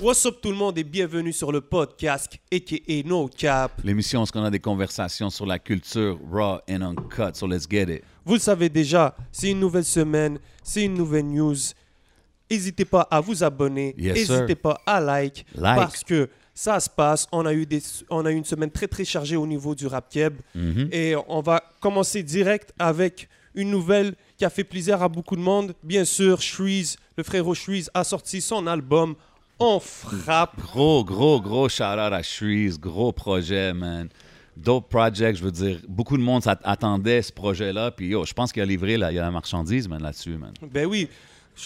What's up tout le monde et bienvenue sur le podcast aka No Cap. L'émission où on a des conversations sur la culture raw and uncut? So let's get it. Vous le savez déjà, c'est une nouvelle semaine, c'est une nouvelle news. N'hésitez pas à vous abonner, n'hésitez pas à like, Like. parce que ça se passe. On a eu des, on a eu une semaine très très chargée au niveau du rap keb Mhm. et on va commencer direct avec une nouvelle qui a fait plaisir à beaucoup de monde. Bien sûr, Shreeze, le frérot Shreeze a sorti son album On frappe. Gros, gros, gros shout out à Shreeze. Gros projet, man. Dope project, je veux dire. Beaucoup de monde attendait ce projet-là. Puis yo, je pense qu'il a livré la, il y a la marchandise, man, là-dessus, man. Ben oui.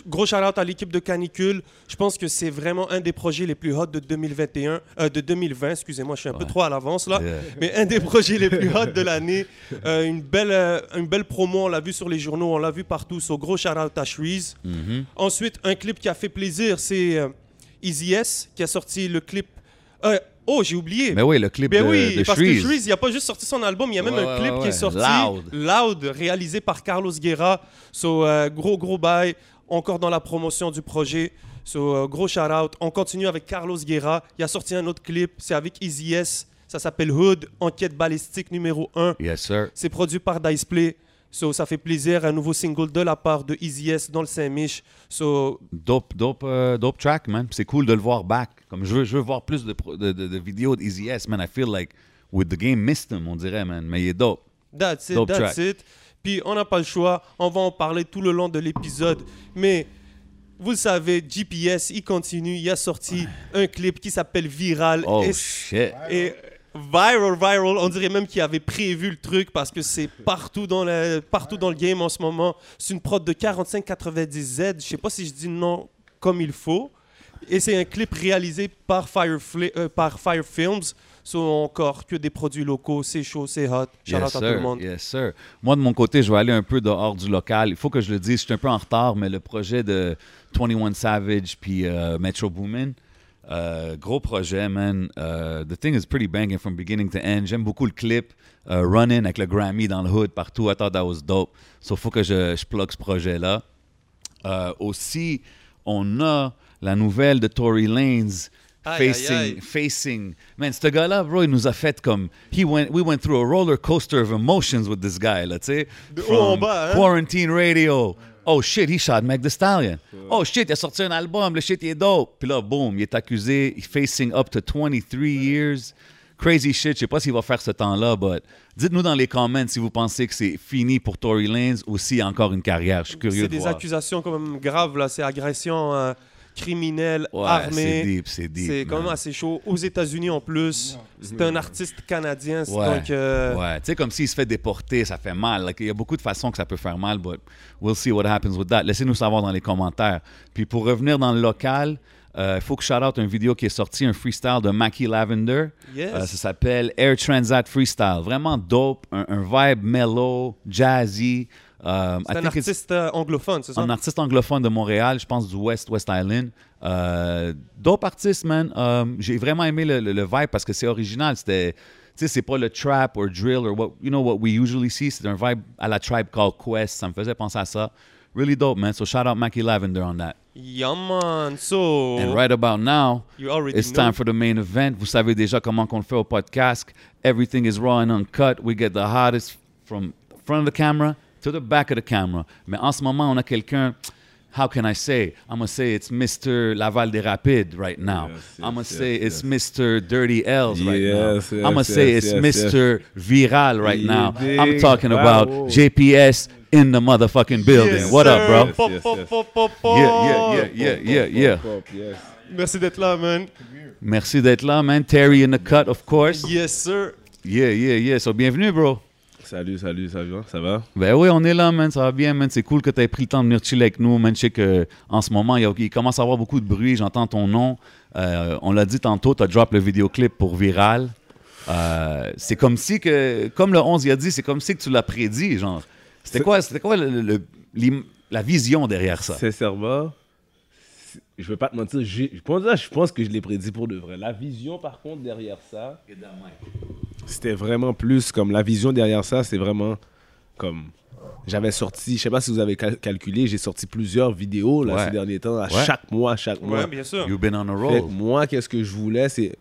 Gros shout-out à l'équipe de Canicule. Je pense que c'est vraiment un des projets les plus hot de 2021, euh, de 2020, excusez-moi, je suis un peu trop à l'avance là. Yeah. Mais un des projets les plus hot de l'année. Euh, une, belle, euh, une belle promo, on l'a vu sur les journaux, on l'a vu partout. So, gros shout-out à Shreeze. Mhm. Ensuite, un clip qui a fait plaisir, c'est Easy S qui a sorti le clip. Euh, oh, j'ai oublié. Mais oui, le clip Ben de, oui, de parce Shreeze. que Shreeze, il a pas juste sorti son album, il y a même Ouais, un clip ouais, qui est sorti. Loud. Loud, réalisé par Carlos Guerra. So, euh, gros, gros bail. Encore dans la promotion du projet. So, euh, gros shout out. On continue avec Carlos Guerra. Il a sorti un autre clip. C'est avec Easy S. Ça s'appelle Hood, Enquête balistique numéro 1. Yes, sir. C'est produit par Diceplay. So, ça fait plaisir. Un nouveau single de la part de Easy S dans le Saint-Mich. So, Dope, dope, euh, dope track, man. C'est cool de le voir back. Comme je veux, je veux voir plus de, pro- de, de- de vidéos d'Easy S, man. I feel like with the game missed him, on dirait, man. Mais il est dope. That's it, Dope that's track. it. Puis on n'a pas le choix, on va en parler tout le long de l'épisode. Mais vous le savez, GPS, il continue, il a sorti un clip qui s'appelle Viral. Oh, et, shit. et viral, viral, on dirait même qu'il avait prévu le truc parce que c'est partout dans le, partout dans le game en ce moment. C'est une prod de 4590Z, je sais pas si je dis non comme il faut. Et c'est un clip réalisé par Fire, euh, par Fire Films. So, encore que des produits locaux, c'est chaud, c'est hot. Shout out Yes, à tout le monde. Yes, sir. Moi, de mon côté, je vais aller un peu dehors du local. Il faut que je le dise, je suis un peu en retard, mais le projet de 21 Savage puis euh, Metro Boomin, euh, gros projet, man. Euh, the thing is pretty banging from beginning to end. J'aime beaucoup le clip. Euh, Running avec le Grammy dans le hood partout. I thought that was dope. So, faut que je, je plug ce projet-là. Euh, aussi, on a la nouvelle de Tory Lanez facing, aïe. facing. Man, ce gars-là, bro, il nous a fait comme. He went, we went through a roller coaster of emotions with this guy, là, tu sais. De haut en hein? Quarantine Radio. Oh shit, he shot Meg Thee Stallion. Oh shit, il a sorti un album, le shit, il est dope. Puis là, boom, il est accusé, facing up to 23 years. Crazy shit, je sais pas s'il va faire ce temps-là, but dites-nous dans les comments si vous pensez que c'est fini pour Tory Lanez ou s'il a encore une carrière. Je suis curieux C'est de des voir. accusations quand même graves, là. C'est agression euh, criminelle, Ouais, c'est armée. deep, c'est deep. C'est quand même assez chaud. Aux États-Unis en plus. C'est un artiste canadien. c'est Ouais. Donc, euh, Ouais, tu sais, comme s'il se fait déporter, ça fait mal. Like, Il y a beaucoup de façons que ça peut faire mal, but we'll see what happens with that. Laissez-nous savoir dans les commentaires. Puis pour revenir dans le local, il faut que je shout out une vidéo qui est sortie, un freestyle de Mackie Lavender. Yes. Euh, ça s'appelle Air Transat Freestyle. Vraiment dope, un, un vibe mellow, jazzy. Um, I c'est un artiste euh, anglophone, c'est ça? un artiste anglophone de Montréal, je pense du West, West Island. Euh, dope artiste, man. Um, J'ai vraiment aimé le, le- le vibe parce que c'est original. C'était, tu sais, c'est pas le trap or drill or what, you know, what we usually see. C'est un vibe à la Tribe Called Quest. Ça me faisait penser à ça. Really dope, man. So shout out Mackie Lavender on that. Yeah, man. So, And right about now, you already it's know. time for the main event. Vous savez déjà comment qu'on le fait au podcast. Everything is raw and uncut. We get the hottest from front of the camera to the back of the camera. Mais en ce moment, on a quelqu'un. How can I say? I'm gonna say it's Mr. Laval des Rapides right now. Yes, yes, I'm gonna yes, say it's yes. Mr. Dirty L's right now. Yes, yes, I'm gonna say yes, it's yes, Mr. Viral right You now. dig? I'm talking Wow. about JPS in the motherfucking building. Yes, what up, bro? Yeah, yeah, yeah, yeah, yeah, yeah. Pop, pop, yes. Merci d'être là, man. Merci d'être là, man. Terry in the cut, of course. Yes, sir. Yeah, yeah, yeah. So, bienvenue, bro. Salut, salut, ça va? Ça va? Ben oui, on est là, man. Ça va bien, man. C'est cool que tu aies pris le temps de venir chiller avec nous, man. Je sais qu'en ce moment, il, y a- il commence à avoir beaucoup de bruit. J'entends ton nom. Euh, on l'a dit tantôt, tu as drop le vidéoclip pour Viral. Euh, c'est comme si que, comme le 11 il a dit, c'est comme si que tu l'as prédit, genre. C'était quoi, c'était quoi le- le- l'im- la vision derrière ça? Sincèrement, je vais pas te mentir, j'ai- je pense, je pense que je l'ai prédit pour de vrai. La vision, par contre, derrière ça, c'était vraiment plus comme la vision derrière ça, c'est vraiment comme. J'avais sorti, je sais pas si vous avez cal- calculé, j'ai sorti plusieurs vidéos là, Ouais. ces derniers temps, à Ouais. chaque mois, chaque mois. Ouais, bien sûr. You've been on a Fait roll. que moi, qu'est-ce que je voulais, c'est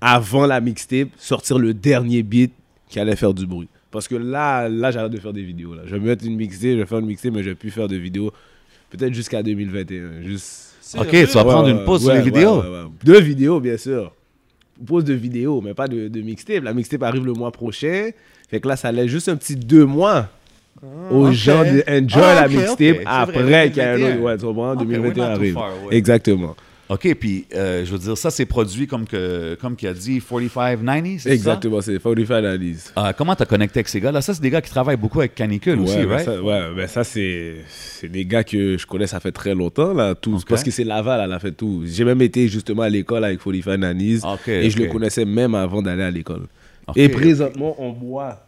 avant la mixtape, sortir le dernier beat qui allait faire du bruit. Parce que là, là j'arrête de faire des vidéos. Là. Je vais mettre une mixtape, je vais faire une mixtape, mais je vais plus faire de vidéos. Peut-être jusqu'à 2021. Juste... Ok, tu vas prendre une pause sur les vidéos? ouais, ouais. Deux vidéos, bien sûr. Pause de vidéos, mais pas de, de mixtape. La mixtape arrive le mois prochain. Fait que là, ça laisse juste un petit deux mois aux ok. gens de Ah, la mixtape après qu'il y ait un 2021. autre. Ouais, tu comprends? Ok, 2021 we're not too arrive. far. Exactement. OK, puis euh, je veux dire, ça, c'est produit comme que comme qu'il a dit, 4590, c'est ça? Exactement, c'est 45 analyse. Euh, comment t'as connecté avec ces gars-là? Ça, c'est des gars qui travaillent beaucoup avec Canicule aussi, ouais, ben right? ça, ouais, ben ça c'est c'est des gars que je connais ça fait très longtemps là, tous parce que c'est Laval elle a fait tout. J'ai même été justement à l'école avec 45 Analyse Ok, et je le connaissais même avant d'aller à l'école. Et présentement, on boit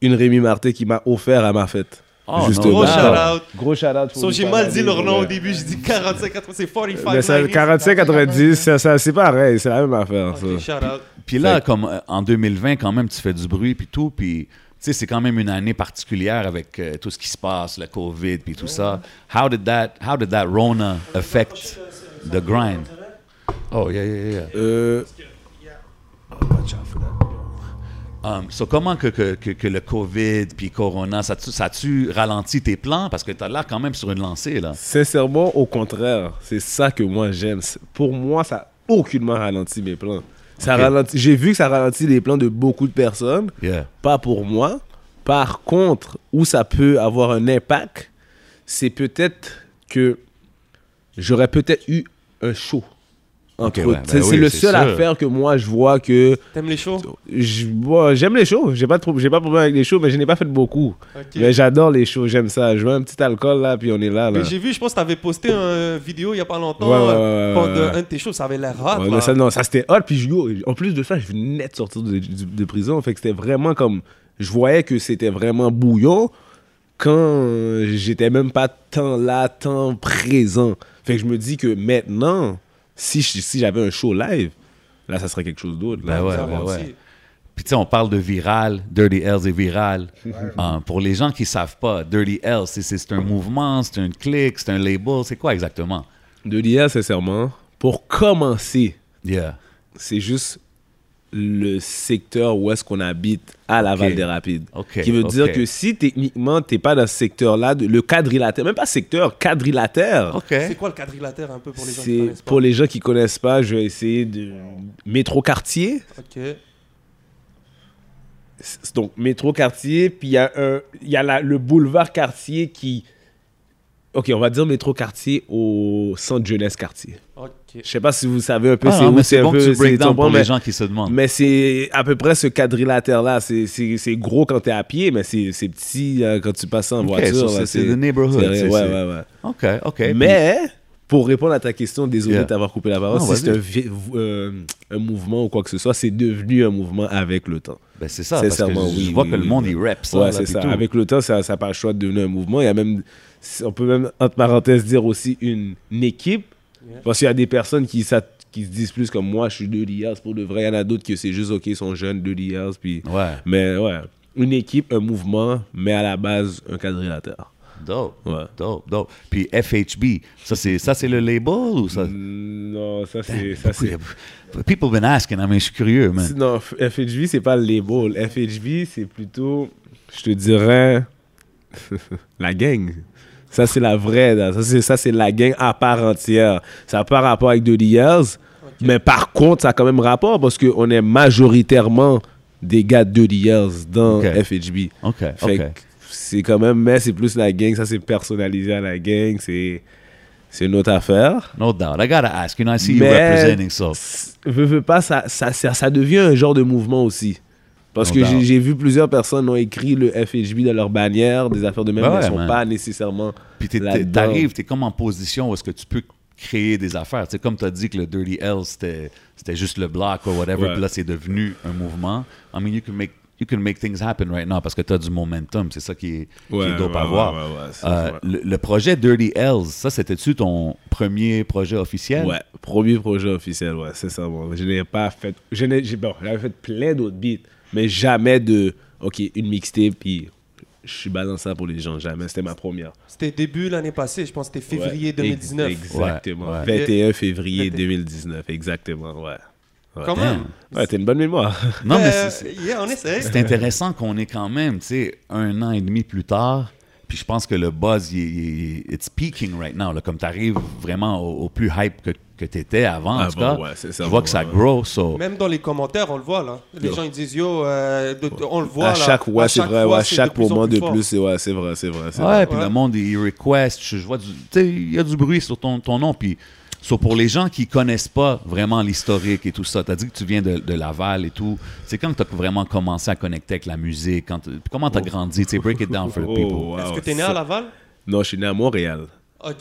une Rémi Martin qui m'a offert à ma fête. Oh, Justement. Gros shout-out. Gros shout out. So, j'ai mal dit leur nom au début, j'ai dit 45, 80, c'est 45. Mais 90. 45 90, ça, ça, c'est pareil, c'est la même affaire. ça. Ok, shout out. Puis là, comme euh, en 2020, quand même, tu fais du bruit puis tout, puis tu sais, c'est quand même une année particulière avec euh, tout ce qui se passe, le COVID puis tout ça. How did that, how did that Rona affect the grind? Oh yeah yeah yeah. Euh, Um, so comment que, que, que, que le COVID puis Corona, ça tu, ça a-tu ralenti tes plans? Parce que t'as l'air quand même sur une lancée là. Sincèrement, au contraire, c'est ça que moi j'aime. Pour moi, ça a aucunement ralenti mes plans. Ça Ok. ralentit. J'ai vu que ça ralentit les plans de beaucoup de personnes, Yeah. pas pour moi. Par contre, où ça peut avoir un impact, c'est peut-être que j'aurais peut-être eu un show. Ouais, c'est oui, le seul sûr. affaire que moi je vois que T'aimes les shows? je- j'aime les shows. J'ai pas de j'ai pas de problème avec les shows, mais je n'ai pas fait beaucoup. Mais j'adore les shows, j'aime ça. Je veux un petit alcool là, puis on est là. là. Mais j'ai vu, je pense que t'avais posté une vidéo il y a pas longtemps Ouais, ouais, euh, ouais, ouais, pendant ouais. un de tes shows, ça avait l'air hot. Ouais, là. mais ça, non, ça c'était hot. Puis yo, en plus de ça, je venais de sortir de, de- de prison. Fait que c'était vraiment comme. Je voyais que c'était vraiment bouillon quand euh, j'étais même pas tant là, tant présent. Fait que je me dis que maintenant, si, j'avais un show live, là, ça serait quelque chose d'autre. Ben ouais, ouais, aussi. Puis tu sais, on parle de viral, Dirty L's est viral. Euh, pour les gens qui savent pas, Dirty L, c'est- un mouvement, c'est un click, c'est un label, c'est quoi exactement? De l'IA, sincèrement, pour commencer, Yeah. c'est juste le secteur où est-ce qu'on habite à Laval Ok. des Rapides. Ok, Qui veut dire que si techniquement t'es pas dans ce secteur-là, de- le quadrilatère, même pas secteur, quadrilatère, OK. C'est quoi le quadrilatère un peu pour les gens qui c'est connaissent pas? pour les gens qui connaissent pas, je vais essayer de métro quartier. Donc métro quartier, puis il y a un, il y a la- le boulevard quartier qui, ok, on va dire métro quartier au centre jeunesse quartier. Ok. Je sais pas si vous savez un peu Ah, c'est où, mais c'est un bon peu, que tu c'est- break tu down comprends, pour mais- les gens qui se demandent. Mais c'est à peu près ce quadrilatère-là. C'est- C'est c'est gros quand t'es à pied, mais c'est c'est petit euh, quand tu passes en voiture. so là, c'est- c'est the neighborhood, Ouais, ouais, ouais. OK, OK. Mais, pour répondre à ta question, désolé Yeah. de t'avoir coupé la parole, c'est un, euh, un mouvement ou quoi que ce soit, c'est devenu un mouvement avec le temps. Ben, c'est ça, parce que je oui, vois oui, que le monde, il rap ça. ouais, c'est ça. tout. Avec le temps, ça n'a pas le choix de devenir un mouvement. Il y a même, on peut même, entre parenthèses, dire aussi une, une équipe. Yeah. Parce qu'il y a des personnes qui, ça- qui se disent plus comme moi, je suis deux lias pour de vrai. Il y en a d'autres que c'est juste, OK, ils sont jeunes, deux lias. Puis... Ouais, Mais ouais, une équipe, un mouvement, mais à la base, un quadrilatère. Dope, Ouais. dope, dope. Puis FHB, ça, c'est ça, c'est le label ou ça? Non, ça c'est. Ça, c'est... People been asking, mais je suis curieux, man. Non, F- FHB, c'est pas le label. FHB, c'est plutôt, je te dirais, la gang. Ça, c'est la vraie. là. Ça, c'est, ça, c'est la gang à part entière. Ça n'a pas rapport avec The Years. Mais par contre, ça a quand même rapport parce qu'on est majoritairement des gars de The Years dans Ok. FHB. OK, Fait OK. que c'est quand même, mais c'est plus la gang. Ça, c'est personnalisé à la gang. C'est, c'est une autre affaire. No doubt. I gotta ask. You know, I see you representing, so. Veux, veux pas, ça, ça, ça, ça devient un genre de mouvement aussi. Parce No que j'ai vu plusieurs personnes ont écrit le FHB dans leur bannière, des affaires de même, ouais, elles sont man. pas nécessairement Puis t'arrives, t'es comme en position où est-ce que tu peux créer des affaires. Tu sais, comme tu as dit que le Dirty L, c'était c'était juste le bloc ou whatever, Ouais. puis là, c'est devenu un mouvement. I mean, you can make, you can make things happen right now parce que tu as du momentum. C'est ça qui est, qui Ouais, est dope ouais, à ouais, voir. ouais, Euh, le, le projet Dirty L's, ça, c'était-tu ton premier projet officiel? Ouais, premier projet officiel, ouais, c'est ça. Bon. Je n'ai pas fait. Je n'ai, bon, j'avais fait plein d'autres beats, mais jamais de. Ok, une mixtape, puis je suis balançable pour les gens, jamais. C'était ma première. C'était début l'année passée, je pense que c'était février Ouais, 2019. ex- Exactement. Ouais, ouais. 21 février 21. 2019, exactement, ouais. Quand même. ouais t'as une bonne mémoire. Non, mais Euh, c'est- c'est- yeah, on essaie. c'est intéressant qu'on est quand même, tu sais, un an et demi plus tard. Puis je pense que le buzz, il, il- it's peaking right now. Là, comme tu arrives vraiment au, au plus hype que, que tu étais avant, en Ah tout bon, cas. ouais, c'est ça, je vois bon, que ça ouais. grow. So, Même dans les commentaires, on le voit là. Les Yo. gens ils disent yo, euh, de- on le voit à là. chaque, ouais, À c'est vrai, fois, ouais, à c'est chaque plus en moment de plus, c'est ouais, c'est vrai, c'est vrai. c'est Ouais, vrai. puis Ouais. le monde, il request. Je je vois du. Tu sais, il y a du bruit sur ton, ton nom. Puis, so, pour les gens qui connaissent pas vraiment l'historique et tout ça, tu as dit que tu viens de, de Laval et tout. C'est quand tu as vraiment commencé à connecter avec la musique? Quand, comment tu as grandi? Tu sais, break it down for the Oh, people. wow, Est-ce que t'es né ça- à Laval? Non, je suis né à Montréal,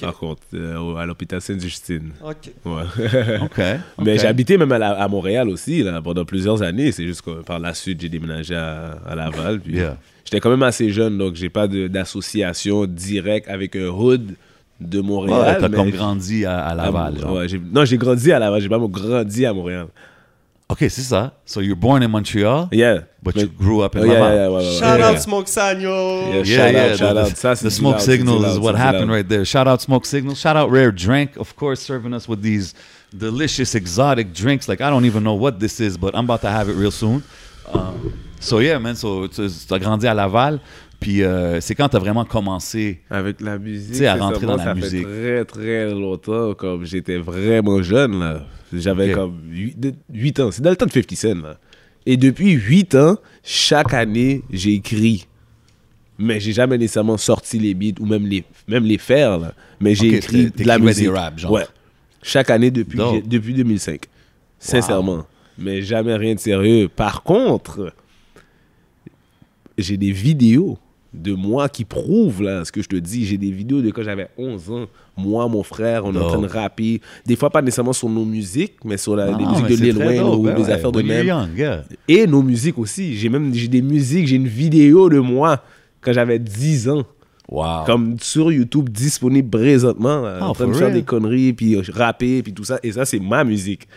par contre, euh, à l'hôpital Sainte-Justine. Ok. Ouais. Mais OK. j'ai habité même à, la- à Montréal aussi, là, pendant plusieurs années. C'est juste que par la suite, j'ai déménagé à, à Laval. Puis Yeah. J'étais quand même assez jeune, donc j'ai pas d'association directe avec un hood de Ouais, Montréal. t'as comme j- grandi à, à à- Laval. genre. ouais, non, j'ai grandi à Laval. J'ai pas grandi à Montréal. OK, c'est ça. So you're born in Montreal, Yeah. but Mais- you grew up in Oh, yeah, Laval. yeah, ouais, ouais, ouais. Shout Yeah. out Smoke Sagno. Yeah. Yeah, Shout yeah, out, shout the, out. Ça, the smoke signal is what happened right there. Shout out smoke signal. Shout out rare drink, of course, serving us with these delicious exotic drinks. Like I don't even know what this is, but I'm about to have it real soon. Um, so yeah, man. So tu as grandi à Laval, puis euh, c'est quand t'as vraiment commencé. Avec la musique, à rentrer dans la ça musique. fait très très longtemps, comme j'étais vraiment jeune, là. J'avais comme 8, ans. C'est dans le temps de 50 Cent, là. Et depuis 8 ans, chaque année, j'ai écrit. Mais j'ai jamais nécessairement sorti les beats ou même les, même les faire, là. Mais j'ai écrit de la des musique. raps, genre. Ouais. Chaque année depuis, depuis 2005. Sincèrement. Mais jamais rien de sérieux. Par contre, j'ai des vidéos de moi qui prouvent là, ce que je te dis. J'ai des vidéos de quand j'avais 11 ans. Moi, mon frère, on est en train de rapper. Des fois, pas nécessairement sur nos musiques, mais sur la, Non, les musiques de Lil Wayne ou ben des ouais. affaires de même. young, yeah. Et nos musiques aussi. J'ai même j'ai des musiques, j'ai une vidéo de moi quand j'avais 10 ans. Wow. Comme sur YouTube, disponible présentement. là, Ah, en train de faire real? des conneries, puis euh, rapper, puis tout ça. Et ça, c'est ma musique.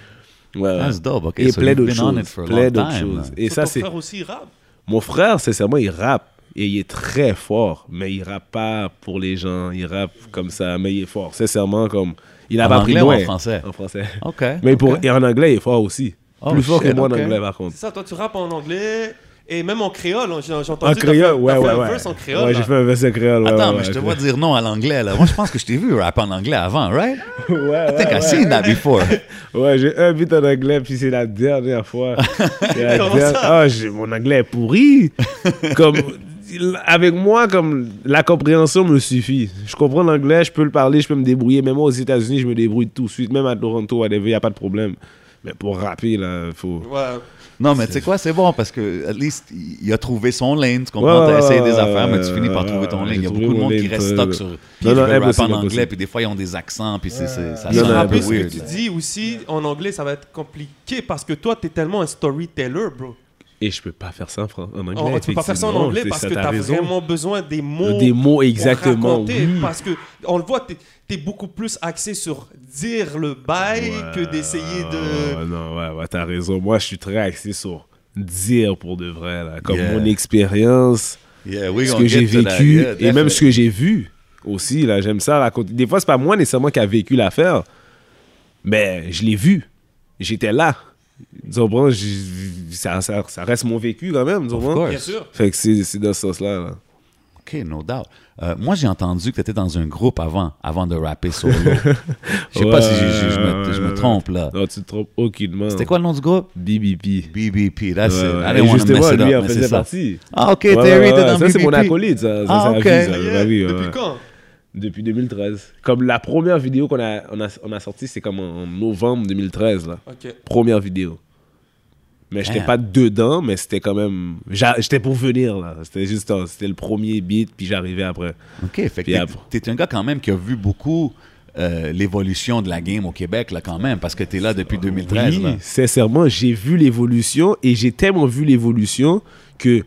Ouais. That's dope. Ok, Et so plein d'autres choses. Plein d'autres choses. Et So, ça, ton c'est. frère aussi rap. Mon frère, sincèrement, il rappe. Et il est très fort. Mais il rappe pas pour les gens. Il rappe comme ça. Mais il est fort. Sincèrement, comme. Il a En pas pris anglais ou en loin. français? En français. Ok. Mais pour, et en anglais, il est fort aussi. Oh, Plus fort shit, que moi en anglais, par contre. C'est ça, toi tu rappes en anglais et même en créole. hein, J'ai entendu. En créole, ouais, ouais, un ouais. verse en créole. Ouais, j'ai fait un verse en créole. ouais, Attends, ouais, mais je te ouais. vois dire non à l'anglais, là. Moi, je pense que je t'ai vu rap en anglais avant, right? Ouais, I ouais, think ouais. I've seen that before. Ouais, j'ai un beat en anglais, puis c'est la dernière fois. La Comment dernière- ça? Ah, j'ai- mon anglais est pourri. comme, avec moi, comme la compréhension me suffit. Je comprends l'anglais, je peux le parler, je peux me débrouiller. Même moi, aux États-Unis, je me débrouille tout de suite. Même à Toronto, il n'y a pas de problème. Mais pour rapper, là, il faut. Ouais. Non, mais tu sais quoi, c'est bon parce que, at least, il a trouvé son lane. Tu comprends? Ouais, T'as essayé des affaires, mais tu finis par trouver ton lane. Il y a beaucoup de monde qui reste stock sur. Puis Non, ils non, rapper en anglais, puis des fois, ils ont des accents, puis c'est, c'est- ça Non, non, un peu en plus, ce weird. que tu dis aussi en anglais, ça va être compliqué parce que toi, t'es tellement un storyteller, bro. Et je peux pas faire ça en, anglais. On- tu peux pas faire ça en anglais parce ça, que t'as raison. vraiment besoin des mots. Des mots pour exactement. raconter, oui. Parce que on le voit, t'es es beaucoup plus axé sur dire le bail Ouais, que d'essayer de. non, ouais, ouais, t'as raison. Moi, je suis très axé sur dire pour de vrai, là. Comme Yeah. mon expérience, Yeah, ce que j'ai vécu, Yeah, et même ce que j'ai vu aussi, là. J'aime ça raconter. Des fois, c'est pas moi nécessairement qui a vécu l'affaire, mais je l'ai vu. J'étais là. J'ai- Ça, ça, ça reste mon vécu quand même, course. Bien sûr. Fait que c'est c'est dans ce sens-là, là. OK, no doubt. Euh, moi, j'ai entendu que tu étais dans un groupe avant, avant de rapper solo. Je sais pas si je me, Ouais, trompe, là. Non, tu te trompes aucunement. C'était quoi le nom du groupe? BBP. BBP, that's Ouais, it. ouais. I Et didn't want to justement, lui en c'est faisait ça. partie. Ah, OK, Ouais, Terry ouais, était ouais, dans ça, c'est mon BBP. acolyte, ça. ça, Ah, ça ok. ça. Yeah. Bah oui, Depuis quand? Depuis 2013. Comme la première vidéo qu'on a, on a, on a sortie, c'est comme en novembre 2013, là. Ok. Première vidéo. Mais j'étais pas dedans, mais c'était quand même... J'étais pour venir, là. C'était juste... un- C'était le premier beat, puis j'arrivais après. OK, fait que t'es- un gars quand même qui a vu beaucoup euh, l'évolution de la game au Québec, là, quand même, parce que t'es là depuis 2013, Oui, là. sincèrement, j'ai vu l'évolution et j'ai tellement vu l'évolution que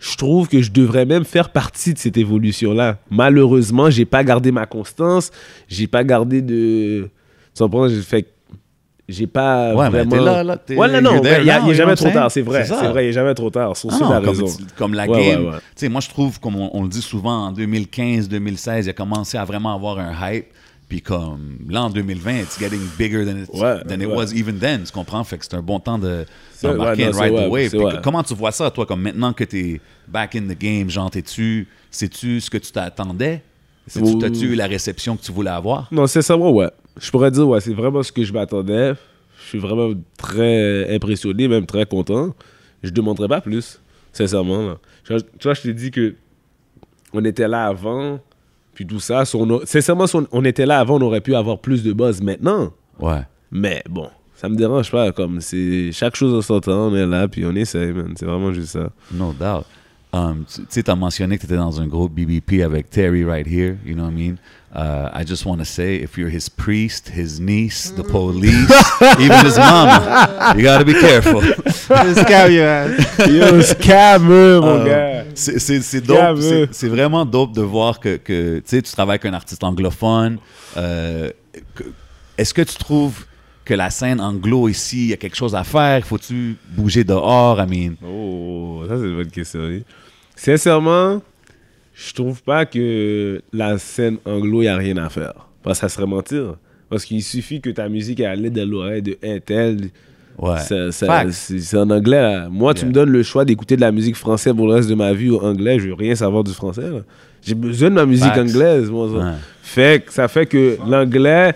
je trouve que je devrais même faire partie de cette évolution-là. Malheureusement, j'ai pas gardé ma constance, j'ai pas gardé de. Tu comprends? J'ai fait. j'ai pas Ouais, mais vraiment... t'es là, là, t'es- Ouais, non, non, mais il y a, y jamais trop tard, c'est vrai. C'est vrai, il y a jamais trop tard. Sur Ah non, comme, raison. comme la Ouais, game, ouais. tu sais, moi je trouve, comme on, on le dit souvent, en 2015-2016, il a commencé à vraiment avoir un hype. Puis comme là en 2020, it's getting bigger than, it- Ouais, than it ouais. was even then, tu comprends? Fait que c'est un bon temps de C'est- d'embarquer ouais, non, ride the wave. Comment tu vois ça, toi, comme maintenant que t'es back in the game, genre, t'es-tu, sais-tu ce que tu t'attendais? Ouh. T'as-tu eu la réception que tu voulais avoir? Non, c'est ça, ouais, ouais. Je pourrais dire, ouais, c'est vraiment ce que je m'attendais. Je suis vraiment très impressionné, même très content. Je ne demanderais pas plus, sincèrement. là. Tu vois, tu vois, je t'ai dit que on était là avant, puis tout ça. si on a- Sincèrement, si on, on était là avant, on aurait pu avoir plus de buzz maintenant. Ouais. Mais bon, ça me dérange pas. Comme c'est chaque chose en son temps, on est là, puis on essaye, man. C'est vraiment juste ça. No doubt. Um, tu sais, tu as mentionné que tu étais dans un groupe BBP avec Terry right here, you know what I mean? Uh, I just want to say, if you're his priest, his niece, the police, even his mama, you gotta be careful. Yo, scameux, mon Euh, gars. C'est dope. C'est vraiment dope de voir que, que tu sais, tu travailles avec un artiste anglophone. Euh, Est-ce que tu trouves que la scène anglo ici, il y a quelque chose à faire? Faut-tu bouger dehors? I mean, Oh, ça c'est une bonne question. oui. Sincèrement, je trouve pas que la scène anglo, il a rien à faire. Parce que ça serait mentir. Parce qu'il suffit que ta musique elle de l'oreille de un tel. ouais. Ça- ça- Facts. C'est en anglais. là. Moi, tu me donnes le choix d'écouter de la musique française pour le reste de ma vie ou anglais. Je veux rien savoir du français. J'ai besoin de ma musique Facts. anglaise. Moi, ça. Ouais. Fait que ça fait que l'anglais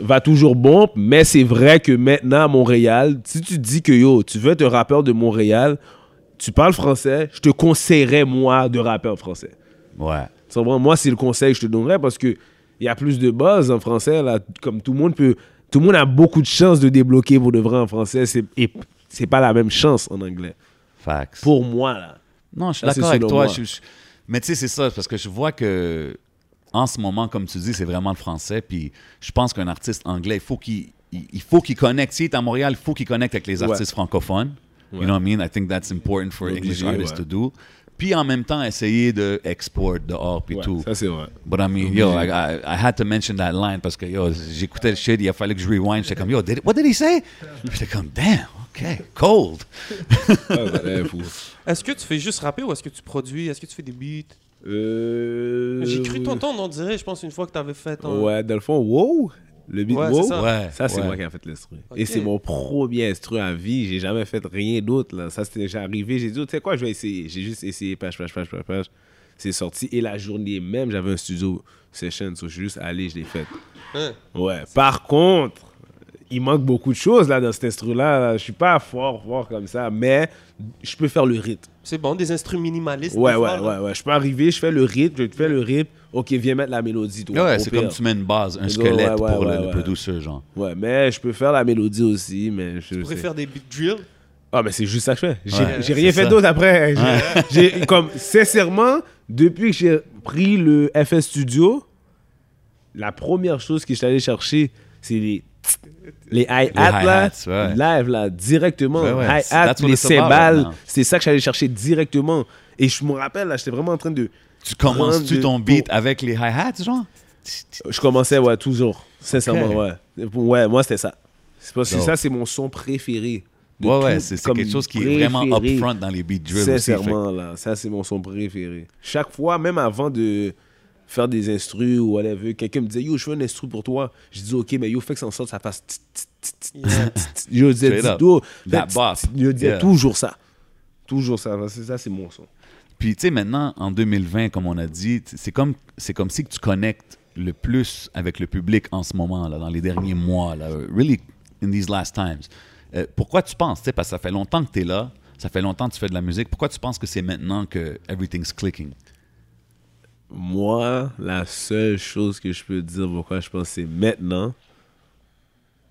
va toujours bon, mais c'est vrai que maintenant à Montréal, si tu dis que yo, tu veux être un rappeur de Montréal, tu parles français, je te conseillerais moi de rapper en français. Ouais. Tu comprends? Moi, c'est le conseil que je te donnerais parce que il y a plus de buzz en français là, comme tout le monde peut tout le monde a beaucoup de chances de débloquer pour de vrai en français, c'est et c'est pas la même chance en anglais. Facts. Pour moi là. Non, je suis d'accord avec toi. moi. Je- je- Mais tu sais, c'est ça, parce que je vois que en ce moment, comme tu dis, c'est vraiment le français. Puis je pense qu'un artiste anglais, il faut qu'il il, il faut qu'il connecte. S'il est à Montréal, il faut qu'il connecte avec les Ouais. artistes francophones. You know what I mean? I think that's important for Obligé, English artists ouais. to do. Puis en même temps, essayer de export dehors puis Ouais, tout. ça c'est vrai. But I mean, yo, I, I, I had to mention that line parce que yo, j'écoutais le shit, il a fallu que je rewind. J'étais comme, yo, did, what did he say? J'étais comme, damn, ok, cold. Ah. Est-ce que tu fais juste rapper ou est-ce que tu produis? Est-ce que tu fais des beats? Euh, J'ai cru t'entendre, on dirait, je pense, une fois que t'avais fait un. Ouais, dans le fond, wow! Le beat Ouais, wow. c'est ça. Ouais. Ça, c'est ouais. moi qui ai fait l'instru. Et c'est mon premier instru à vie. J'ai jamais fait rien d'autre. Là. Ça, c'était, j'ai arrivé, j'ai dit, oh, tu sais quoi, je vais essayer. J'ai juste essayé, page, page, page, page, page. C'est sorti. Et la journée même, j'avais un studio session. So, je suis juste allé, je l'ai fait. Hein? Ouais. Par contre, il manque beaucoup de choses là, dans cet instru-là. là. Je suis pas fort, fort comme ça, mais je peux faire le rythme. C'est bon, des instruments minimalistes. Ouais, ouais, fois, ouais, ouais. Je peux arriver, je fais le rythme, je te fais le rythme. Ok, viens mettre la mélodie, toi. Ouais, c'est comme tu mets une base, un squelette ouais, pour ouais, le, le ouais. producer, genre. Ouais, mais je peux faire la mélodie aussi, mais je Tu pourrais faire des beat drills. Ah, mais c'est juste ça que je fais. J'ai Ouais, j'ai rien fait d'autre après. J'ai- j'ai- comme, sincèrement, depuis que j'ai pris le FS Studio, la première chose que je suis allé chercher, c'est les, les hi-hats, là, ouais. live, là, directement. Ouais, ouais, Hi-hats, les cymbales, c'est ça que j'allais chercher directement. Et je me rappelle, là, j'étais vraiment en train de... Tu commences-tu Prendre ton de- beat avec les hi-hats, genre? Je commençais, ouais, toujours. Sincèrement, ouais. Ouais, moi, c'était ça. C'est parce que ça, c'est mon son préféré. de Ouais, ouais, tout, c'est quelque chose qui est vraiment upfront dans les beat drills aussi. Sincèrement, là, ça, c'est mon son préféré. Chaque fois, même avant de faire des instrus ou whatever, quelqu'un me disait Yo, je fais un instru pour toi. Je dis Ok, mais yo, fais que ça en sorte, ça fasse. Je disais. Je disais toujours ça. Toujours ça. C'est ça, c'est mon son. Puis, tu sais, maintenant, en 2020, comme on a dit, c'est comme, c'est comme si que tu connectes le plus avec le public en ce moment, là, dans les derniers mois, là, really in these last times. Euh, pourquoi tu penses, tu sais, parce que ça fait longtemps que tu es là, ça fait longtemps que tu fais de la musique, pourquoi tu penses que c'est maintenant que everything's clicking? Moi, la seule chose que je peux dire pourquoi je pense c'est maintenant,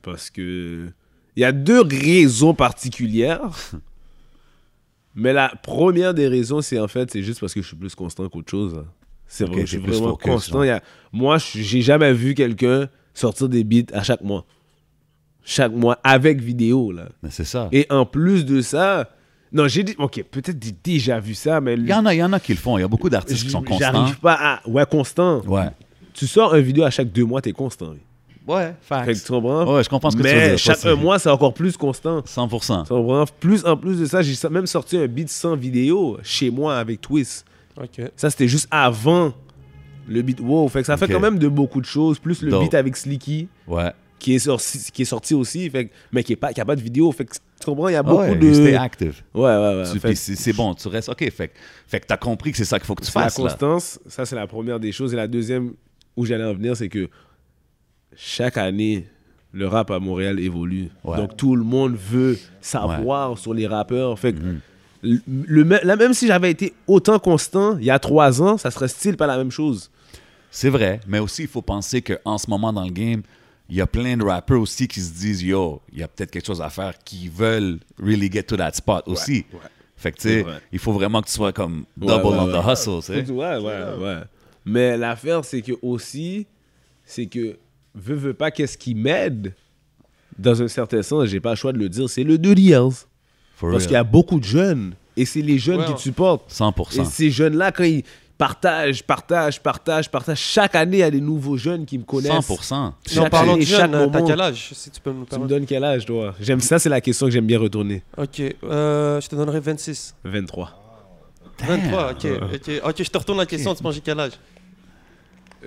parce que il y a deux raisons particulières. Mais la première des raisons, c'est en fait, c'est juste parce que je suis plus constant qu'autre chose. là. C'est Ok, vrai, je suis vraiment focus, constant. y a- Moi, je- j'ai jamais vu quelqu'un sortir des beats à chaque mois. Chaque mois, avec vidéo, là. Mais c'est ça. Et en plus de ça, non, j'ai dit, ok, peut-être j'ai déjà vu ça, mais Il y en a, il y en a qui le font. Il y a beaucoup d'artistes qui sont constants. J'arrive pas à. Ouais, constant. Ouais. Tu sors un vidéo à chaque deux mois, t'es constant. oui. Ouais, Fait que facts. tu comprends? Ouais, je comprends ce que tu veux Mais dire. chaque un mois, c'est encore plus constant. 100%. Tu comprends? Plus en plus de ça, j'ai même sorti un beat sans vidéo chez moi avec Twist. Ok. Ça, c'était juste avant le beat Wow. Fait que ça fait quand même de beaucoup de choses. Plus le Dope. beat avec Slicky, Ouais. Qui est sorti, qui est sorti aussi, fait mais qui n'a pas, qui a pas de vidéo. Fait que tu comprends? Il y a Ah beaucoup ouais, de. stay Ouais, active. ouais, ouais. Tu- que c'est c'est bon, tu restes. OK, fait, que- fait que t'as compris que c'est ça qu'il faut que tu la fasses. Là. constance. Ça, c'est la première des choses. Et la deuxième où j'allais en venir, c'est que chaque année, le rap à Montréal évolue. Ouais. Donc tout le monde veut savoir sur les rappeurs. Fait que le, le me- là, même si j'avais été autant constant il y a trois ans, ça serait style pas la même chose. C'est vrai, mais aussi, il faut penser qu'en ce moment dans le game, il y a plein de rappeurs aussi qui se disent Yo, il y a peut-être quelque chose à faire, qui veulent really get to that spot aussi. Fait que, tu sais, il faut vraiment que tu sois comme double ouais, on ouais. the hustle, tu sais. Ouais, ouais, ouais. Mais l'affaire, c'est que aussi, c'est que, veux, veux pas, qu'est-ce qui m'aide, dans un certain sens, j'ai pas le choix de le dire, c'est le 2 years. For Parce qu'il y a real. beaucoup de jeunes, et c'est les jeunes qui te supportent. 100%. Et ces jeunes-là, quand ils partagent, partagent, partagent, partagent, chaque année, il y a des nouveaux jeunes qui me connaissent. 100%. Mais en Chaque parlant année, de chaque jeunes, euh, t'as quel âge, si tu peux me Tu me donnes quel âge, toi? J'aime ça, c'est la question que j'aime bien retourner. Ok, euh, je te donnerai 26. 23. 23, ok. Ok, ok, je te retourne la question, tu manges quel âge?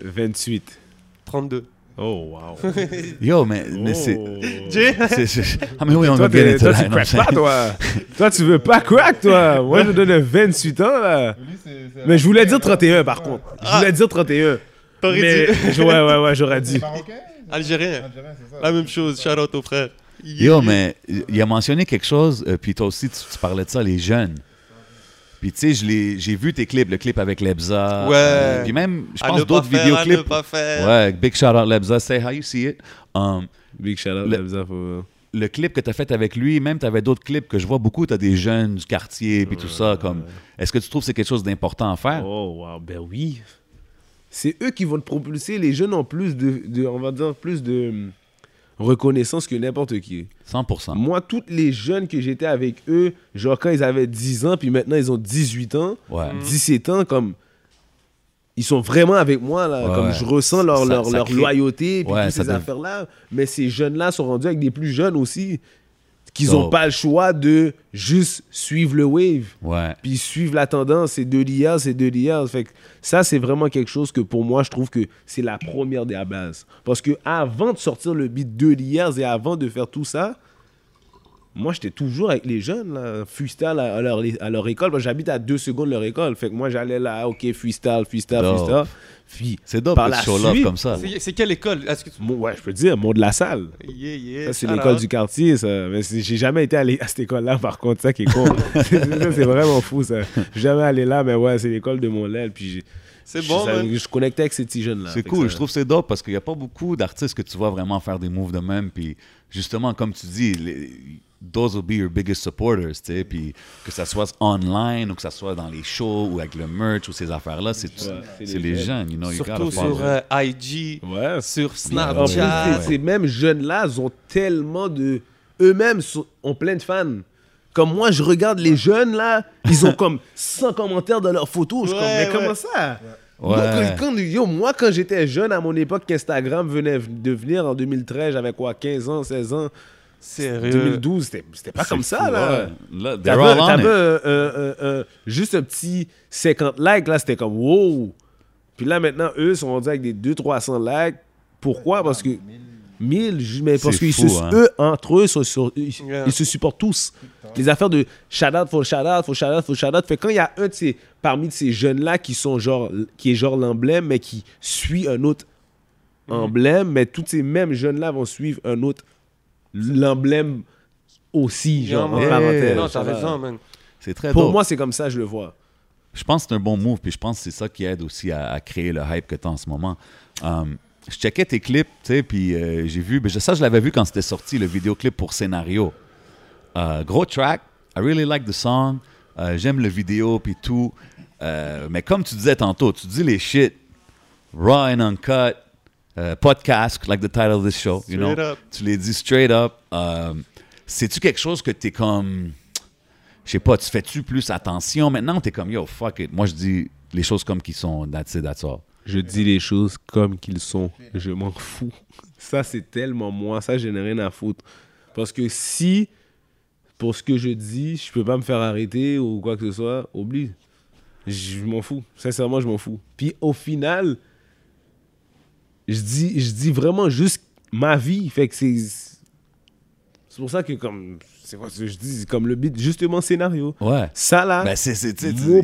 28. 32. Oh, wow. Yo, mais, mais c'est. Oh. Jay c'est- c'est- Ah, mais oui, on Toi, va bien toi, that, tu non, pas, toi. toi, tu veux pas crack, toi. Moi, je donne 28 ans, là. Mais je voulais dire 31, par contre. Je voulais dire 31. T'aurais Mais, dit ouais, ouais, ouais, j'aurais dit. Marocain Algérien. Algérien, ça. La même chose, shout out aux frères. Yo, mais il a mentionné quelque chose, euh, puis toi aussi, tu, tu parlais de ça, les jeunes. Puis tu sais, j'ai vu tes clips, le clip avec Lebza. Ouais. euh, puis même, je pense d'autres vidéoclips. pas faire. Ouais, big shout out Lebza, say how you see it. Um, Big shout out, Le- Lebza, faut- le clip que tu as fait avec lui, même tu avais d'autres clips que je vois beaucoup, tu as des jeunes du quartier, puis tout ça. comme Est-ce que tu trouves que c'est quelque chose d'important à faire? Oh, wow, ben oui. C'est eux qui vont te propulser. Les jeunes ont plus de, de- on va dire, plus de hum, reconnaissance que n'importe qui. 100%. Moi, tous les jeunes que j'étais avec eux, genre quand ils avaient 10 ans, puis maintenant ils ont 18 ans, Ouais. 17 ans, comme. Ils sont vraiment avec moi, là. Ouais, comme ouais. je ressens leur, Ça- leur, ça leur crée- loyauté, puis Ouais, toutes ces dev- affaires-là. Mais ces jeunes-là sont rendus avec des plus jeunes aussi, qu'ils n'ont pas le choix de juste suivre le wave Ouais. puis suivre la tendance, c'est deux liens, c'est deux liens. Fait que ça, c'est vraiment quelque chose que pour moi, je trouve que c'est la première des bases. Parce que avant de sortir le beat deux liens et avant de faire tout ça, moi, j'étais toujours avec les jeunes, là, freestyle à, leur, à leur école. J'habite à deux secondes de leur école. Fait que moi, j'allais là, OK, freestyle, freestyle, Dope. freestyle. Puis, C'est dope par la suite, comme ça. C'est c'est quelle école? Est-ce que tu... mon- ouais, je peux dire, monde de la salle. Yeah, yeah, Ça, c'est l'école du quartier, ça. Mais c'est- j'ai jamais été allé à cette école-là, par contre, ça qui est con. c'est vraiment fou, ça. Je jamais allé là, mais ouais, c'est l'école de mon l'aile. Puis j'ai- C'est je- bon, ça- man. je connectais avec ces petits jeunes-là. C'est cool, ça- je trouve que c'est dope parce qu'il n'y a pas beaucoup d'artistes que tu vois vraiment faire des moves de même. Puis justement, comme tu dis, les, those will be your biggest supporters, tu sais. Puis que ça soit online ou que ça soit dans les shows ou avec le merch ou ces affaires-là, c'est les les jeunes. you know. you Surtout sur euh, IG, Ouais. sur Snapchat. ces- ces mêmes jeunes-là, ils ont tellement de. Eux-mêmes sont- ont plein de fans. Comme moi, je regarde les jeunes là, ils ont comme 100 commentaires dans leurs photos. Je suis Ouais, comme, mais ouais. comment ça? Ouais. Moi, quand, quand- yo, moi, quand j'étais jeune, à mon époque, qu'Instagram venait de venir en 2013, j'avais quoi, 15 ans, 16 ans. Sérieux. 2012, c'était c'était pas comme fou, ça, là. Là, T'avais un- un- un- juste un petit 50 likes, là, c'était comme wow. Puis là, maintenant, eux sont rendus avec des 200-300 likes. Pourquoi? Parce que 1000, ju- mais parce C'est qu'ils se, hein. eux, entre eux, sont sur- ils, Yeah. ils se supportent tous. Les affaires de shout-out, faut shout-out, faut shout-out, faut shout-out. Fait que quand il y a un de ces, parmi de ces jeunes-là qui sont genre, qui est genre l'emblème, mais qui suit un autre Mhm. emblème, mais tous ces mêmes jeunes-là vont suivre un autre, l'emblème aussi, genre, en Yeah, parenthèse. Non, t'as raison, man. C'est très Pour dope. moi, c'est comme ça, je le vois. Je pense que c'est un bon move, puis je pense que c'est ça qui aide aussi à, à créer le hype que tu as en ce moment. Um, je checkais tes clips, tu sais, puis euh, j'ai vu, ben, je- ça je l'avais vu quand c'était sorti, le vidéoclip pour Scénario. Euh, gros track, I really like the song, Euh, j'aime le vidéo, puis tout. Mais comme tu disais tantôt, tu dis les shit, raw and uncut, euh, podcast, like the title of this show, you know? Straight up. Tu les dis straight up. Euh, C'est-tu quelque chose que t'es comme je sais pas, tu fais-tu plus attention maintenant? T'es comme, yo, fuck it? Moi, je dis les choses comme qu'ils sont. That's it, that's all. Je dis les choses comme qu'ils sont. Je m'en fous. Ça, c'est tellement moi. Ça, je n'ai rien à foutre. Parce que si, pour ce que je dis, je peux pas me faire arrêter ou quoi que ce soit, oublie. Je m'en fous. Sincèrement, je m'en fous. Puis au final, je dis, je dis vraiment juste ma vie. Fait que c'est. C'est pour ça que, comme. C'est quoi ce que je dis? Comme le beat, justement, scénario. Ouais. Ça là. Ben, c'est,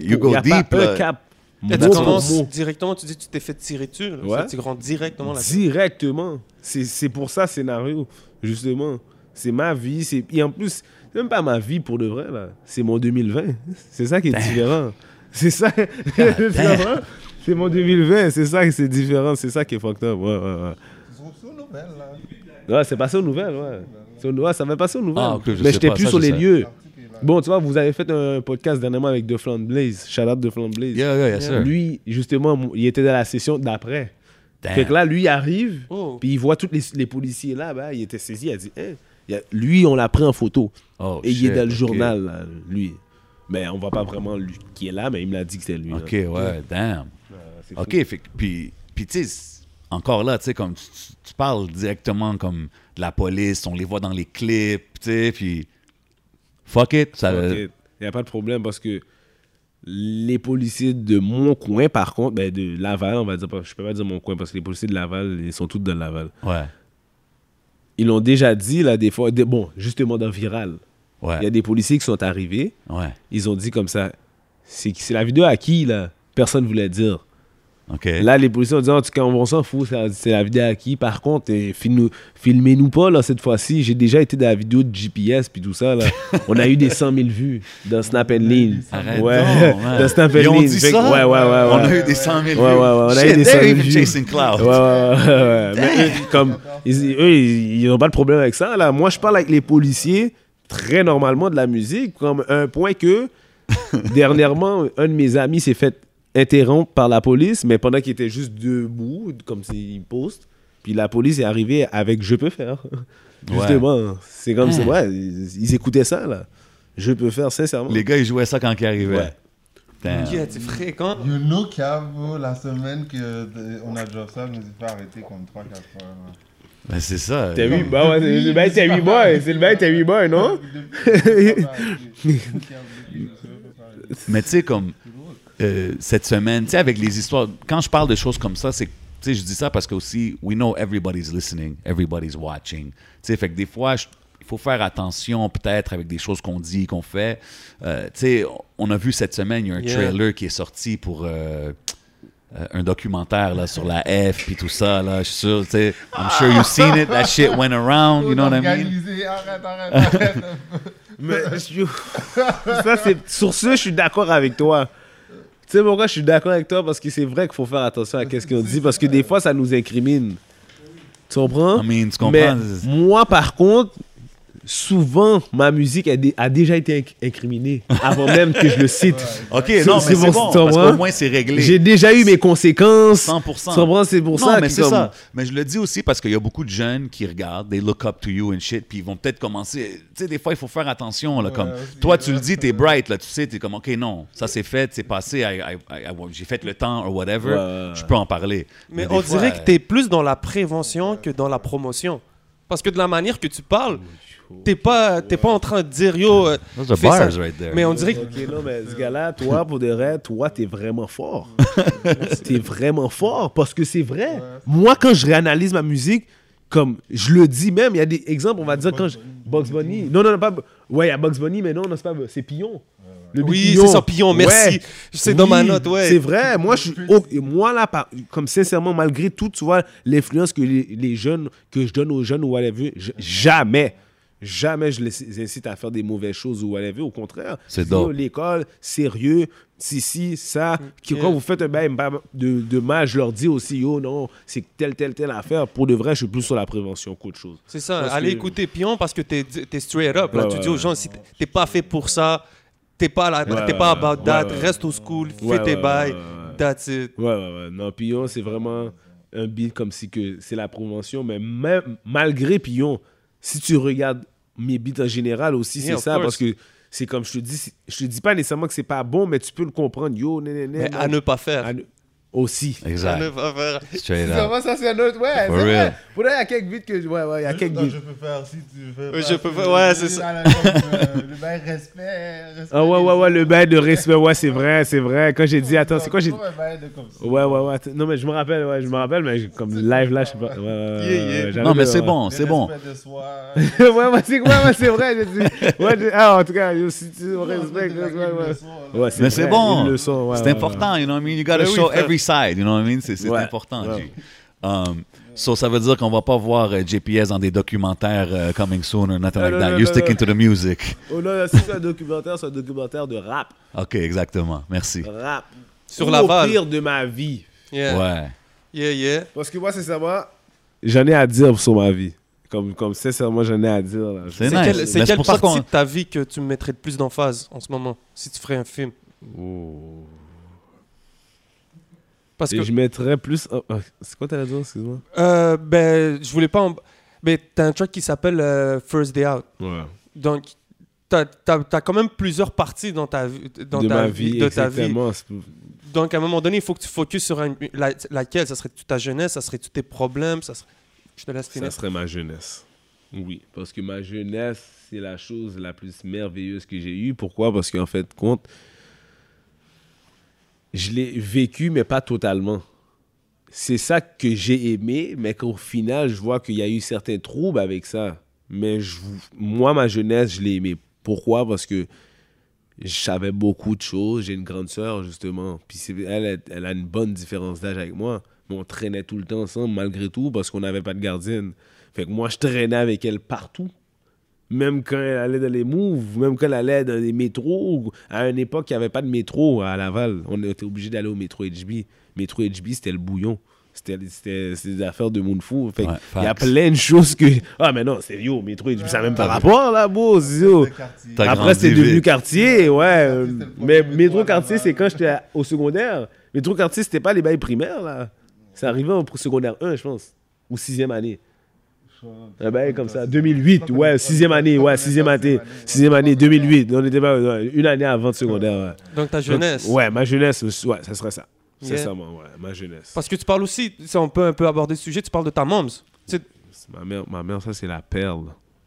you go y a deep, pas là. un cap. Mot tu commences directement, tu dis tu t'es fait tirer dessus. là. Ouais. Ça, Tu rentres directement là Directement. C'est c'est pour ça, scénario, justement. C'est ma vie. c'est- Et en plus, c'est même pas ma vie pour de vrai, là. C'est mon 2020. C'est ça qui est différent. C'est ça. C'est mon 2020. C'est ça qui c'est différent. C'est ça qui est fucked up. Ouais, ouais, ouais. Sont sous nouvelles, là. Ouais, c'est passé aux nouvelles, ouais. C'est ouais, ça va passer aux nouvelles. Ah, je Mais j'étais plus ça, sur les sais. lieux. Bon, tu vois, vous avez fait un podcast dernièrement avec De Fland Blaze. Shout out De Fland Blaze. Yeah, yeah, sir. Lui, justement, il était dans la session d'après. Fait que là, lui il arrive, Oh. puis il voit tous les, les policiers là, ben, il était saisi, il a dit, Hein, il y a- lui, on l'a pris en photo. Oh, et il est dans le journal, là, lui. Mais on voit pas vraiment lui qui est là, mais il me l'a dit que c'était lui. là. OK, ouais, damn. C'est. OK, fait puis, puis tu sais, encore là, tu sais, comme tu, tu- tu parles directement comme de la police, on les voit dans les clips, tu sais, puis fuck it, ça... Il n'y a pas de problème parce que les policiers de mon coin, par contre, ben, de Laval, on va dire, je peux pas dire mon coin parce que les policiers de Laval, ils sont tous de Laval. Ouais, Ils l'ont déjà dit, là, des fois, des- bon, justement dans Viral, il y a ouais, des policiers qui sont arrivés, ouais, ils ont dit comme ça, c'est c'est la vidéo à qui, là? Personne voulait dire. OK. Là, les policiers ont dit, en tout cas, on s'en fout, c'est- la vidéo à qui. Par contre, eh, filmez-nous pas, là, cette fois-ci. J'ai déjà été dans la vidéo de GPS, puis tout ça, là. On a eu des 100 000 vues dans Snap and Lean. Arrête Ouais, dans Snap and Ils ont dit que- ça? Ouais, ouais. On a eu des 100 000 Ouais, ouais, ouais, on a eu des they're 100 000 even vues. chasing cloud. Mais eux, comme, ils, eux, ils ils ont pas de problème avec ça. Là. Moi, je parle avec les policiers très normalement de la musique, comme un point que dernièrement, un de mes amis s'est fait interrompre par la police, mais pendant qu'il était juste debout, comme s'il poste, puis la police est arrivée avec Je peux faire. Justement, c'est comme ça. Ouais, ils, ils écoutaient ça, là. Je peux faire, sincèrement. Les gars, ils jouaient ça quand ils arrivaient. Ouais. Ok, c'est fréquent. You know Cavo, la semaine que de- on a job ça, je me suis fait arrêter comme 3-4 fois. là. Ben, c'est ça. T'as vu? Bah ouais, c'est le t'as 8 boys. C'est le bail, t'as 8 boys, non? Mais tu sais, comme euh, cette semaine, tu sais, avec les histoires, quand je parle de choses comme ça, c'est, tu sais, je dis ça parce que aussi, we know everybody's listening, everybody's watching. Tu sais, fait que des fois, je- il faut faire attention peut-être avec des choses qu'on dit, qu'on fait. Euh, tu sais, on a vu cette semaine, il y a un Yeah. trailer qui est sorti pour euh, un documentaire là, sur la F puis tout ça. Là, je suis sûr, tu sais, I'm sure you've seen it. That shit went around, you know what I mean? Arrête, arrête, arrête. Mais yo, ça, c'est, sur ce, je suis d'accord avec toi. Tu sais pourquoi je suis d'accord avec toi? Parce que c'est vrai qu'il faut faire attention à ce qu'on dit, parce que des fois, ça nous incrimine. Tu comprends? I mean, tu comprends? Mais moi, par contre, souvent, ma musique a, dé- a déjà été inc- incriminée avant même que je le cite. OK, non, c'est mais c'est bon, parce qu'au moins, c'est réglé. J'ai déjà eu mes conséquences. 100%. Tu comprends? C'est pour non, ça mais c'est comme- ça. Mais je le dis aussi parce qu'il y a beaucoup de jeunes qui regardent, they look up to you and shit, puis ils vont peut-être commencer. Tu sais, des fois, il faut faire attention. Là, comme, toi, tu le dis, t'es bright, là, tu sais, t'es comme, OK, non, ça c'est fait, c'est passé, j'ai fait le temps, ou whatever, Ouais, je peux en parler. Mais des on fois, dirait que tu es plus dans la prévention que dans la promotion. Parce que de la manière que tu parles, t'es pas, t'es pas en train de dire yo. euh, Those are fais ça. bars right there. Mais on dirait que Ok, non, mais ce gars-là, toi, pour de vrai, toi, t'es vraiment fort. t'es vraiment fort parce que c'est vrai. Moi, quand je réanalyse ma musique, comme je le dis même, il y a des exemples, on va dire quand je. Bugs Bunny. Non, non, non, pas. Ouais, il y a Bugs Bunny, mais non, non, c'est pas. C'est Pillon. Le oui, c'est ça, Pillon, merci. Ouais. C'est dans ma note, ouais. C'est vrai. Moi, je suis. oh, et moi, là, par- comme sincèrement, malgré tout, tu vois, l'influence que les, les jeunes, que je donne aux jeunes ou whatever, je- jamais, jamais je les incite à faire des mauvaises choses ou whatever. Au contraire. C'est. L'école, sérieux, si, si, ça. Qui-. Quand vous faites un bail de, de mal, je leur dis aussi, yo, non, c'est telle, telle, telle affaire. Pour de vrai, je suis plus sur la prévention qu'autre chose. C'est ça, Parce allez que- écouter Pion parce que t'es es straight up. Là. Ouais, tu ouais, dis aux gens, si t'es- pas fait pour ça, t'es pas, là, Ouais, t'es pas about that, Ouais, ouais. reste au school, fais Ouais, tes ouais, bails, ouais, ouais. that's it. Ouais, ouais, ouais. Non, Pillon, c'est vraiment un beat comme si que c'est la prévention. Mais même, malgré Pillon, si tu regardes mes beats en général aussi, Yeah, c'est ça. course. Parce que c'est comme je te dis, je te dis pas nécessairement que c'est pas bon, mais tu peux le comprendre. Yo, né, né, né, Mais à ne pas faire. À ne- aussi. Exact. Straight up. ça c'est un autre. Ouais, For real. Pour il y a quelques beats que. Ouais, ouais, il y a quelques beats. je peux faire si tu veux. Oui, je peux faire- ouais, c'est ça. la- Le bail respect. respect Ah ouais, ouais, ouais, le bail de respect, ouais, c'est vrai, c'est vrai. Quand j'ai dit, attends, c'est quoi j'ai ça. Ouais, ouais, ouais. Non, mais je me rappelle, ouais, je me rappelle, mais comme live là, je sais pas. Ouais, ouais, ouais, Non, mais c'est bon, c'est bon. ouais, ouais, c'est ouais, c'est vrai, j'ai dit. Ouais, ah, en tout cas, si tu respectes, ouais, ouais. Ouais, Mais c'est bon. c'est important, you know what I mean? You gotta show every side, you know what I mean? C'est Ouais. important, Ouais. Um, so, ça veut dire qu'on va pas voir euh, JPS dans des documentaires euh, coming soon or nothing Non, like non, that. non, You're non, sticking to the music. Oh là, si c'est un documentaire, c'est un documentaire de rap. OK, exactement. Merci. Rap. Sur Ou Laval. Au pire de ma vie. Yeah. Ouais. Yeah, yeah. Parce que moi, sincèrement, j'en ai à dire sur ma vie. Comme, comme sincèrement, j'en ai à dire. là. C'est nice. quelle, quelle partie qu'on- de ta vie que tu mettrais le plus d'emphase en ce moment, si tu ferais un film? Oh. Parce Et que, je mettrais plus. oh, c'est quoi t'allais dire, excuse-moi? Euh, ben, je voulais pas. En... Mais t'as un track qui s'appelle euh, First Day Out. Ouais. Donc, t'as as, quand même plusieurs parties dans ta, vie- dans de ta ma vie, vie, de ta vie. Donc, à un moment donné, il faut que tu focuses sur la- laquelle? Ça serait toute ta jeunesse, ça serait tous tes problèmes. Ça serait... Je te laisse Ça finir. serait ma jeunesse. Oui, parce que ma jeunesse, c'est la chose la plus merveilleuse que j'ai eue. Pourquoi? Parce qu'en fait, compte, je l'ai vécu, mais pas totalement. C'est ça que j'ai aimé, mais qu'au final, je vois qu'il y a eu certains troubles avec ça. Mais moi, ma jeunesse, je l'ai aimé. Pourquoi? Parce que je savais beaucoup de choses. J'ai une grande sœur, justement. Puis elle, elle a une bonne différence d'âge avec moi. Mais on traînait tout le temps ensemble, malgré tout, parce qu'on n'avait pas de gardienne. Fait que moi, je traînais avec elle partout. Même quand elle allait dans les moves, même quand elle allait dans les métros. À une époque, il n'y avait pas de métro à Laval. On était obligé d'aller au métro HB. Métro HB, c'était le bouillon. C'était des affaires de monde fou. Fait Ouais, il y a plein de choses que. Ah, mais non, c'est yo, métro HB, ça n'a même pas rapport là, beau. Après, c'est devenu quartier, ouais. le Mais métro quartier, c'est quand j'étais au secondaire. Métro quartier, c'était pas les bails primaires, là. C'est arrivé au secondaire 1, je pense. Ou sixième année. Un bail comme ça. 2008, ouais, sixième année, ouais, sixième année. Sixième année, 2008. On était pas ouais, une année avant de secondaire, ouais. Donc, ta jeunesse. Ouais, ma jeunesse, ouais, ça serait ça. Yeah. Sincèrement, ouais, ma jeunesse. Parce que tu parles aussi, si on peut un peu aborder ce sujet, tu parles de ta moms. Tu sais, Ma mère, ma mère, ça, c'est la perle.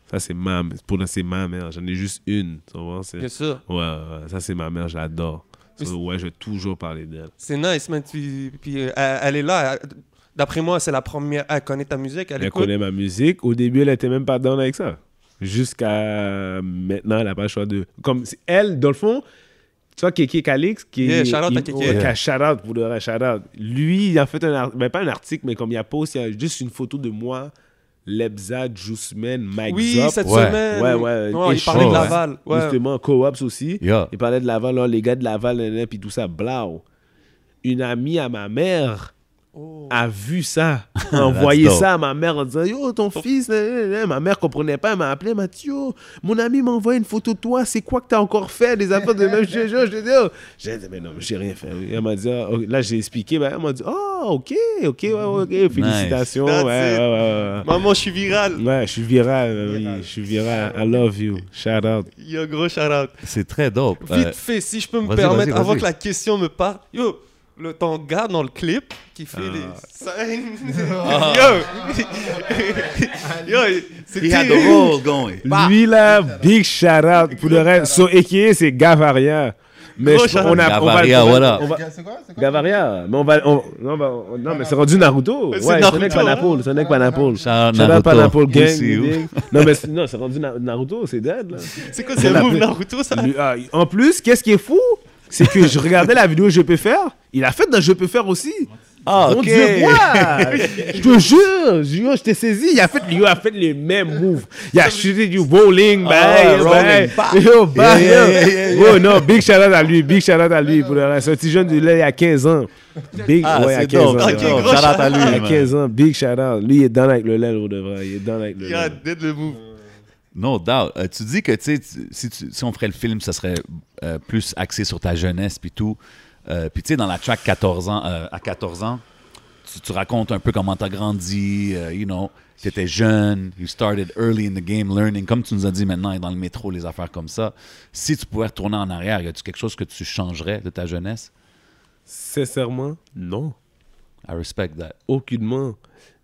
Ça, c'est ma, pour c'est ma mère. J'en ai juste une. Tu vois, c'est- bien sûr. Ouais, ouais, ça, c'est ma mère, je l'adore. So, ouais, je vais toujours parler d'elle. C'est nice, man. Puis, puis, euh, elle, elle est là. D'après moi, c'est la première. Elle connaît ta musique. Elle, Elle écoute. connaît ma musique. Au début, elle était même pas down avec ça. Jusqu'à maintenant, elle n'a pas le choix de. Comme elle, dans le fond, tu vois, Kéké Calix, qui Yeah, shout out il- à Kéké. ouais, Yeah. shout out pour de vrai, shout out. Lui, il a fait un article, ben, pas un article, mais comme il a posté il y a juste une photo de moi, Lebza, Jusman, Mike Oui, Zop. cette Ouais. semaine. Ouais, ouais, Non, il parlait de. Laval. Ouais. Justement, Co-ops aussi. Yeah. Il parlait de Laval, là, les gars de Laval, nan, puis tout ça, blau. Une amie à ma mère. A vu ça, a envoyé ça à ma mère en disant Yo, ton fils, nan, nan. ma mère comprenait pas, elle m'a appelé, elle m'a dit Yo, mon ami m'a envoyé une photo de toi, c'est quoi que t'as encore fait, des affaires de même je, je, je, dis, oh. J'ai dit Mais non, j'ai rien fait. Elle m'a dit ok. Là, j'ai expliqué, ben, elle m'a dit Oh, ok, ok, ouais, ok, félicitations, That's ouais, ouais, ouais, Maman, je suis viral. ouais. Je suis viral, oui, je suis viral. I love you. Shout out. Yo, gros shout out. C'est très dope. Vite Euh, fait, si je peux me permettre, avant que la question me parte. Yo, le, ton gars dans le clip qui fait Ah. des scènes. Yo! Yo, c'est he had the roll going. Bah. Lui là, big shout out. Pour le reste, son AKA c'est Gavaria. Mais je- on a, Gavaria, on va- what up? on va- C'est quoi? C'est quoi? Gavaria, mais on va, on, non, bah, on- non, mais c'est rendu Naruto. C'est Ouais, Naruto, Panapole. Shout out Shout out Naruto. Panapole We'll Gang. Non, mais c'est- non, c'est rendu Na- Naruto, c'est dead là. C'est quoi, c'est un move Naruto, ça? Ah, en plus, qu'est-ce qui est fou, c'est que je regardais la vidéo Je peux faire. Il a fait dans Je peux faire aussi. Ah, Mon ok. Dieu, quoi Je te jure, je t'ai saisi. Il a fait, yo, a fait les mêmes moves. Il a chuté du bowling, Ah, bye, rolling, bye. bah. Yo, bye, Yeah, yo. yeah, yeah, Oh non, big shout out à lui, big shout out à lui. Pour le un petit jeune de là, il a 15 ans. Big, Ah, ouais, il a c'est 15 dope. ans. Shout out à lui, Il a man. 15 ans, big shout out. Lui, il est dans avec le lait, de vrai. Il est dans avec le Il a dead le move. No doubt. Euh, tu dis que tu si, tu- si on ferait le film, ça serait euh, plus axé sur ta jeunesse puis tout. Euh, puis tu sais, dans la track 14 ans, à 14 ans, tu, tu racontes un peu comment tu as grandi, you know, tu étais jeune, you started early in the game learning, comme tu nous as dit maintenant, dans le métro, les affaires comme ça. Si tu pouvais retourner en arrière, y a-tu quelque chose que tu changerais de ta jeunesse? Sincèrement, non. I respect that. Aucunement.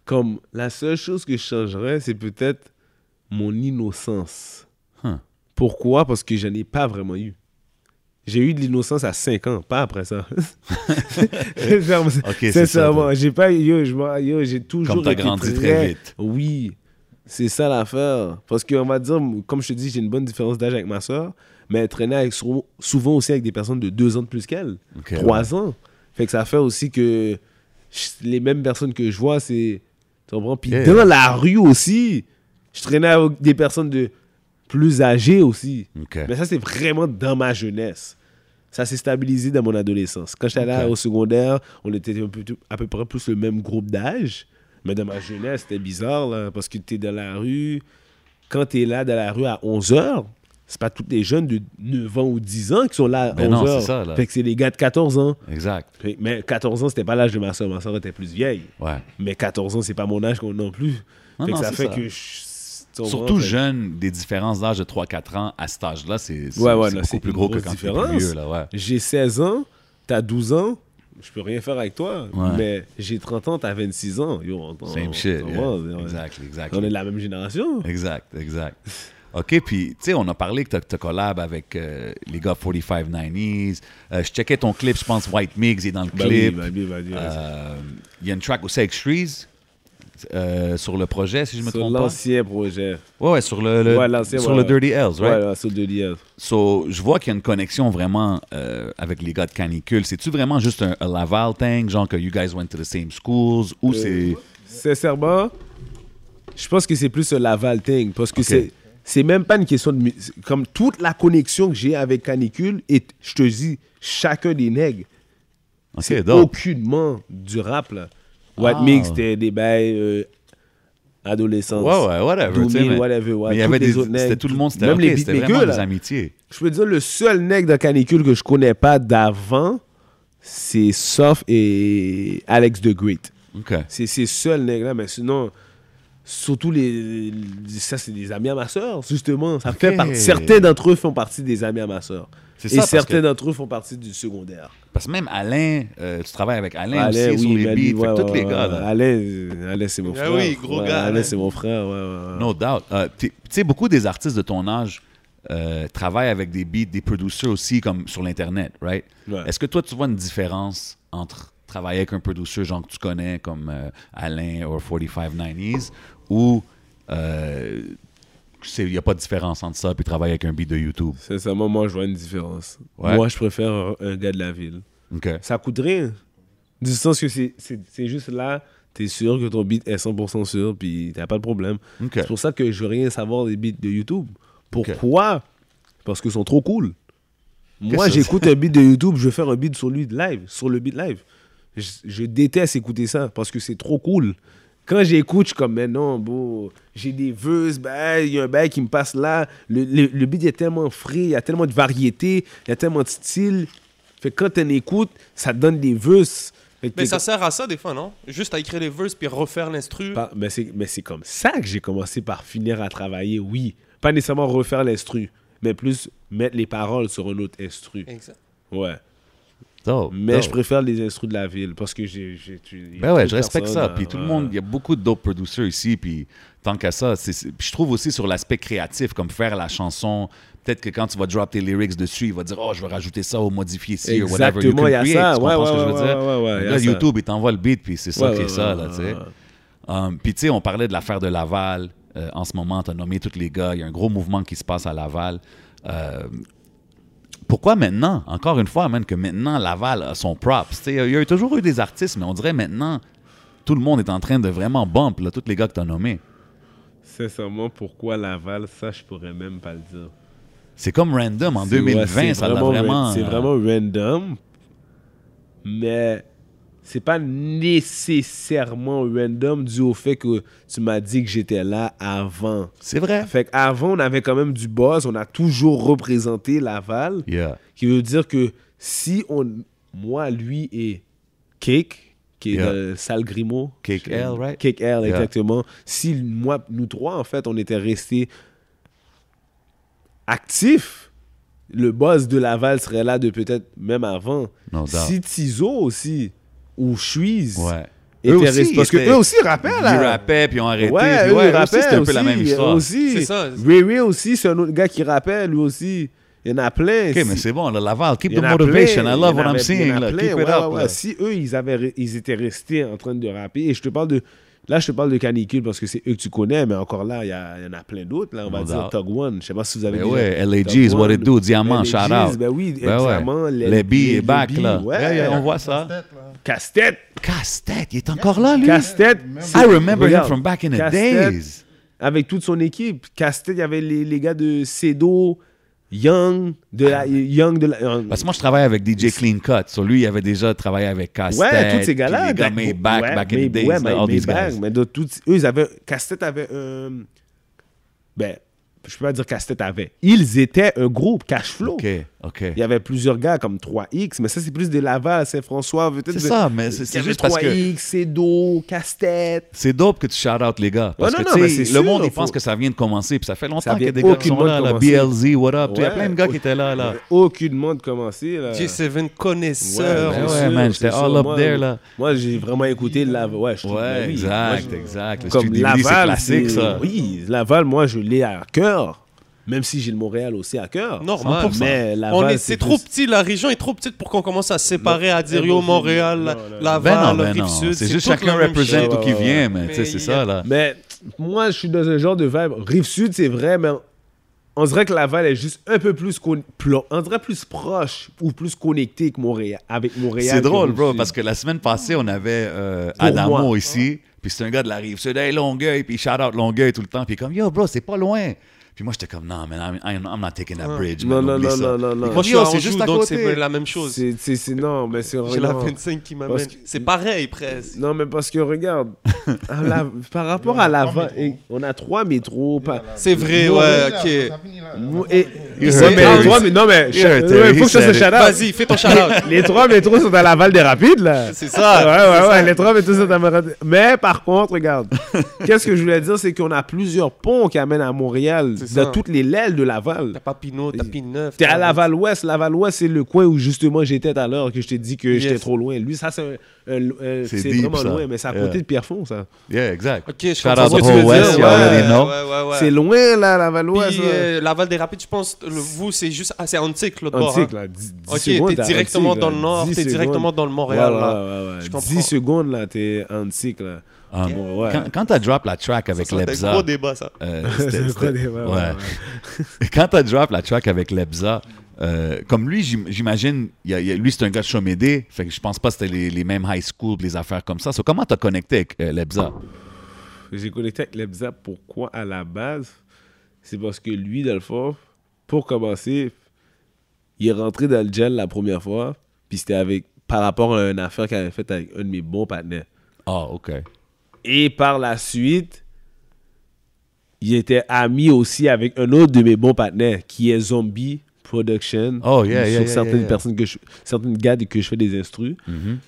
Comme la seule chose que je changerais, c'est peut-être mon innocence. Huh. Pourquoi? Parce que je n'ai pas vraiment eu. J'ai eu de l'innocence à 5 ans, pas après ça. C'est ça. Toi. j'ai pas yo, j'ai toujours Comme été grandi très vite. Oui, c'est ça l'affaire. Parce qu'on va dire, comme je te dis, j'ai une bonne différence d'âge avec ma soeur, mais elle traînait avec, sou- souvent aussi avec des personnes de 2 ans de plus qu'elle, Ok, 3 ans. Fait que ça fait aussi que les mêmes personnes que je vois, c'est. Tu comprends? Puis Yeah. dans la rue aussi, je traînais avec des personnes de plus âgées aussi. Mais ça, c'est vraiment dans ma jeunesse. Ça s'est stabilisé dans mon adolescence. Quand j'étais là au secondaire, on était un peu, à peu près plus le même groupe d'âge. Mais dans ma jeunesse, c'était bizarre, là, parce que tu es dans la rue. Quand tu es là dans la rue à 11 h, c'est pas tous les jeunes de 9 ans ou 10 ans qui sont là à Ben 11 non, h. c'est ça, là. Fait que c'est les gars de 14 ans. Exact. Mais 14 ans, c'était pas l'âge de ma soeur. Ma soeur était plus vieille. Ouais. Mais 14 ans, c'est pas mon âge non plus. Non, fait que non, ça fait ça. que. je-? Surtout jeune, des différences d'âge de 3-4 ans à cet âge-là, c'est Ouais, ouais, beaucoup plus gros que quand tu es vieux. Ouais. J'ai 16 ans, t'as 12 ans, je peux rien faire avec toi. Mais j'ai 30 ans, t'as 26 ans. Yo, on, on- Same on- shit. on- yeah. on- Exact, exact. On est de la même génération. Exact, exact. OK, puis, tu sais, on a parlé que tu as collab avec euh, les gars 4590s. Euh, je checkais ton clip, je pense White Mix est dans le Bah oui, clip. bah oui, bah oui, oui. Euh, Il y a une track aussi avec Shreeze euh, sur le projet, si je me Sur trompe pas. l'ancien projet. Ouais, ouais, sur le, le- Ouais, sur ouais, le. Dirty Hells, right? Ouais, sur de l'IA. So, je vois qu'il y a une connexion vraiment euh, avec les gars de Canicule. C'est-tu vraiment juste un, un Laval thing, genre que you guys went to the same schools, ou c'est... Sincèrement, je pense que c'est plus un Laval thing. Parce que c'est. C'est même pas une question de. Comme toute la connexion que j'ai avec Canicule, et je te dis, chacun des nègres, Ok, c'est aucunement du rap, là. White Ah. Mix, c'était des bails euh, adolescents. Ouais, ouais, whatever. tu sais, 2000, mais, whatever, ouais. mais il y avait des... C'était tout le monde, c'était même ok, les c'était vraiment des là. amitiés. Je peux dire, le seul nègre de Canicule que je connais pas d'avant, c'est Soft et Alex the Great. OK. C'est ces seuls nègres-là, mais sinon, surtout les. Ça, c'est des amis à ma soeur, justement. Ça fait partie- Certains d'entre eux font partie des amis à ma soeur. C'est Et ça, certains que- d'entre eux font partie du secondaire. Parce que même Alain, euh, tu travailles avec Alain, Alain, aussi sur oui, les mais beats, ouais, tous les gars, là. Alain, euh, Alain, c'est mon Ah frère. oui, gros Ouais, gars, Alain, Alain. c'est mon frère, ouais, ouais, ouais. No doubt. Euh, t'es- Tu sais, beaucoup des artistes de ton âge euh, travaillent avec des beats, des producers aussi, comme sur l'Internet, right? Ouais. Est-ce que toi, tu vois une différence entre travailler avec un producer, genre que tu connais, comme euh, Alain ou 4590s, ou euh, il n'y a pas de différence entre ça et travailler avec un beat de YouTube? Sincèrement, moi, je vois une différence. Ouais. Moi, je préfère un, gars de la ville. OK. Ça coûte rien. Du sens que c'est- juste là, t'es sûr que ton beat est 100% sûr, puis t'as pas de problème. C'est pour ça que je veux rien savoir des beats de YouTube. Pourquoi? Parce qu'ils sont trop cool. Moi, j'écoute un beat de YouTube, je veux faire un beat sur lui de live, sur le beat live. Je, je déteste écouter ça parce que c'est trop cool. Quand j'écoute, je suis comme, mais non, bon, j'ai des verses, ben, il y a un bail qui me passe là. Le, le, le beat est tellement frais, il y a tellement de variété, il y a tellement de styles. Fait que quand tu écoutes, ça te donne des que Mais ça sert à ça des fois, non? Juste à écrire les verses puis refaire l'instru. pas- mais c'est mais c'est comme ça que j'ai commencé par finir à travailler, oui. Pas nécessairement refaire l'instru, mais plus mettre les paroles sur un autre instru. Exact. Ouais. Dope, Mais dope. je préfère les instrus de la ville parce que j'ai. Ben ouais, je respecte ça. personnes, Puis tout le euh, monde, il y a beaucoup de dope producers ici. Puis tant qu'à ça, je trouve aussi sur l'aspect créatif, comme faire la chanson. Peut-être que quand tu vas drop tes lyrics dessus, il va dire Oh, je vais rajouter ça ou modifier ci ou whatever. Exactement, il y a create, ça. tu Ouais, comprends ce ouais, que je veux ouais, dire? ouais, ouais, ouais, il y a Là, ça. YouTube, il t'envoie le beat, puis c'est ça qui est ça, là, tu sais. Um, puis tu sais, on parlait de l'affaire de Laval. Euh, en ce moment, tu as nommé tous les gars. Il y a un gros mouvement qui se passe à Laval. Euh, pourquoi maintenant, encore une fois, man, que maintenant Laval a son props? Tu sais, Il y a toujours eu des artistes, mais on dirait maintenant, tout le monde est en train de vraiment bump, là, tous les gars que tu as nommés. Sincèrement, pourquoi Laval, ça, je pourrais même pas le dire. C'est comme random en C'est- ouais, 2020, c'est ça vraiment. C'est euh, vraiment random, mais c'est pas nécessairement random dû au fait que tu m'as dit que j'étais là avant. C'est vrai. Fait qu'avant, on avait quand même du buzz, on a toujours représenté Laval, Yeah. qui veut dire que si on, moi, lui et Cake, qui est Yeah. Grimaud. Cake L, right? Cake L, Yeah. exactement. Si moi, nous trois, en fait, on était restés actifs, le boss de Laval serait là de peut-être même avant. No si Tizo aussi, ou Chuiz, Ouais. étaient Eux aussi, restés- parce que eux aussi rappaient, Ils là. rappaient, puis ils ont arrêté. Ouais, ouais, ils eux aussi, rappaient c'était un peu la même histoire. Aussi. C'est ça. Ray Ray aussi, c'est un autre gars qui rappelle, lui aussi. Il y en a plein. OK, mais c'est bon, là, Laval, keep the motivation. plein, I love what I'm avait- il y seeing, en a là. plein, Keep it ouais, up, ouais. Si eux, ils, avaient, ils étaient restés en train de rapper, et je te parle de. Là, je te parle de Canicule parce que c'est eux que tu connais, mais encore là, il y, en a plein d'autres. Là, on va No dire doubt. Tug One. Je sais pas si vous avez Ben déjà- ouais, LAGs, what it do, Diamant, shout out. Ben oui, Ben ouais. Diamant, Le B est back, là. Ouais, yeah, on voit ça. Casse-tête, il est encore là, lui. Casse-tête. I remember him from back in the days. Avec toute son équipe. Casse-tête, il y avait les, les gars de Cedo, Young, de la. Young de la. Parce que moi, je travaille avec DJ Clean Cut. Sur lui, il avait déjà travaillé avec Casse-Tête. Ouais, tous ces gars-là. puis Les gars Black- Maybach, ouais, back in May- the days, ouais, all these Maybach, guys. Mais de toutes- eux, ils avaient. Casse-tête avait un. Ben, je peux pas dire Casse-tête avait. Ils étaient un groupe, Cash Flow. OK, OK. Il y avait plusieurs gars comme 3X, mais ça, c'est plus de Laval, Saint-François. C'est ça, mais c'est Il y c'est avait juste parce que 3X, Cedo, Casse-tête. c'est dope que tu shout out les gars. Parce Ouais, non, que non, le sûr, monde, il faut- pense que ça vient de commencer. Puis ça fait longtemps qu'il y a des gars qui sont là, de là. BLZ, what up? Il y a Ouais. plein de gars qui étaient là, là. Aucunement de commencer. Là. J7 connaisseur. Ouais, Ben ouais, sûr, man, j'étais sûr. all up Moi, there, là. Moi, j'ai vraiment écouté Laval. Ouais, je Ouais, exact, exact. Le Comme Laval, classique, ça. Oui, Laval, moi, je l'ai à cœur. Même si j'ai le Montréal aussi à cœur. Normal. 100%. Mais Laval, On est, c'est c'est trop plus- petit, la région est trop petite pour qu'on commence à se séparer à dire yo, Montréal, non, non, Ben Laval, ben non. Rive-Sud. C'est juste chacun représente où qui vient, mais tu sais, c'est ça, là. Mais moi, je suis dans un genre de vibe. Rive-Sud, c'est vrai, mais on dirait que Laval est juste un peu plus. con- On dirait plus proche ou plus connecté que Montréal, avec Montréal. C'est drôle, bro, parce que la semaine passée, on avait euh, Adamo moi. ici, puis c'est un gars de la rive sud, hey, Longueuil, puis il shout out Longueuil tout le temps, puis il est comme, yo, bro, c'est pas loin. Puis moi, j'étais comme, non, man, I'm, I'm- I'm not taking that bridge, Non, man, non, non, ça. non, non, non. Moi, je suis c'est juste à donc côté. c'est la même chose. C'est, c'est, c'est- non, mais c'est J'ai la non. 25 qui m'amène. que- C'est pareil, presque. Non, mais parce que regarde, à la- par rapport à et- on a trois métros. pas- C'est vrai, ouais, ok. et- Ouais, mais les trois, mais non, mais il faut que je fasse. Vas-y, fais ton shout-out. Les trois métros sont à Laval des Rapides, là. C'est ça. Ouais, ouais, ouais, les trois métros sont à Laval. Mais par contre, regarde, qu'est-ce que je voulais dire, c'est qu'on a plusieurs ponts qui amènent à Montréal, Ça. toutes les ailes de Laval. T'as pas Pinot, t'as Pineuf. T'es à Laval-Ouest. Laval-Ouest, c'est le coin où justement j'étais tout à l'heure, que je t'ai dit que Yes. j'étais trop loin. Lui, ça, c'est vraiment ça. loin, mais c'est à Yeah. côté de Pierrefonds, ça. Yeah, exact. Ok, je Shout out the whole West, ouais, know. ouais, ouais, ouais. C'est loin, là, Laval-Ouest. euh, Laval des Rapides, je pense, le- vous, c'est juste. Ah, c'est Antique, l'autre bord. Antique, hein. là. 10, Ok, secondes, t'es directement Antique, dans le nord, 10 t'es directement dans le Montréal, là. ouais, ouais, ouais. Je comprends. 10 secondes, là, t'es antique, là. Um, ouais. Quand, quand t'as drop la track avec Ça, c'est un Lebza, gros débat, ça. euh, C'est c'était- un gros c'était- débat, ouais, ouais. quand t'as drop la track avec Lebza, euh, comme lui, j'im- j'imagine, lui c'est un gars de Chomédé, fait que je pense pas que c'était les, les mêmes high school, les affaires comme ça. So, comment t'as connecté avec euh, Lebza? J'ai connecté avec Lebza. Pourquoi à la base? C'est parce que lui, dans le fond, pour commencer, il est rentré dans le gel la première fois. Puis c'était avec par rapport à une affaire qu'il avait faite avec un de mes bons partenaires. Ah, OK. Et par la suite, il était ami aussi avec un autre de mes bons partenaires qui est Zombie Production. Oh, yeah, sur yeah, yeah, certaines personnes que je, certaines gars que je fais des instrus. Mhm.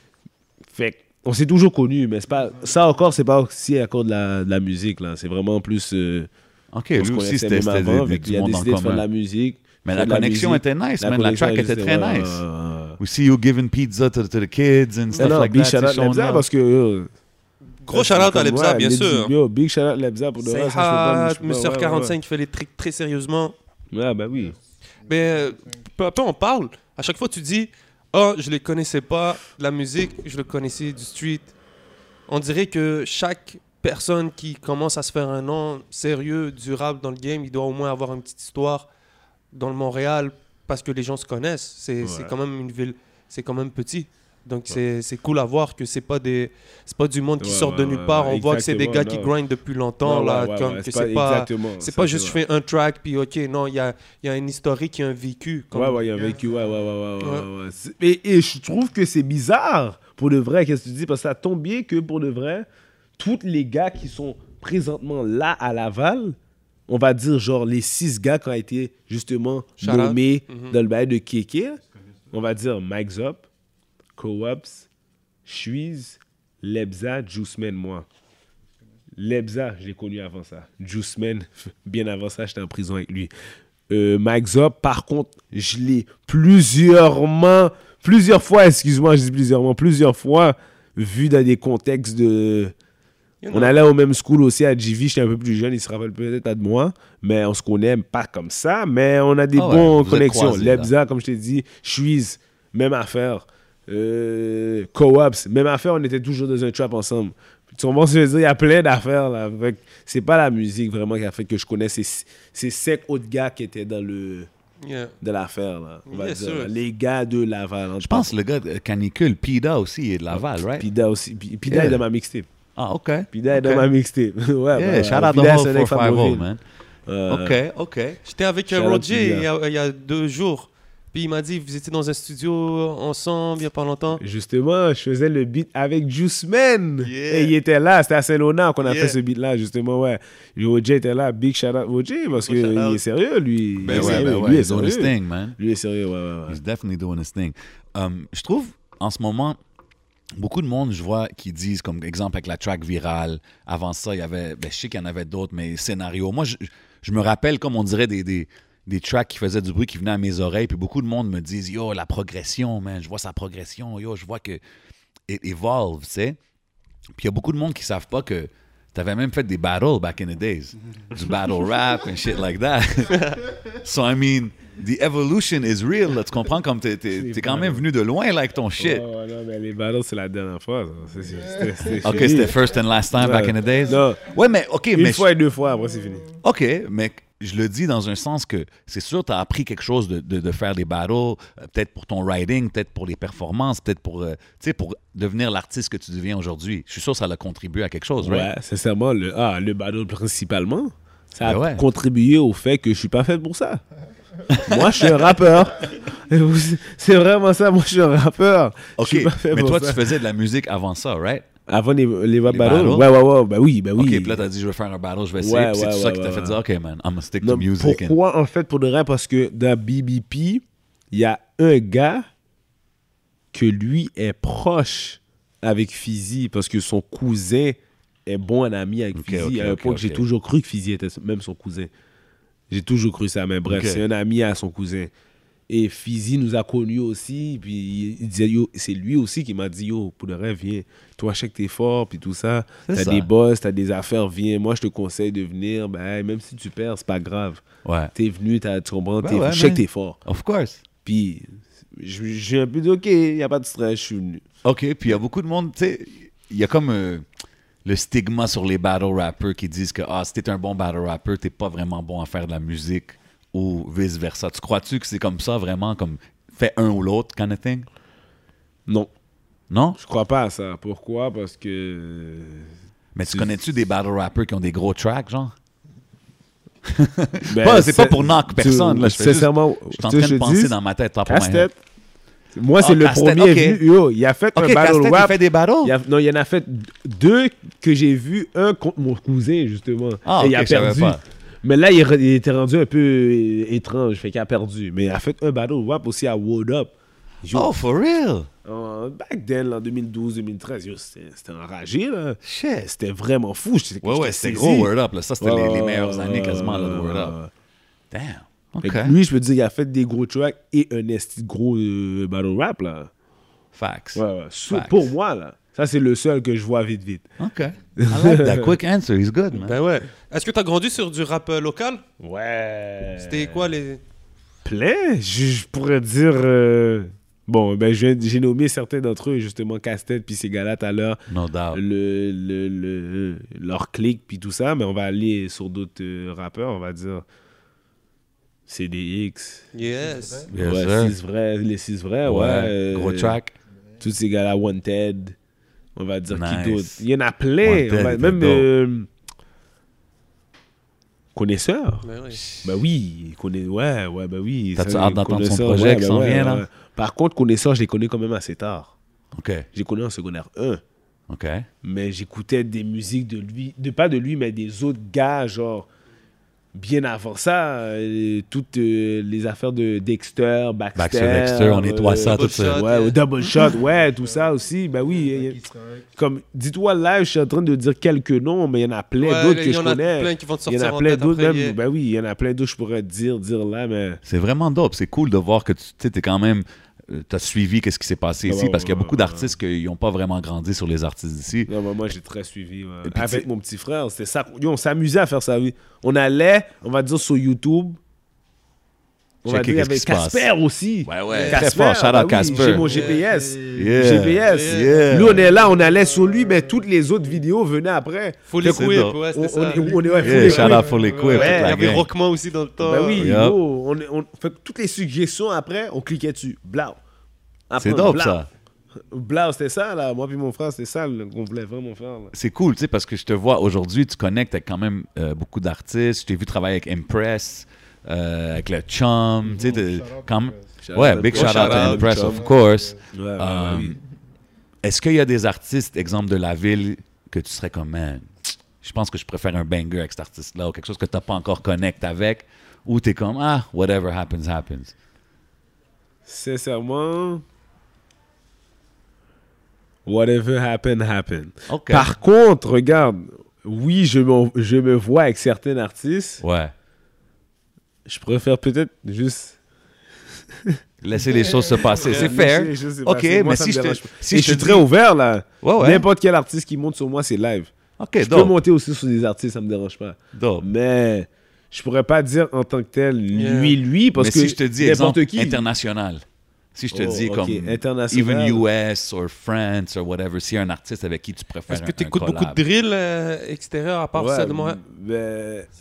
Fait on s'est toujours connus, mais c'est pas ça encore, c'est pas aussi à cause de la, de la musique là. C'est vraiment plus. euh, OK, lui aussi, c'était qu'il a décidé de faire de la musique. Mais la la connexion musique. était nice, man. La track était très ouais, nice. Aussi, you giving pizza to, to the kids and stuff non, like that. shout out parce que. Gros shout-out à Lebza, bien sûr. Yo, big shout out Lebza pour de vrai. Monsieur ouais, ouais, 45 qui fait les trucs très sérieusement. Ouais, Ouais, bah oui. Mais euh, peu après, on parle. À chaque fois, tu dis Oh, je les connaissais pas de la musique, je le connaissais du street. On dirait que chaque personne qui commence à se faire un nom sérieux, durable dans le game, il doit au moins avoir une petite histoire dans le Montréal parce que les gens se connaissent. C'est c'est Ouais. quand même une ville, c'est quand même petit. Donc c'est c'est cool à voir que c'est pas des c'est pas du monde qui Ouais, sort de ouais, nulle ouais, part. ouais, On voit que c'est des gars qui non. grind depuis longtemps Ouais, là, ouais, ouais, comme ouais, que c'est pas c'est pas juste je fais un track puis ok non il y a il y a un historique, il y a un vécu. comme- Ouais, ouais, il y a un vécu, ouais, ouais, ouais, ouais, ouais, Ouais. ouais, ouais. Et, et je trouve que c'est bizarre, pour de vrai, qu'est-ce que tu dis, parce que ça tombe bien que, pour de vrai, tous les gars qui sont présentement là à Laval, on va dire, genre, les six gars qui ont été, justement, Shout nommés Mhm. dans le bail de Kéké, on va dire Mike Zop, Co-Ops, Chuiz, Lebza, Juiceman, moi. Lebza, je l'ai connu avant ça. Juiceman, bien avant ça, j'étais en prison avec lui. Euh, Mike Zop, par contre, je l'ai plusieurs plusieurs fois, excuse-moi, je dis plusieurs plusieurs fois vu dans des contextes de. You On allait au même school aussi à JV, j'étais un peu plus jeune, il se rappelle peut-être de moi, mais on se connaît pas comme ça, mais on a des ouais, vous êtes connexions. Lebza, comme je t'ai dit, Shuiz, même affaire. Euh, Co-ops, même affaire, on était toujours dans un trap ensemble. Tu comprends ce que je veux dire? Il y a plein d'affaires là. C'est pas la musique vraiment qui a fait que je connais ces, ces cinq autres gars qui étaient dans le Yeah. de l'affaire là. On va dire, sûr. Les gars de Laval. Je pense le gars de Canicule, Pida aussi, est de Laval, right? Pida aussi. P- Pida Yeah. est dans ma mixtape. Ah, OK. Pida est dans ma mixtape. ouais, Yeah, bah, shout out the Pida, whole c'est un ex 450, Fabreville. man. Euh, OK, OK. J'étais avec Roger Julia. il y, a, il y a deux jours. Puis il m'a dit, vous étiez dans un studio ensemble il y a pas longtemps. Justement, je faisais le beat avec Juice Man. Yeah. Et il était là, c'était à Saint-Léonard qu'on a Yeah. fait ce beat-là, justement, ouais. OJ était là, big shout out OJ, parce qu'il est sérieux, lui. Ben Il est ouais, sérieux, ben lui ouais, est he's doing his sérieux. thing, man. Lui est sérieux, ouais, ouais, ouais. He's definitely doing his thing. Um, je trouve, en ce moment, beaucoup de monde, je vois, qui disent, comme exemple avec la track virale, avant ça, il y avait, ben, je sais qu'il y en avait d'autres, mais scénarios. Moi, je, je me rappelle, comme on dirait, des, des, des tracks qui faisaient du bruit, qui venaient à mes oreilles, puis beaucoup de monde me disent, yo, la progression, man, je vois sa progression, yo, je vois que it evolve, tu sais. Puis il y a beaucoup de monde qui savent pas que t'avais même fait des battles back in the days. Du battle rap and shit like that. so, I mean, the evolution is real, là. Tu comprends comme t'es, t'es, t'es quand même venu de loin, avec ton shit. Ouais, non, mais les battles, c'est la dernière fois. C'est- c'est- c'était- c'était OK, c'était first and last time back in the days? Non. Ouais, mais OK, Une mais... fois et deux fois, après, c'est fini. OK, mais je le dis dans un sens que c'est sûr tu as appris quelque chose de, de, de faire des battles, euh, peut-être pour ton writing, peut-être pour les performances, peut-être pour, euh, pour devenir l'artiste que tu deviens aujourd'hui. Je suis sûr que ça a contribué à quelque chose, right? Ouais, sincèrement, le, ah, le battle principalement, ça a Ben ouais. contribué au fait que je suis pas fait pour ça. Moi, je suis un rappeur. C'est vraiment ça, moi, je suis un rappeur. OK, suis pas fait mais pour toi, ça. tu faisais de la musique avant ça, right? Avant les, les, Les battles? battles? Ouais, ouais, ouais, bah oui, bah oui. OK, puis là, t'as dit, je vais faire un battle, je vais essayer. Ouais, puis c'est ouais, tout ça qui t'a fait dire, OK, man, I'm gonna stick Non, to music. and- pourquoi, en fait, pour de vrai? Parce que dans BBP, il y a un gars que lui est proche avec Fizzy parce que son cousin est bon ami avec Ok, Fizzy. ok, à un point que j'ai toujours cru que Fizzy était même son cousin. J'ai toujours cru ça, mais bref, c'est un ami à son cousin. Et Fizzy nous a connus aussi, puis il disait, c'est lui aussi qui m'a dit, yo, pour de vrai, viens, toi, je sais que t'es fort, puis tout ça, t'as des boss, t'as des affaires, viens, moi, je te conseille de venir, ben, même si tu perds, c'est pas grave. Ouais. T'es venu, t'as, tu comprends, ouais, je sais que t'es fort. Of course. Puis, j'ai un peu dit, ok, y a pas de stress, je suis venu. OK, puis il y a beaucoup de monde, tu sais, il y a comme euh, le stigma sur les battle rappers qui disent que ah, si t'es un bon battle rapper, t'es pas vraiment bon à faire de la musique ou vice-versa. Tu crois-tu que c'est comme ça, vraiment, comme fais un ou l'autre kind of thing? Non, Non? je crois pas à ça. Pourquoi? Parce que... Mais tu connais-tu des battle rappers qui ont des gros tracks, genre? Ben, c'est pas pour knock personne, là, je juste- Sincèrement, Je suis en train de je penser dis, dans ma tête. Casse-tête. Moi, c'est Ah, le premier ok. venu. Yo, il a fait un battle Casse-Tête, il rap. fait des battles? Il a- non, il y en a fait deux que j'ai vu, un contre mon cousin, justement. Ah, et il ok, a je savais perdu. pas. Mais là, il, était rendu un peu étrange, fait qu'il a perdu. Mais il a fait un battle rap aussi à Word Up. Yo, Oh, for real? back then, en 2012-2013, yo, c'était enragé, là. C'était vraiment fou. j'étais- Ouais, ouais, c'était gros Word Up. Là. Ça, c'était les, meilleures années quasiment là, de Word Up. Damn. Fait OK. que lui, je peux te dire, il a fait des gros tracks et un esti gros euh, battle rap, là. Facts. Ouais, Facts. Pour moi, là. Ça, c'est le seul que je vois vite, vite. OK. I like that quick answer. He's good, man. Ben ouais. Est-ce que t'as grandi sur du rap euh, local? Ouais. C'était quoi les. Plein. Je, je pourrais dire. euh, Bon, ben, je j'ai nommé certains d'entre eux, justement, Castet, puis ces gars-là, tout à l'heure, No doubt. le, le, le- leur clic, puis tout ça, mais on va aller sur d'autres euh, rappeurs, on va dire. CDX. Yes. Yes, ouais, sir. six vrais, les six vrais, ouais. Ouais. euh, Gros track. Tous ces gars-là, Wanted. On va dire Nice. qui d'autre. Il y en a plein. On va- même euh, connaisseurs. Ben oui. Ben oui, connaît, ouais, ouais, ben oui. Ça, hâte d'entendre son projet qui ben vient, là? Par contre, connaisseurs, je les connais quand même assez tard. OK. Je les connais en secondaire 1. OK. Mais j'écoutais des musiques de lui, de pas de lui, mais des autres gars, genre bien avant ça, euh, toutes euh, les affaires de Dexter, Baxter. Baxter, Dexter, on nettoie ça, Double tout ça. Ouais, double shot, ouais, tout ça aussi. Ben oui, il y a- comme, dis-toi live, je suis en train de dire quelques noms, mais il y en a plein Ouais, d'autres il que y je en a connais. plein qui vont te Il y en sortir a plein d'autres même. Ben oui, il y en a plein d'autres que je pourrais te dire, dire là, mais. C'est vraiment dope. C'est cool de voir que tu sais, t'es quand même. Tu as suivi qu'est-ce qui s'est passé Ah ici? ouais, parce qu'il y a beaucoup ouais, d'artistes qui n'ont pas vraiment grandi sur les artistes d'ici. Non, mais moi, j'ai très suivi. puis, Avec mon petit frère, c'était ça. Yo, on s'amusait à faire ça, oui. On allait, on va dire, sur YouTube. On va dire, passe. Casper aussi. Ouais, ouais. Casper, Très fort. Shout bah oui, Casper. J'ai mon GPS. Yeah. GPS. Yeah. Lui, on est là, on allait sur lui, mais toutes les autres vidéos venaient après. Faut les dope. ouais, On, c'était ça. on, on est ouais, faut Yeah, les shout out. Ouais, toute Il y avait. Rockman aussi dans le temps. Ben oui, yo, on, on fait toutes les suggestions après, on cliquait dessus. Blau. C'est dope ça. Blau, c'était ça, là. Moi puis mon frère, c'était ça qu'on voulait vraiment faire. C'est cool, tu sais, parce que je te vois aujourd'hui, tu connectes avec quand même euh, beaucoup d'artistes. Je t'ai vu travailler avec Impress, euh, avec le Chum, tu sais, de- quand même- Shout Ouais, out big à shout out Shout to out, Impress, Chum. of course. Ouais, ouais, Um, oui. Est-ce qu'il y a des artistes, exemple de la ville, que tu serais comme, man, je pense que je préfère un banger avec cet artiste-là, ou quelque chose que tu n'as pas encore connecté avec, ou tu es comme, ah, whatever happens, happens? Sincèrement, whatever happen, happen. OK. Par contre, regarde, oui, je me, je me vois avec certains artistes. Ouais. Je préfère peut-être juste. Laisser les choses se passer. C'est fair. OK, passer. Moi, mais si je te, si Et je je suis très ouvert là. Ouais, ouais. N'importe quel artiste qui monte sur moi, c'est live. OK, Je peux monter aussi sur des artistes, ça me dérange pas. dope. Mais je pourrais pas dire en tant que tel Yeah. lui, lui, parce Mais que si je te dis, exemple, n'importe qui. international. Si je te Oh, dis ok, comme international. even US or France or whatever, s'il y a un artiste avec qui tu préfères Est-ce que tu écoutes un beaucoup de drill euh, extérieur à part Ouais, ça de moi? ben,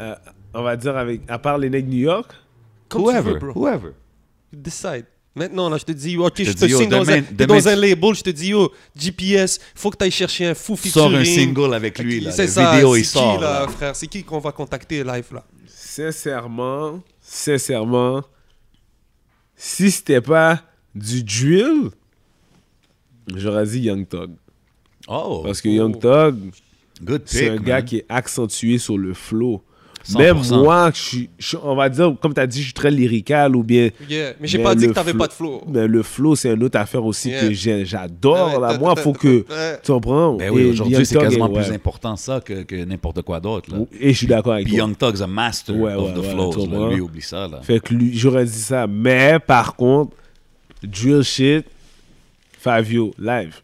euh, on va dire avec, à part les nègres New York. Comme tu Whoever, veux, bro. whoever. Decide. Maintenant, là, je te dis, ok, Je je, te signe dans, demain- un, demain, dans un label, je te dis, yo, GPS, faut que tu ailles chercher un fou Sors featuring. un single avec lui, là. C'est ça, vidéo, il qui, sort. là, là. frère? C'est qui qu'on va contacter live, là? Sincèrement, sincèrement, si c'était pas du drill, j'aurais dit Young Thug. Oh, Parce que Young Thug, good pick, c'est un gars qui est accentué sur le flow. 100%. Même moi, je suis, je- on va dire, comme tu as dit, je suis très lyrical ou bien. Yeah. Mais j'ai pas dit que t'avais flow- pas de flow. Mais le flow, c'est une autre affaire aussi Yeah. que j'adore. Ouais, là. Moi, faut que. Tu comprends? Ben oui, aujourd'hui, c'est quasiment plus ouais. important ça que, que n'importe quoi d'autre. là. Et je suis d'accord avec toi. Young Thug's a master Ouais, of the ouais, flows. tu là. Lui, oublie ça. Là. Fait que lui, j'aurais dit ça. Mais par contre, drill shit, Fabio, live.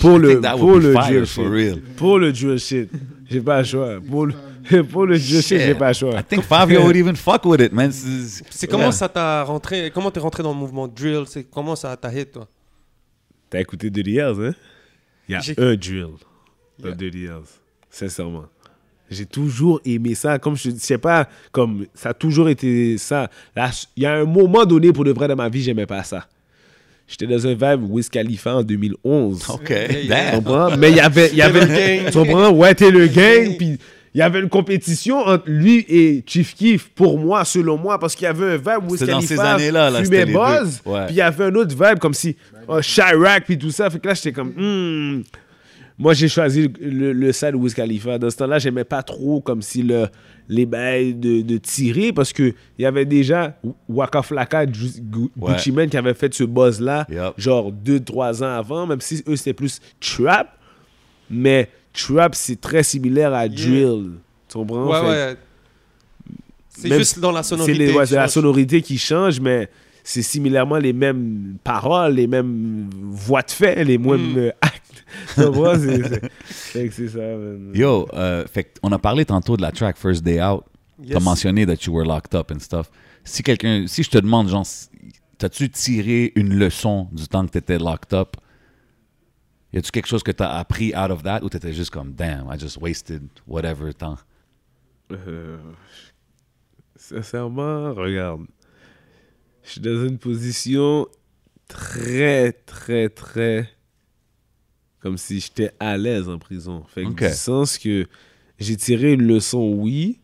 Pour I le, pour le fire, drill for shit. real. Pour le drill shit, j'ai pas le choix. Pour le, pour le shit, j'ai pas le choix. I think Fabio would even fuck with it, man. C'est- comment Yeah. ça t'a rentré Comment t'es rentré dans le mouvement drill? C'est comment ça t'a hit toi? T'as écouté Dirty Years, hein? Il y a un drill dans Dirty Years. Sincèrement. J'ai toujours aimé ça. Comme je je sais pas, comme ça a toujours été ça. Il y a un moment donné, pour de vrai, dans ma vie, j'aimais pas ça. J'étais dans un vibe Wiz Khalifa en 2011. OK, Yeah, Tu comprends? Mais il y avait, il y avait, le gang. tu comprends? Ouais, t'es le gang, puis il y avait une compétition entre lui et Chief Keef, pour moi, selon moi, parce qu'il y avait un vibe où C'était dans Khalifa ces années-là, là, fumait Buzz, puis il y avait un autre vibe comme si oh, Chirac, puis tout ça. Fait que là, j'étais comme, hmm. Moi, j'ai choisi le, le side Wiz Khalifa. Dans ce temps-là, j'aimais pas trop comme si le, les bails de, de tirer, parce que il y avait déjà Waka Flocka, Ju- Gu- Ouais. Gucci Mane qui avait fait ce buzz-là, Yup. genre 2-3 ans avant, même si eux, c'était plus trap. Mais trap, c'est très similaire à drill. Tu comprends? Ouais, Fait ouais. C'est juste dans la sonorité. ouais, c'est la sonorité qui change, mais c'est similairement les mêmes paroles, les mêmes voix de fait, les mêmes Mm. actes. Tu comprends? C'est- ça, man. Yo, euh, fait on a parlé tantôt de la track First Day Out. Yes. T'as mentionné that you were locked up and stuff. Si quelqu'un, si je te demande, genre, t'as-tu tiré une leçon du temps que t'étais locked up? Y a-tu quelque chose que t'as appris out of that ou t'étais juste comme, damn, I just wasted whatever temps? Euh, sincèrement, regarde. Je suis dans une position très, très, très. Comme si j'étais à l'aise en prison. Fait que Ok. du sens que j'ai tiré une leçon, oui,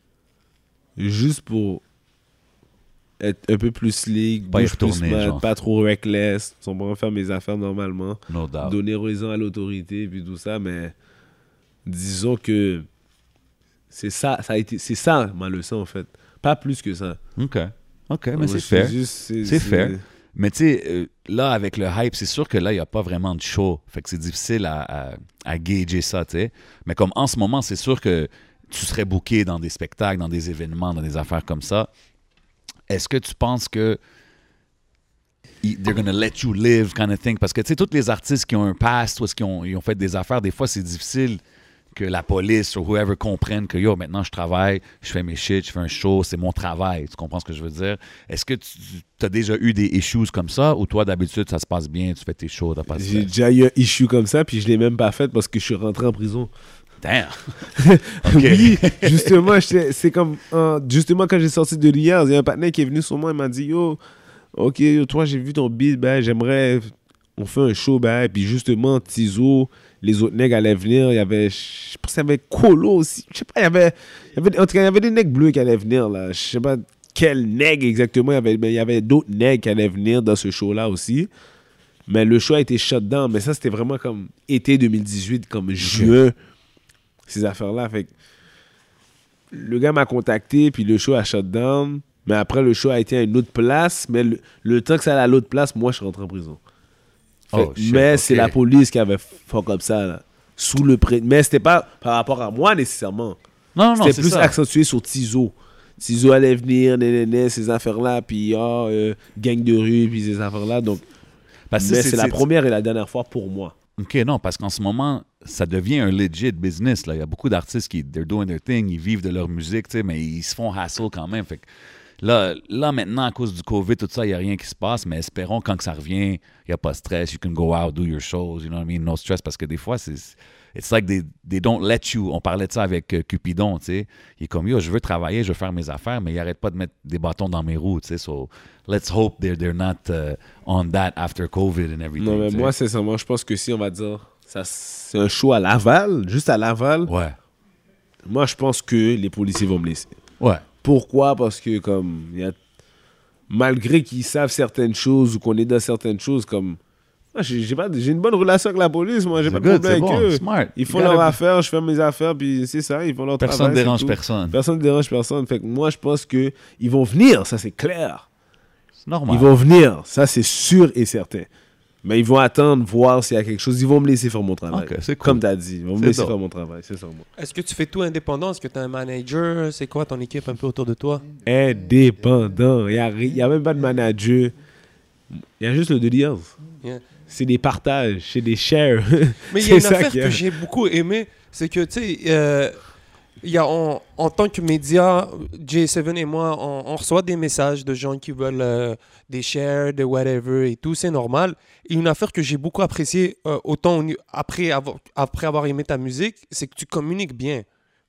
juste pour être un peu plus slick, Pas plus mal, pas trop reckless, sans vraiment faire mes affaires normalement No doubt. donner raison à l'autorité puis tout ça, mais disons que C'est ça, ça a été, c'est ça ma leçon en fait. Pas plus que ça. OK. OK, mais c'est fair. c'est- fair. Mais tu sais, euh, là, avec le hype, c'est sûr que là, il n'y a pas vraiment de show. Fait que c'est difficile à, à, à gager ça, tu sais. Mais comme en ce moment, c'est sûr que tu serais booké dans des spectacles, dans des événements, dans des affaires comme ça. Est-ce que tu penses que they're gonna let you live kind of thing? Parce que tu sais, tous les artistes qui ont un past ou qui ont, ils ont fait des affaires, des fois, c'est difficile que la police ou whoever comprenne que yo, maintenant je travaille, je fais mes shit, je fais un show, c'est mon travail. Tu comprends ce que je veux dire? Est-ce que tu as déjà eu des issues comme ça ou toi d'habitude ça se passe bien, tu fais tes shows, t'as pas J'ai déjà eu un issue comme ça, puis je l'ai même pas fait parce que je suis rentré en prison. Damn! Oui, justement, c'est comme. euh, justement, quand j'ai sorti de l'IA, il y a un partenaire qui est venu sur moi et m'a dit Yo, ok, yo, toi, j'ai vu ton beat, ben, j'aimerais. On fait un show, ben. Puis justement, Tizo, les autres nègres allaient venir. Il y avait. Je pense qu'il y avait Colo aussi. Je sais pas, il y avait. il y avait en tout cas, il y avait des nègres bleus qui allaient venir, là. Je sais pas quel nègre exactement. Il y avait, mais il y avait d'autres nègres qui allaient venir dans ce show-là aussi. Mais le show a été shut down. Mais ça, c'était vraiment comme été 2018, comme juin, ces affaires-là. Fait que le gars m'a contacté, puis le show a shut down. Mais après, le show a été à une autre place. Mais le, le temps que ça allait à l'autre place, moi, je suis rentré en prison. Fait Oh, mais c'est la police qui avait fait comme ça, là. Sous le pré... Mais c'était pas par rapport à moi, nécessairement. Non, non, C'était plus ça. accentué sur Tizo. Tizo allait venir, nénéné, ces affaires-là, puis ah, euh, gang de rue, puis ces affaires-là. Donc, c'est- la première et la dernière fois pour moi. OK, non, parce qu'en ce moment, ça devient un legit business. Là. Il y a beaucoup d'artistes qui, they're doing their thing, ils vivent de leur musique, mais ils se font hassle quand même. Fait que là, là, maintenant, à cause du COVID, tout ça, il n'y a rien qui se passe, mais espérons quand que ça revient, il n'y a pas de stress, you can go out, do your shows, you know what I mean, no stress, parce que des fois, c'est... It's like they, they don't let you. On parlait de ça avec euh, Cupidon, tu sais. Il est comme, yo, je veux travailler, je veux faire mes affaires, mais il arrête pas de mettre des bâtons dans mes roues, tu sais. So, let's hope they're, they're not uh, on that after COVID and everything. Non, mais tu sais. moi, sincèrement, je pense que si on va dire, ça, c'est un show à Laval, juste à Laval, Ouais, moi, je pense que les policiers vont me laisser. ouais. Pourquoi? Parce que, comme, y a... malgré qu'ils savent certaines choses ou qu'on est dans certaines choses, comme. Moi, j'ai j'ai pas- j'ai une bonne relation avec la police, moi, j'ai pas de good, problème avec bon, eux. smart. Ils You font leur be- affaire, je fais mes affaires, puis c'est ça, ils font leur Personne travail. ne c'est dérange personne. Personne ne dérange personne. Fait que moi, je pense que ils vont venir, ça c'est clair. C'est normal. Ils vont venir, ça c'est sûr et certain. Mais ils vont attendre, voir s'il y a quelque chose. Ils vont me laisser faire mon travail. Cool. Comme tu as dit, ils vont me laisser faire mon travail, c'est ça. Moi. Est-ce que tu fais tout indépendant? Est-ce que tu as un manager? C'est quoi ton équipe un peu autour de toi? Indépendant. Il n'y a, y a même pas de manager. Il y a juste le years. Yeah. C'est des partages, c'est des shares. Mais il y a une affaire a. que j'ai beaucoup aimé, c'est que, tu sais, euh, y a, en, en tant que média, J7 et moi, on, on reçoit des messages de gens qui veulent euh, des shares, de whatever et tout, c'est normal. Et une affaire que j'ai beaucoup appréciée, euh, autant après avoir, après avoir aimé ta musique, c'est que tu communiques bien.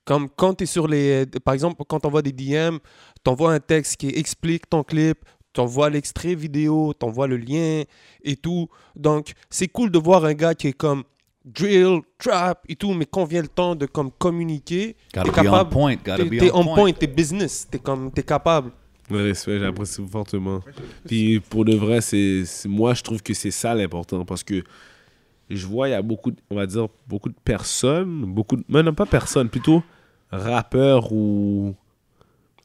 Comme quand tu es sur les. Par exemple, quand on voit des DM, t'envoies un texte qui explique ton clip, t'envoies l'extrait vidéo, t'envoies le lien et tout. Donc, c'est cool de voir un gars qui est comme drill, trap et tout, mais quand vient le temps de comme communiquer, Gotta t'es capable. point. T'es on point. point, t'es business, t'es comme, t'es capable. Le respect, j'apprécie fortement. Puis pour de vrai, c'est moi je trouve que c'est ça l'important parce que je vois il y a beaucoup, de- on va dire beaucoup de personnes, beaucoup, de, mais non pas personnes, plutôt rappeurs ou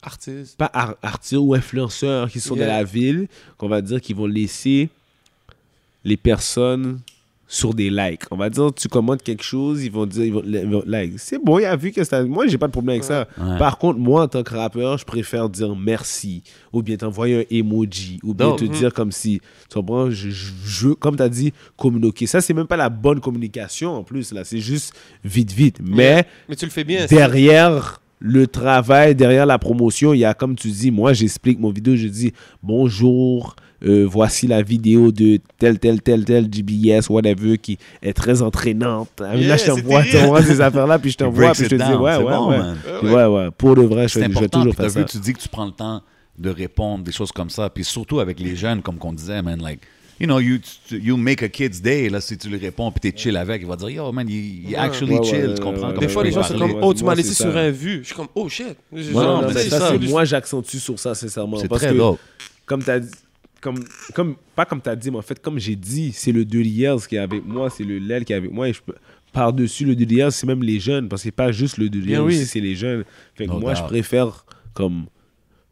Artiste. pas ar- artistes ou influenceurs qui sont Yeah. dans la ville, qu'on va dire qu'ils vont laisser les personnes sur des likes. On va dire, tu commandes quelque chose, ils vont dire, ils vont, ils vont like. C'est bon, il a vu que ça. Moi, j'ai pas de problème avec ça. Ouais. Par contre, moi, en tant que rappeur, je préfère dire merci, ou bien t'envoyer un emoji, ou bien te dire comme si, tu comprends, je, je, je veux, comme tu as dit, communiquer. Ça, c'est même pas la bonne communication en plus, là. C'est juste vite, vite. Mais Mais tu le fais bien. derrière le travail, derrière la promotion, il y a, comme tu dis, moi, j'explique mon vidéo, je dis bonjour, euh, voici la vidéo de tel, tel, tel, tel GBS, whatever, qui est très entraînante. Ah, Yeah, là, je t'envoie ces affaires-là, puis je t'envoie, puis je te dis, ouais, ouais, bon, ouais. ouais, ouais. Pour de vrai, je, je vais toujours faire vu, ça. tu dis que tu prends le temps de répondre des choses comme ça. Puis surtout avec les jeunes, comme qu'on disait, man, like, you know, you, you make a kid's day, là, si tu lui réponds, puis t'es chill avec, il va dire, yo, man, il il actually Ouais, chill, ouais, tu comprends? ouais, Des fois, les gens sont comme, oh, tu m'as laissé sur un vu. Je suis comme, oh shit. Non, mais ça, ça, moi, j'accentue sur ça, sincèrement. C'est Parce très que, dope. comme tu as dit, comme, comme, pas comme tu as dit, mais en fait, comme j'ai dit, c'est le deux Liers qui est avec moi, c'est le Lel qui est avec moi. Et je peux, par-dessus le DDL, c'est même les jeunes, parce que c'est pas juste le Bien oui. aussi, c'est les jeunes. Fait que No moi, je préfère comme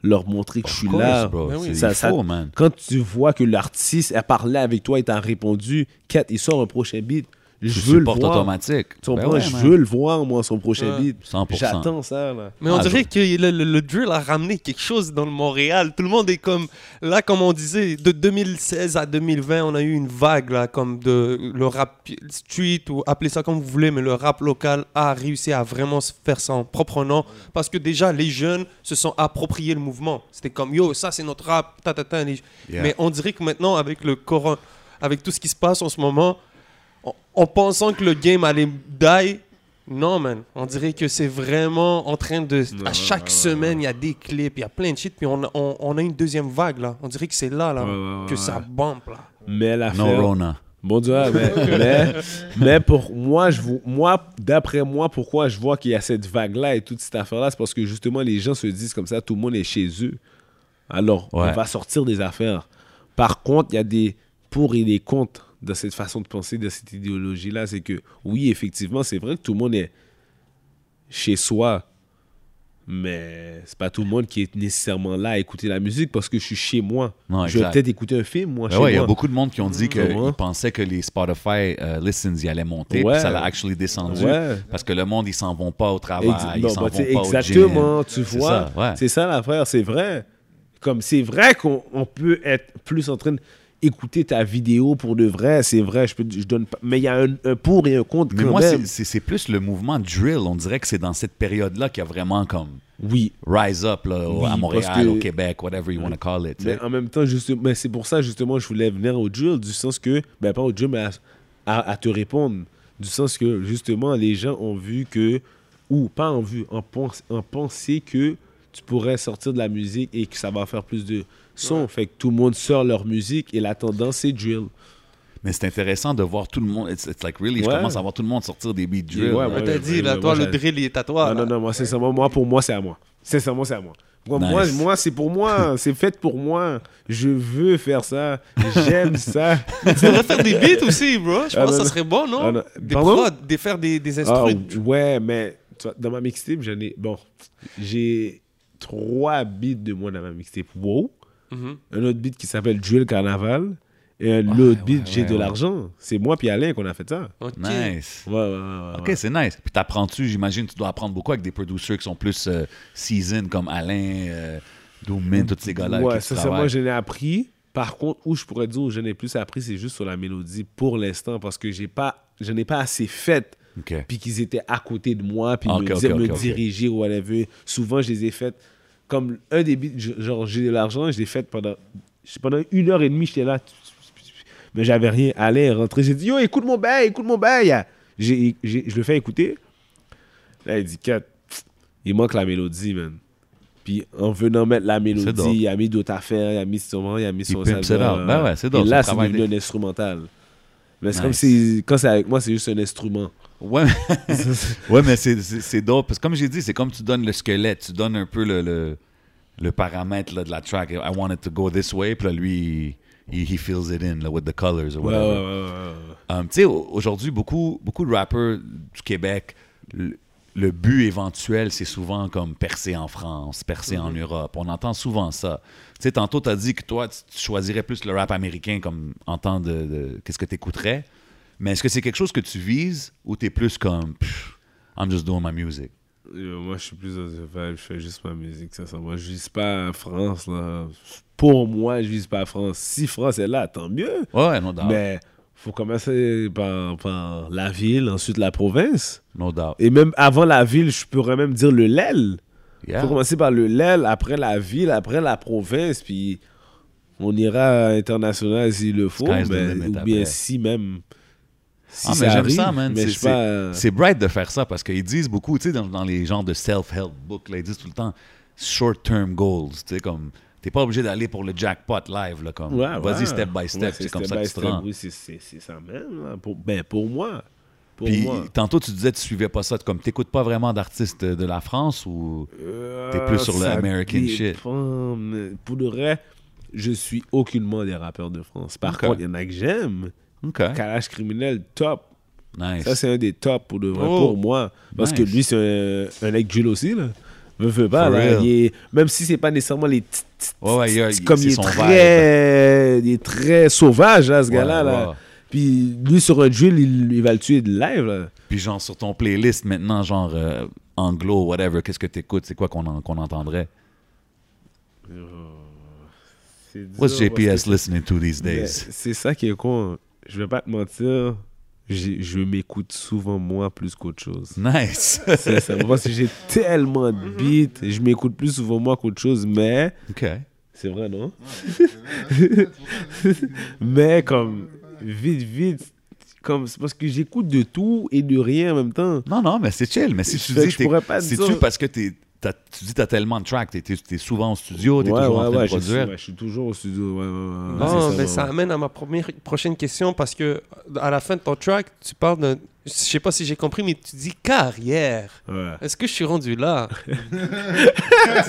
leur montrer que je suis course, là. bro. Ben oui. Ça- il ça- faut, man. Quand tu vois que l'artiste a parlé avec toi et t'a répondu, Kat, il sort un prochain beat, je veux le voir. automatique. Tu Ben ouais, je man. veux le voir, moi, son prochain Ouais. beat. 100%. J'attends ça, là. Mais on Ah, dirait que le, le- le drill a ramené quelque chose dans le Montréal. Tout le monde est comme là, comme on disait, de 2016 à 2020, on a eu une vague là, comme de le rap street ou appelez ça comme vous voulez, mais le rap local a réussi à vraiment se faire son propre nom parce que déjà les jeunes se sont appropriés le mouvement. C'était comme yo, ça c'est notre rap, ta, ta, ta. Les- Yeah. Mais on dirait que maintenant avec le coron, avec tout ce qui se passe en ce moment, en, en pensant que le game allait die, non, man. On dirait que c'est vraiment en train de. à chaque semaine, il y a des clips, il y a plein de shit, puis on a, on, on a une deuxième vague, là. On dirait que c'est là, là, Ouais, ouais, ouais, que ça bombe, là. Mais No l'affaire... Rona. Bon Dieu, mais, mais, mais pour moi, je vous- moi d'après moi, pourquoi je vois qu'il y a cette vague-là et toute cette affaire-là, c'est parce que justement, les gens se disent comme ça, tout le monde est chez eux. Alors, Ouais. on va sortir des affaires. Par contre, il y a des pour et des contre de cette façon de penser, de cette idéologie-là. C'est que, oui, effectivement, c'est vrai que tout le monde est chez soi, mais c'est pas tout le monde qui est nécessairement là à écouter la musique parce que je suis chez moi. Non, je vais peut-être écouter un film, moi, Ben chez ouais, il y a moi. beaucoup de monde qui ont dit qu'ils pensaient que les Spotify euh, listens y allaient monter, Ouais. puis ça l'a actually descendu. Parce que le monde, ils s'en vont pas au travail, Ex- ils s'en bah, vont pas exactement, au tu C'est vois. C'est ça l'affaire, c'est vrai. Comme c'est vrai qu'on on peut être plus en train d'écouter ta vidéo pour de vrai, c'est vrai, je, peux, je donne pas. Mais il y a un, un pour et un contre Mais quand moi, c'est- plus le mouvement drill. On dirait que c'est dans cette période-là qu'il y a vraiment comme Oui. rise up là, Oui, à Montréal, que- au Québec, whatever you want to call it. Mais en même temps, c'est pour ça, justement, je voulais venir au drill, du sens que, ben pas au drill, mais à, à- à te répondre. Du sens que, justement, les gens ont vu que, ou pas en vu, en, pense, en penser que tu pourrais sortir de la musique et que ça va faire plus de son. Fait que tout le monde sort leur musique et la tendance, c'est drill. Mais c'est intéressant de voir tout le monde. It's, it's like really, je Ouais. commence à voir tout le monde sortir des beats drill. Ouais, ouais. t'a dit, là, toi, moi, le drill, il est à toi. Non, là. non, non, moi, sincèrement, moi, pour moi, c'est à moi. Sincèrement, c'est à moi. Moi, Nice. moi, moi, c'est pour moi. c'est fait pour moi. Je veux faire ça. J'aime ça. Tu devrais faire des beats aussi, bro. Je Ah, pense que ça serait bon, non? Ah, non. Des Pardon? prods, des faire des, des Ah, instruments. ouais, mais dans ma mixtape, j'en ai. Bon, j'ai trois beats de moi dans ma mixtape. Wow. Mhm. Un autre beat qui s'appelle Drill Carnaval. Et un Ouais, autre beat, ouais, J'ai ouais, de ouais. l'argent. C'est moi puis Alain qu'on a fait ça. Ok. Nice. Ouais, ouais, ouais. ouais, Ok, c'est nice. Puis t'apprends-tu, j'imagine, tu dois apprendre beaucoup avec des producers qui sont plus euh, seasoned comme Alain, euh, Doomin, tous ces gars-là. Ouais, ça, c'est moi, je l'ai appris. Par contre, où je pourrais dire où je n'ai plus appris, c'est juste sur la mélodie pour l'instant, parce que j'ai pas, je n'ai pas assez fait, puis qu'ils étaient à côté de moi, puis Ok, me, ok, dire- me diriger ou whatever. Souvent, je les ai faites comme un des beats, genre j'ai de l'argent, je l'ai fait pendant, pendant une heure et demie, j'étais là, mais j'avais rien. Alain est rentré, j'ai dit yo, écoute mon bail, écoute mon bail. J'ai, j'ai- je le fais écouter. Là, il dit Kat, il manque la mélodie, man. Puis en venant mettre la mélodie, il a mis d'autres affaires, il a mis son, il a mis son out. Ben ouais, c'est Et là, c'est devenu un instrumental. Mais c'est Nice. comme si, quand c'est avec moi, c'est juste un instrument. Ouais, ouais mais c'est- dope. Parce que comme j'ai dit, c'est comme tu donnes le squelette, tu donnes un peu le, le, le paramètre là, de la track. I want it to go this way. Puis là, lui, he, he fills it in là, with the colors or whatever. ouais, ouais. Um, tu sais, au- aujourd'hui, beaucoup, beaucoup de rappers du Québec, le, le but éventuel, c'est souvent comme percer en France, percer en Europe. On entend souvent ça. Tu sais, tantôt, tu as dit que toi, tu tu choisirais plus le rap américain comme en temps de, de- qu'est-ce que tu écouterais. Mais est-ce que c'est quelque chose que tu vises ou tu es plus comme I'm just doing my music? Euh, Moi, je suis plus dans vibe, je fais juste ma musique, ça, ça. Moi, je vise pas à France, là. Pour moi, je vise pas à France. Si France est là, tant mieux. Ouais, no doubt. Mais faut commencer par, par la ville, ensuite la province. No doubt. Et même avant la ville, je pourrais même dire le LEL. Yeah. faut commencer par le LEL, après la ville, après la province, puis on ira international s'il le faut. Mais- ou après. bien si même. Si Ah, mais j'aime ça, man. C'est- euh, C'est bright de faire ça parce qu'ils disent beaucoup, tu sais, dans, dans les genres de self-help books, là, ils disent tout le temps short-term goals, tu sais, comme t'es pas obligé d'aller pour le jackpot live, là, comme Ouais, vas-y ouais. step by step, Ouais, c'est comme ça que tu te rends. Oui, c'est- ça même. là. Pour, ben, pour moi. Pour Puis moi. tantôt tu disais que tu suivais pas ça, comme t'écoutes pas vraiment d'artistes de la France ou t'es plus sur le American shit? Pour de vrai, je suis aucunement des rappeurs de France. Par Ok. contre, il y en a que j'aime. Ok. Kalash criminel, top. Nice. Ça, c'est un des tops pour, de vrai, Oh. pour moi. Parce que lui, c'est un, un mec Jules aussi. Là. Me veux pas. Là. est- même si c'est pas nécessairement les ouais, y a- comme il est, son très, il est très sauvage, là, ce gars-là. Ouais, là. ouais. Puis lui, sur un Jules, il, il va le tuer de live. Là. Puis genre sur ton playlist maintenant, genre euh, anglo, whatever, qu'est-ce que t'écoutes? C'est quoi qu'on en- entendrait? What's JPS listening to these Mais days? C'est ça qui est con. Je vais pas te mentir. Je m'écoute souvent moi plus qu'autre chose. Nice. C'est ça. Parce que j'ai tellement de beats. Je m'écoute plus souvent moi qu'autre chose. Mais OK. c'est vrai, non? Mais comme vite, vite. Comme, c'est parce que j'écoute de tout et de rien en même temps. Non, non, mais c'est chill. Mais si tu Fait que dis je pourrais pas c'est-tu dire- parce que t'es, tu dis t'as tellement de tracks, t'es, t'es- t'es souvent au studio, t'es toujours en train de je, suis, produire. je suis toujours au studio. Ouais, ouais, ouais, Non, c'est mais ça ouais. amène à ma première, prochaine question parce que à la fin de ton track, tu parles de. Je sais pas si j'ai compris, mais tu dis carrière. Ouais. Est-ce que je suis rendu là? Tu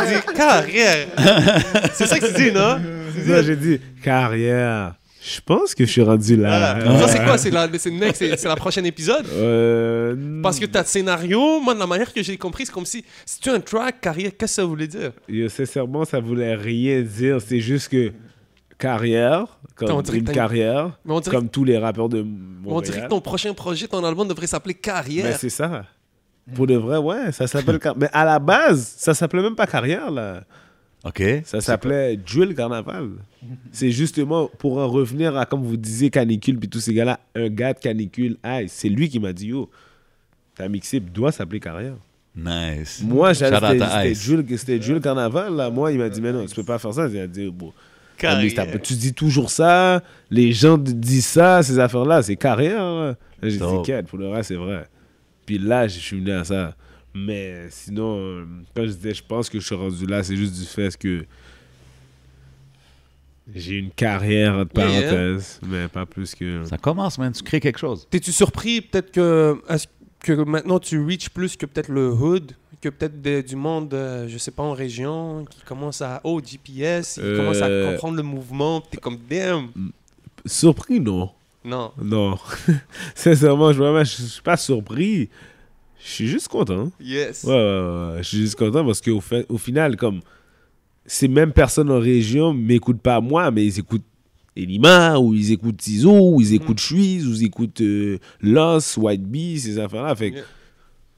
dis carrière. C'est ça que tu dis, non? Ça, j'ai dit carrière. Je pense que je suis rendu là. Ça, c'est quoi? C'est la, c'est c'est- c'est la prochaine épisode? Euh, Parce que t'as le scénario, moi, de la manière que j'ai compris, c'est comme si. Si tu as un track, carrière, qu'est-ce que ça voulait dire? Yo, sincèrement, ça voulait rien dire. C'est juste que carrière, On comme une- carrière, Mais on dirait, comme tous les rappeurs de on dirait que ton prochain projet, ton album devrait s'appeler Mais Carrière. c'est ça. Pour de vrai, ouais, ça s'appelle. car- Mais à la base, ça s'appelait même pas carrière, là. OK. Ça s'appelait Drill Carnaval. C'est justement pour en revenir à, comme vous disiez, Canicule, puis tous ces gars-là, un gars de Canicule, aïe, c'est lui qui m'a dit, yo, ta mixtape doit s'appeler carrière. Nice. Moi, out c'était. Jules, Carnaval. Là. Moi, il m'a dit, mais non, tu peux pas faire ça. Il a dit, bon, tu dis toujours ça, les gens disent ça, ces affaires-là, c'est carrière. J'ai dit, pour le reste, c'est vrai. Puis là, je suis venu à ça. Mais sinon, euh, quand je disais, je pense que je suis rendu là, c'est juste du fait que j'ai une carrière, entre Yeah, yeah. parenthèses, mais pas plus que. Ça commence, man. Tu crées quelque chose. T'es-tu surpris peut-être que, que maintenant tu reach plus que peut-être le hood, que peut-être du monde, euh, je sais pas, en région, qui commence à, oh, GPS, il Euh, commence à comprendre le mouvement, pis t'es comme, damn. Surpris, non. Non. Non. Sincèrement, je, vraiment, je suis pas surpris. Je suis juste content. Yes. Ouais, ouais, ouais, je suis juste content parce qu'au au final, comme ces mêmes personnes en région m'écoutent pas moi, mais ils écoutent Elima, ou ils écoutent Tizo, ou ils écoutent Chuiz, ou ils écoutent euh, Loss, White Bee, ces affaires-là. Fait que Yeah.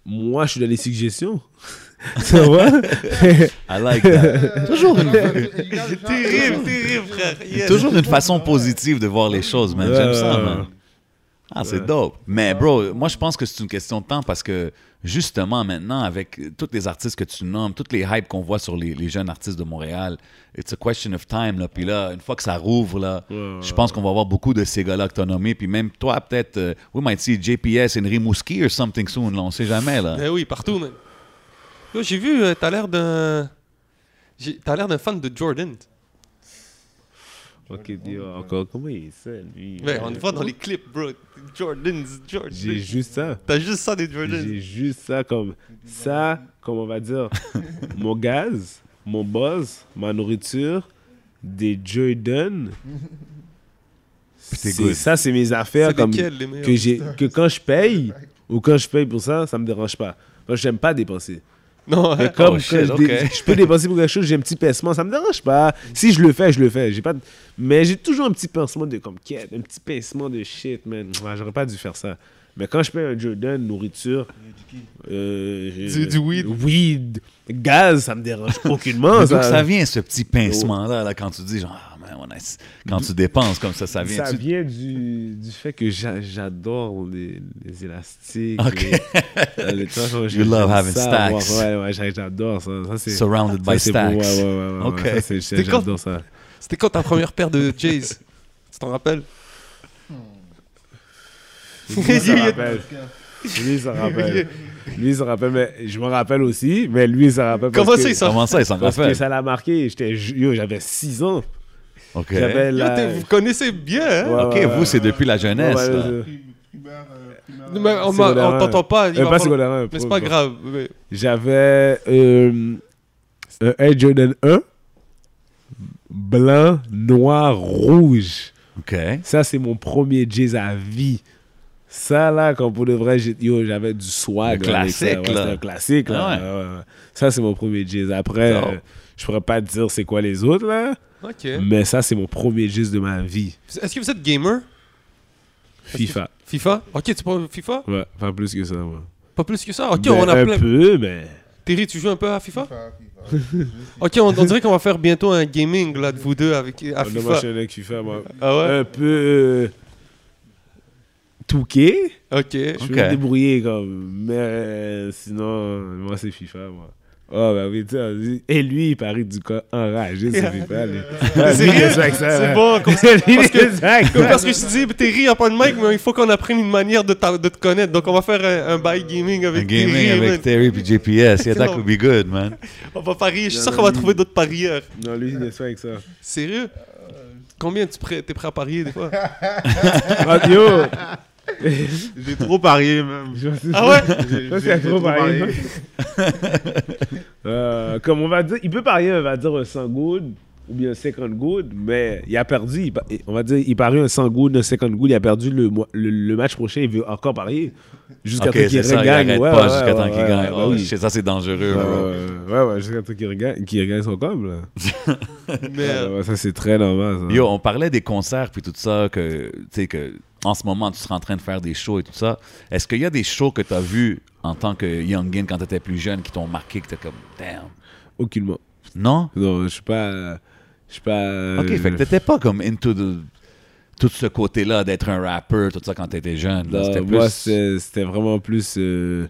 moi, je suis dans les suggestions. Ça va? I like that. toujours, une, Terrible, terrible, frère. Yes. toujours une façon positive de voir les choses, man. J'aime ça, ouais, man. Ah, c'est dope. Mais, bro, moi, je pense que c'est une question de temps parce que, justement, maintenant, avec tous les artistes que tu nommes, toutes les hypes qu'on voit sur les, les jeunes artistes de Montréal, it's a question of time, là. Puis là, une fois que ça rouvre, là, Ouais, je pense qu'on va avoir beaucoup de ces gars-là que t'as nommés. Puis même toi, peut-être, euh, we might see JPS and Rimouski or something soon, là. On sait jamais, là. Ben oui, partout, j'ai vu, euh, t'as l'air d'un. T'as l'air d'un fan de Jordan. Ok, dis encore, comment il est ça, lui? Ouais, on le voit dans les clips, bro. Jordan, Jordan. J'ai juste ça. T'as juste ça des Jordan. J'ai juste ça comme ça, comme on va dire, mon gaz, mon buzz, ma nourriture, des Jordan. t'es C'est-. Ça, c'est mes affaires C'est comme que j'ai que quand je paye ou quand je paye pour ça, ça me dérange pas. Moi, j'aime pas dépenser. Non, Mais comme Oh, shit, je, peux dépenser pour quelque chose, j'ai un petit pincement, ça me dérange pas. Si je le fais, je le fais. J'ai pas de- Mais j'ai toujours un petit pincement de comme quête, un petit pincement de shit, man. Ouais, J'aurais pas dû faire ça. Mais quand je paye un Jordan, nourriture, euh, Du- du weed. weed, gaz, ça me dérange aucunement. Mais D'où ça, que ça vient, ce petit pincement-là, là, quand tu dis, genre, man, on a- quand tu dépenses comme ça, ça vient. Ça tu- vient du, du fait que j'a- j'adore les, les élastiques. Ok. les- euh, les- genre, You love having ça, stacks. Ouais, ouais, j'a- j'adore ça. ça Surrounded ça, by c'est pour- stacks. ouais, ouais, ouais, ouais, Ok. ouais, ça, c'est- C'était quand- j'adore ça. C'était quand ta première paire de Jays? Tu t'en rappelles? Lui, s'en rappelle. Lui, s'en rappelle. Lui, il s'en rappelle, mais je me rappelle aussi, mais lui, il s'en rappelle. parce Comment que- ça, il s'en Comment ça, il s'en Parce que rappelle? ça l'a marqué. J'étais, ju- yo, j'avais 6 ans. OK. J'avais Yo, la... Vous connaissez bien, hein? Ouais, OK, ouais, vous, c'est depuis la jeunesse. Ouais, ouais, là. ouais. Primaire, euh, primaire, Mais euh, on un. t'entend pas. il Euh, pas un, Mais c'est pas- pas grave. mais- J'avais euh, un Air Jordan 1, blanc, noir, rouge. OK. Ça, c'est mon premier jazz à vie. Ça, là, comme pour de vrai, j'avais du swag. Le là, avec ça. classique, Ouais, là. c'était un classique, là. Ah ouais. Ouais, ouais, ouais. Ça, c'est mon premier jizz. Après, euh, je pourrais pas te dire c'est quoi les autres, là. Ok. Mais ça, c'est mon premier jizz de ma vie. Est-ce que vous êtes gamer? FIFA. FIFA? Ok, tu prends FIFA? Ouais, pas plus que ça, moi. Pas plus que ça? Ok, Mais on a un plein. peu, mais... Terry, tu joues un peu à FIFA? FIFA, FIFA. Ok, on, on dirait qu'on va faire bientôt un gaming là de vous deux avec à On FIFA. avec FIFA, moi. Ah ouais? Un peu... Euh, touqué. Ok. Je Ok. peux me débrouiller, comme... Mais euh, sinon, moi, c'est FIFA, moi. Oh, bah oui, tu sais, Et lui, il paraît du cas enragé. Ah, C'est avec ça, C'est là. bon, comme Lui, parce avec Comme ça. parce que je te dis, Terry a pas de mic, mais il faut qu'on apprenne une manière de, de te connaître. Donc on va faire un, un bail gaming Un avec gaming Terry. avec man. Terry puis JPS. Yeah, that could be good, man. On va parier. Je suis sûr qu'on va trouver d'autres parieurs. Non, lui, il est avec ça. Sérieux? Combien tu prêt, t'es prêt à parier des fois? Ah, yo! J'ai trop parié, même. Je sais Ah ouais? C'est trop trop parié. parié. Euh, comme on va dire, il peut parier, on va dire un 100 good ou bien un 50 good, mais il a perdu. il on va dire, il parie un 100 good, un 50 good, il a perdu le, le, le match prochain, il veut encore parier. Jusqu'à Ok, temps qu'il il regagne. arrête Ouais, pas ouais, jusqu'à temps ouais, qu'il ouais, gagne. Oh, oui. ça, c'est dangereux, Ouais, ouais, ouais, ouais, jusqu'à temps qu'il regagne, qu'il regagne son com. Mais Ouais, ouais, ça, c'est très normal, ça. Yo, on parlait des concerts puis tout ça, que, tu sais, que en ce moment, tu seras en train de faire des shows et tout ça. Est-ce qu'il y a des shows que tu as vus en tant que youngin quand tu étais plus jeune qui t'ont marqué, que t'es comme, damn? Aucunement. Non? Non, je suis pas. Je pas. Ok, fait que t'étais pas comme into the- tout ce côté-là d'être un rapper, tout ça quand t'étais jeune. là. Non, C'était moi, c'était vraiment plus. euh,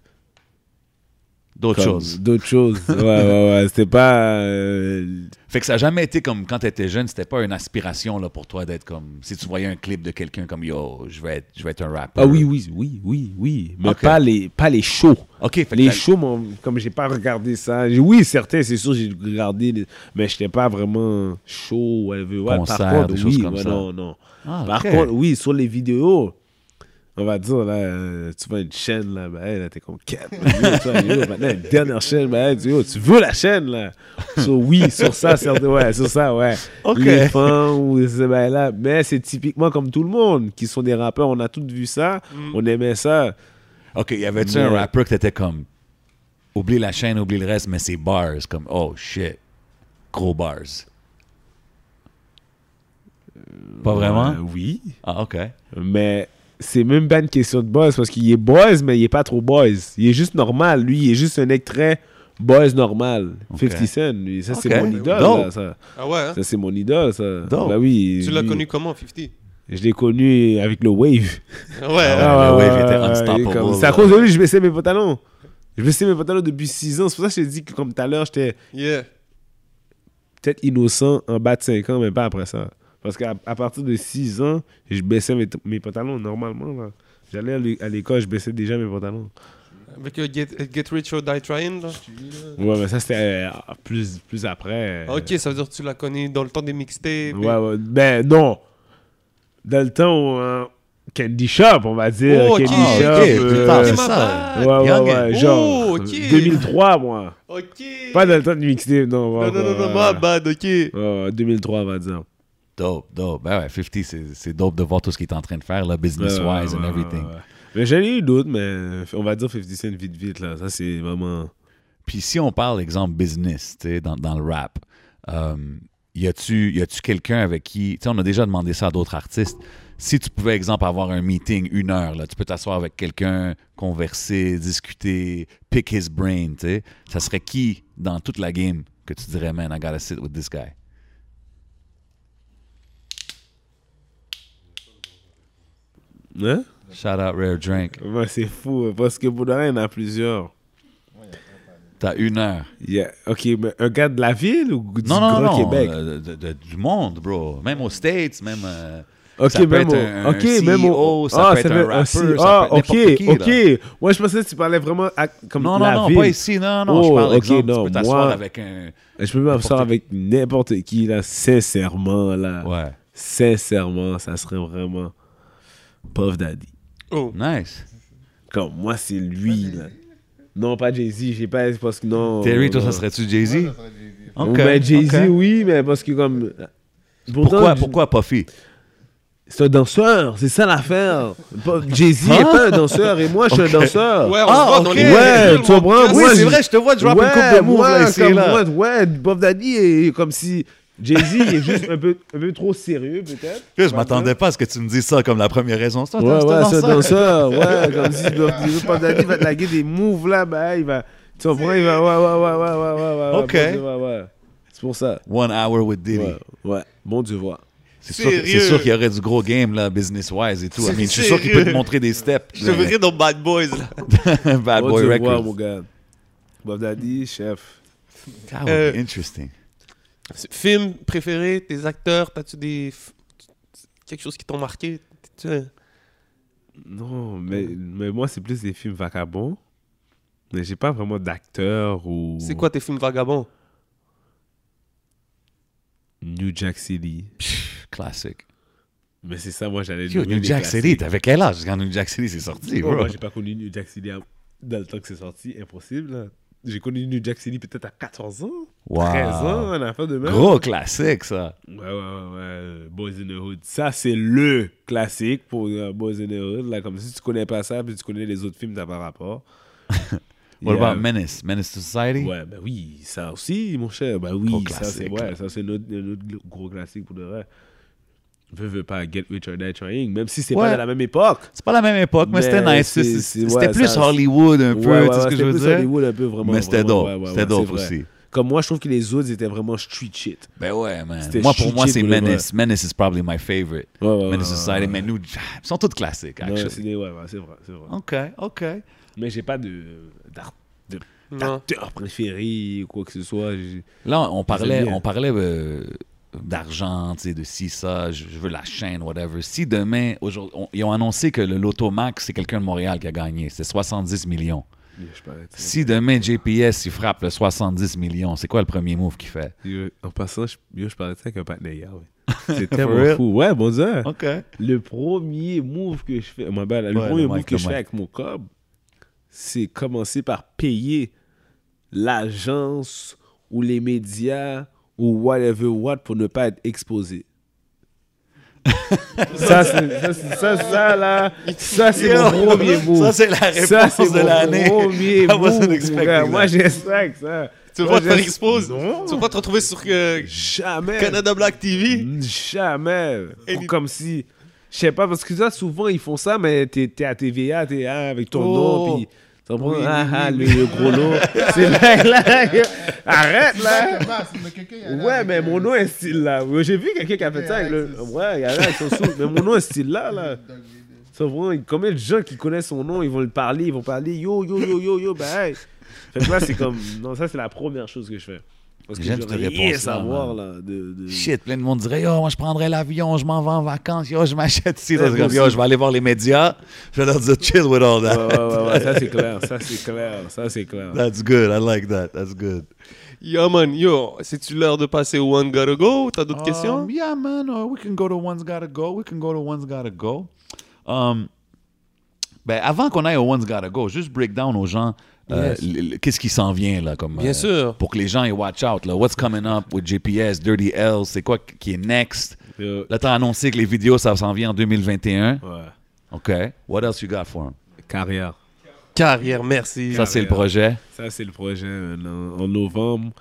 d'autres comme choses. D'autres choses. ouais, ouais, ouais. C'était pas. euh, Fait que ça n'a jamais été comme quand t'étais jeune, c'était pas une aspiration là, pour toi d'être comme. Si tu voyais un clip de quelqu'un comme yo, je vais être, je vais être un rappeur. Ah oui, oui, oui, oui, oui. Mais pas, les, pas les shows. Ok, fait Les shows, mon- comme j'ai pas regardé ça. Oui, certains, c'est sûr, j'ai regardé, les- mais j'étais pas vraiment chaud. whatever. Ouais, Concert, par contre, des choses oui, comme ouais, ça. non, non. Ah, Par ok. contre, oui, sur les vidéos, on va dire, là, euh, tu vois une chaîne, là, ben, hey, là, t'es comme 4. tu vois, yo, maintenant, une dernière chaîne, ben, hey, tu, yo, tu veux la chaîne, là. So, oui, sur ça, certes, ouais, sur ça, ouais. Ok. Les fans, ou ce ben là. Mais c'est typiquement comme tout le monde, qui sont des rappeurs, on a tous vu ça, on aimait ça. Ok, y avait-tu Mais- un rappeur que t'étais comme. Oublie la chaîne, oublie le reste, mais c'est bars. Comme, oh shit. Gros bars. Pas vraiment? Euh, oui. Ah, ok. Mais c'est même pas une question de buzz parce qu'il est buzz, mais il est pas trop buzz. Il est juste normal. Lui, il est juste un mec très buzz normal. Ok. 50 Cent, lui. Ça, c'est mon idole. Là, ça, ah ouais. hein? Ça, c'est mon idole, ça. Bah oui. Tu l'as lui, connu comment, 50 Je l'ai connu avec le Wave. Ah ouais. hein? Ah, le Wave était ouais, unstoppable, ouais. C'est à cause de lui que je baissais mes pantalons. Je baissais mes pantalons depuis 6 ans. C'est pour ça que je t'ai dit que, comme tout à l'heure, j'étais Yeah. peut-être innocent en bas de 5 ans, mais pas après ça. Parce qu'à à partir de 6 ans, je baissais mes, mes pantalons normalement. là. J'allais à l'é- à l'école, je baissais déjà mes pantalons. Avec euh, Get, Get Rich or Die Trying, là? Ouais, mais ça, c'était euh, plus, plus après. euh. Ok, ça veut dire que tu l'as connu dans le temps des mixtapes. Ouais, ouais. Ben, non. Dans le temps où. euh, Candy Shop, on va dire. Oh, ok. Candy Ah, Shop. ok, euh, plus tard, ok, c'est ma ça. bad. Ouais, ouais, Youngin. ouais. Genre. Oh, ok. 2003, moi. Ok. Pas dans le temps de mixtape, non. Non, ouais, non, non, non, ouais, ma bad, ok. Ouais, ouais, 2003, on va dire. Dope, dope. Ben ouais, 50, c'est- c'est dope de voir tout ce qu'il est en train de faire, là, business-wise and everything. Mais j'en ai eu d'autres, mais on va dire 50 Cent vite, vite, là. Ça, c'est vraiment. Puis si on parle, exemple, business, tu sais, dans, dans le rap, euh, y a-tu y a-tu quelqu'un avec qui... Tu sais, on a déjà demandé ça à d'autres artistes. Si tu pouvais, exemple, avoir un meeting, une heure, là, tu peux t'asseoir avec quelqu'un, converser, discuter, pick his brain, tu sais, ça serait qui dans toute la game que tu dirais, man, I gotta sit with this guy? Hein? Shout out Rare Drink. Ouais, c'est fou, parce que pour de vrai, il y en a plusieurs. T'as une heure. Yeah. Ok, mais un gars de la ville ou du Non, non, Grand non, Québec? euh, de- de- du monde, bro. Même aux States, même... euh, Ok, ça peut même être au, un- ok, un même CEO, au, ça peut être un rapper, C- ça peut ah, être ok, qui, ok. Ouais, je pensais que tu parlais vraiment à- comme Non, non, la non, ville. pas ici, non, non. je Oh, parle, ok, exemple, non, tu peux t'asseoir moi- avec un... Je peux qui. avec n'importe qui, là, sincèrement, là. Ouais. Sincèrement, ça serait vraiment Puff Daddy. Oh. Nice. Comme moi, c'est lui, là. Non, pas Jay-Z, j'ai pas, parce que non. Terry, toi, non. ça serait-tu Jay-Z? Ouais, ça serait Jay-Z. Ok, mais Jay-Z, ok. oui, mais parce que comme. Pourtant, Pourquoi, pourquoi Puffy? C'est un danseur, c'est ça l'affaire. Jay-Z n'est pas un danseur et moi je suis un danseur. Ouais, on Ah, se voit dans ok. les Ouais, tu comprends? oui, c'est vrai, je te vois drop ouais, une coupe de moves moi, là, ici là. moi, ouais, Bob Daddy est comme si Jay-Z est juste un peu, un peu trop sérieux peut-être. Je m'attendais pas à ce que tu me dises ça comme la première raison. C'est un- Ouais, c'est ouais, un danseur. danseur. Ouais, comme si Bob Daddy va te laguer des moves là, bah, il va. Tu comprends? Il va. Ouais, ouais, ouais, ouais, ouais, ouais, ouais. Ok. ouais, ouais, ouais. C'est pour ça. One hour with Diddy. Ouais, ouais. Bon Dieu voir. C'est sûr, c'est sûr qu'il y aurait du gros game là, business-wise et tout. I C'est mean, je suis sûr qu'il peut te montrer des steps. Je verrais dans Bad Boys, là. Bad bon Boy Dieu voir, Records. mon gars. Bob Daddy, chef. That would be Euh, interesting. Film préféré, tes acteurs, t'as-tu des... Quelque chose qui t'ont marqué? Tu- Non, mais, mais moi, c'est plus des films vagabonds. Mais j'ai pas vraiment d'acteur ou. C'est quoi tes films vagabonds? New Jack City. Classique. Mais c'est ça, moi, j'allais Yo, nommer New Jack. City, t'avais quel âge quand New Jack City c'est sorti, Oh, bro? moi, j'ai pas connu New Jack City dans le temps que c'est sorti. Impossible, là. J'ai connu New Jack City peut-être à 14 ans, Wow. 13 ans, un affaire de même. Gros classique, ça. Ouais, ouais, ouais, ouais. Boys in the Hood. Ça, c'est le classique pour euh, Boys in the Hood. Là, comme si tu connais pas ça, puis tu connais les autres films, t'as pas rapport. What Yeah. about Menace? Menace to Society? Ouais, ben oui, ça aussi, mon cher. Ben oui, Gros ça c'est ouais, ça notre, notre gros classique pour de vrai. Veux, veux pas Get Rich or Die Trying, même si c'est Ouais. pas de la même époque. C'est pas la même époque, mais, Mais c'était nice. C'était ouais, plus ça- Hollywood un peu, Ouais, tu sais ce que je veux plus dire? Hollywood un peu vraiment. mais c'était dope. c'était dope aussi. Comme moi, je trouve que les autres étaient vraiment street shit. Ben ouais, man. C'était Moi, pour moi, c'est Menace. Menace is probably my favorite. Menace Society, mais nous, ils sont tous classiques, actually. ouais, c'est vrai, c'est vrai. OK, OK. Mais j'ai pas de d'acteur préféré ou quoi que ce soit. Là, on parlait, on parlait euh, d'argent, tu sais, de ci, ça, je, je veux la chaîne, whatever. Si demain, ils ont annoncé que le Loto Max, c'est quelqu'un de Montréal qui a gagné. C'est 70 millions. Si demain, JPS, il frappe le 70 millions, c'est quoi le premier move qu'il fait? Yo, En passant, je, yo, je parlais de ça avec un partenaire hier. ouais. Fou. Ouais, bon Dieu. Le premier move que je fais, ma belle, le Ouais, premier le move que je fais avec mon cob, c'est commencer par payer l'agence ou les médias ou whatever what pour ne pas être exposé. ça, c'est, ça, c'est- ça, ça, là, ça, c'est mon premier move. Ça, c'est la réponse Ça, de l'année. premier that. Moi, j'expecte ça. Tu veux Moi, pas te expose? Tu veux pas te retrouver sur euh, Jamais. Canada Black TV? Jamais. Et Comme si. Je sais pas, parce que ça, souvent, ils font ça, mais t'es t'es à TVA, t'es avec ton Oh. nom, puis. Tu comprends? Oui, ah, oui, ah, oui, le, gros lot. C'est là, là. Arrête, là. C'est Ouais, mais euh, mon nom est style là. J'ai vu quelqu'un qui a fait ça avec le. Ouais, il y a là, ils sont sous. Mais mon nom est style là, là. Ça, vraiment, combien de gens qui connaissent son nom, ils vont le parler, ils vont parler yo, yo, yo, yo, yo, ben, hey. Fait que là, c'est comme. Non, ça, c'est la première chose que je fais. Parce que J'aime je veux cette rien savoir, là. De, de... Shit, plein de monde dirait Yo, moi je prendrais l'avion, je m'en vais en vacances, yo, je m'achète ici. Là, c'est comme, yo, je vais aller voir les médias. Je vais leur dire chill with all that. ouais, ouais, ouais, ça c'est clair, ça c'est clair, ça c'est clair. That's good, I like that, that's good. Yo, man, yo, c'est-tu l'heure de passer au One Gotta Go? T'as d'autres questions? Um, yeah, man, uh, we can go to One's Gotta Go. We can go to One's Gotta Go. Um, ben, avant qu'on aille au One's Gotta Go, juste break down aux gens euh, Yes. qu'est-ce qui s'en vient, là, comme... Bien euh, sûr. Pour que les gens, ils watch out, là? What's coming up with GPS, Dirty L, c'est quoi qui est next? Euh, Là, t'as annoncé que les vidéos, ça s'en vient en 2021. ouais. OK. What else you got for 'em? Carrière. Carrière, merci. Ça, c'est le projet? Ça c'est le projet en, en novembre.